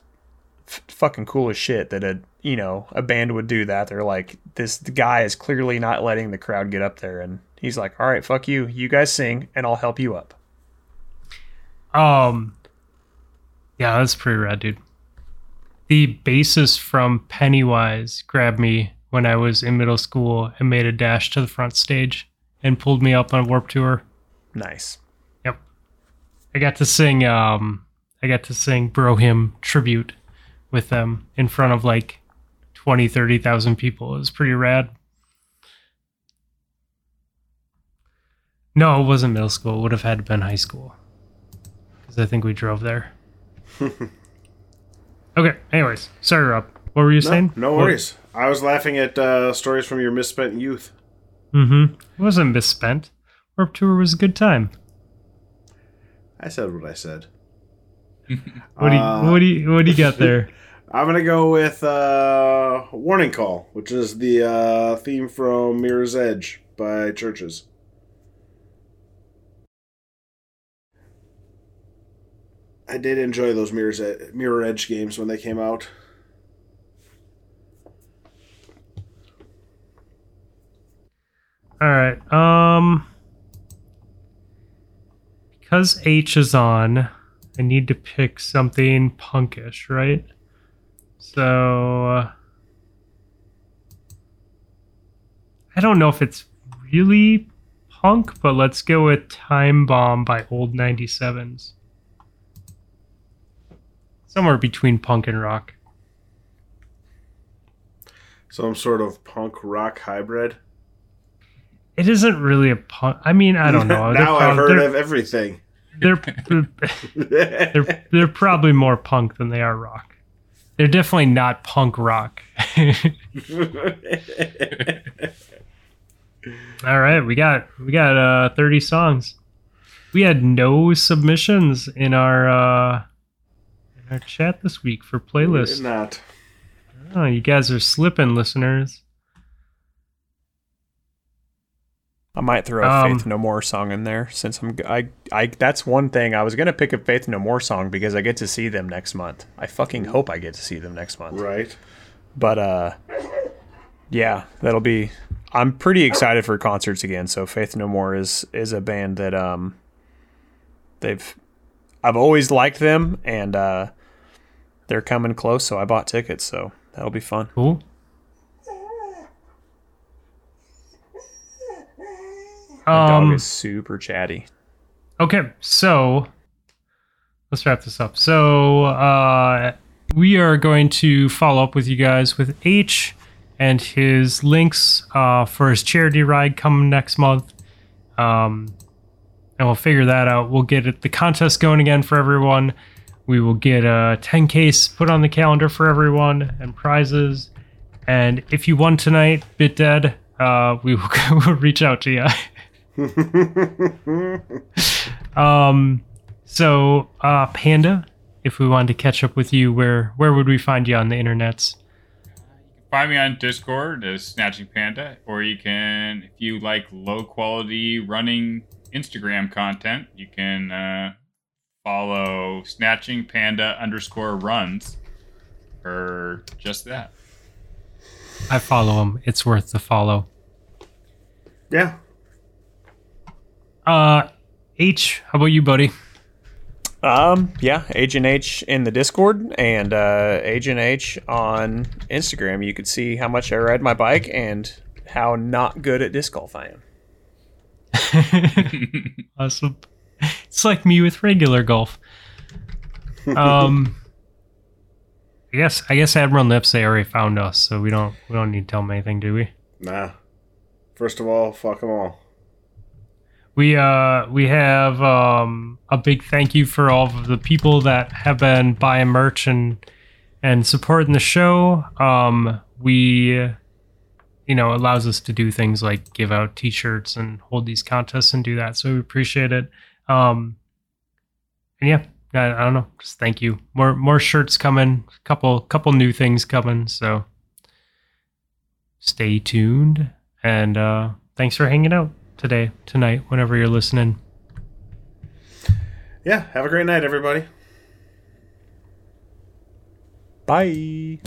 f- fucking cool as shit that a you know a band would do that. They're like this guy is clearly not letting the crowd get up there, and he's like, "All right, fuck you, you guys sing, and I'll help you up." Um, yeah, that's pretty rad, dude. The bassist from Pennywise grabbed me when I was in middle school and made a dash to the front stage and pulled me up on a Warped Tour. Nice. Yep. I got to sing um I got to sing Bro Hymn tribute with them in front of like 20, 30,000 people. It was pretty rad. No, it wasn't middle school. It would have had to been high school. Because I think we drove there. okay, anyways. Sorry, Rob. What were you No, saying? no worries. I was laughing at uh, stories from your misspent youth. Mm-hmm. It wasn't misspent. Warped Tour was a good time. I said what I said. What do you, Uh, what do you, what do you got there? I'm gonna go with uh, "Warning Call," which is the uh, theme from Mirror's Edge by CHVRCHES. I did enjoy those Mirror's Ed- Mirror Edge games when they came out. All right. Um because H is on, I need to pick something punkish, right? So uh, I don't know if it's really punk, but let's go with Time Bomb by Old 97s. Somewhere between punk and rock. Some sort of punk rock hybrid. It isn't really a punk. I mean, I don't know. They're now I've heard they're- of everything. they're they're they're probably more punk than they are rock. They're definitely not punk rock. All right, we got we got uh 30 songs. We had no submissions in our uh in our chat this week for playlist. Not. Oh, you guys are slipping, listeners. I might throw a Um, Faith No More song in there since I'm I I that's one thing I was gonna pick a Faith No More song because I get to see them next month. I fucking hope I get to see them next month. Right. But uh, yeah, that'll be. I'm pretty excited for concerts again. So Faith No More is is a band that um, they've. I've always liked them, and uh, they're coming close. So I bought tickets. So that'll be fun. Cool. My Um, dog is super chatty. Okay, so let's wrap this up. So uh, we are going to follow up with you guys with H and his links uh, for his charity ride coming next month. Um, and we'll figure that out. We'll get it, the contest going again for everyone. We will get a 10 case put on the calendar for everyone and prizes. And if you won tonight, BitDead, uh, we will we'll reach out to you. um, so uh, Panda, if we wanted to catch up with you, where where would we find you on the internets? Uh you can find me on Discord as Snatching Panda, or you can, if you like low quality running Instagram content, you can uh, follow Snatching Panda underscore runs or just that. I follow him. It's worth the follow. Yeah. Uh, H, how about you, buddy? Um, yeah, Agent H in the Discord and uh, Agent H on Instagram. You could see how much I ride my bike and how not good at disc golf I am. awesome. It's like me with regular golf. Um, I guess I guess Admiral they already found us, so we don't we don't need to tell them anything, do we? Nah. First of all, fuck them all. We uh we have um a big thank you for all of the people that have been buying merch and and supporting the show. Um we you know allows us to do things like give out t-shirts and hold these contests and do that. So we appreciate it. Um and yeah, I, I don't know. Just thank you. More more shirts coming. Couple couple new things coming. So stay tuned and uh thanks for hanging out today, tonight, whenever you're listening. Yeah. Have a great night, everybody. Bye.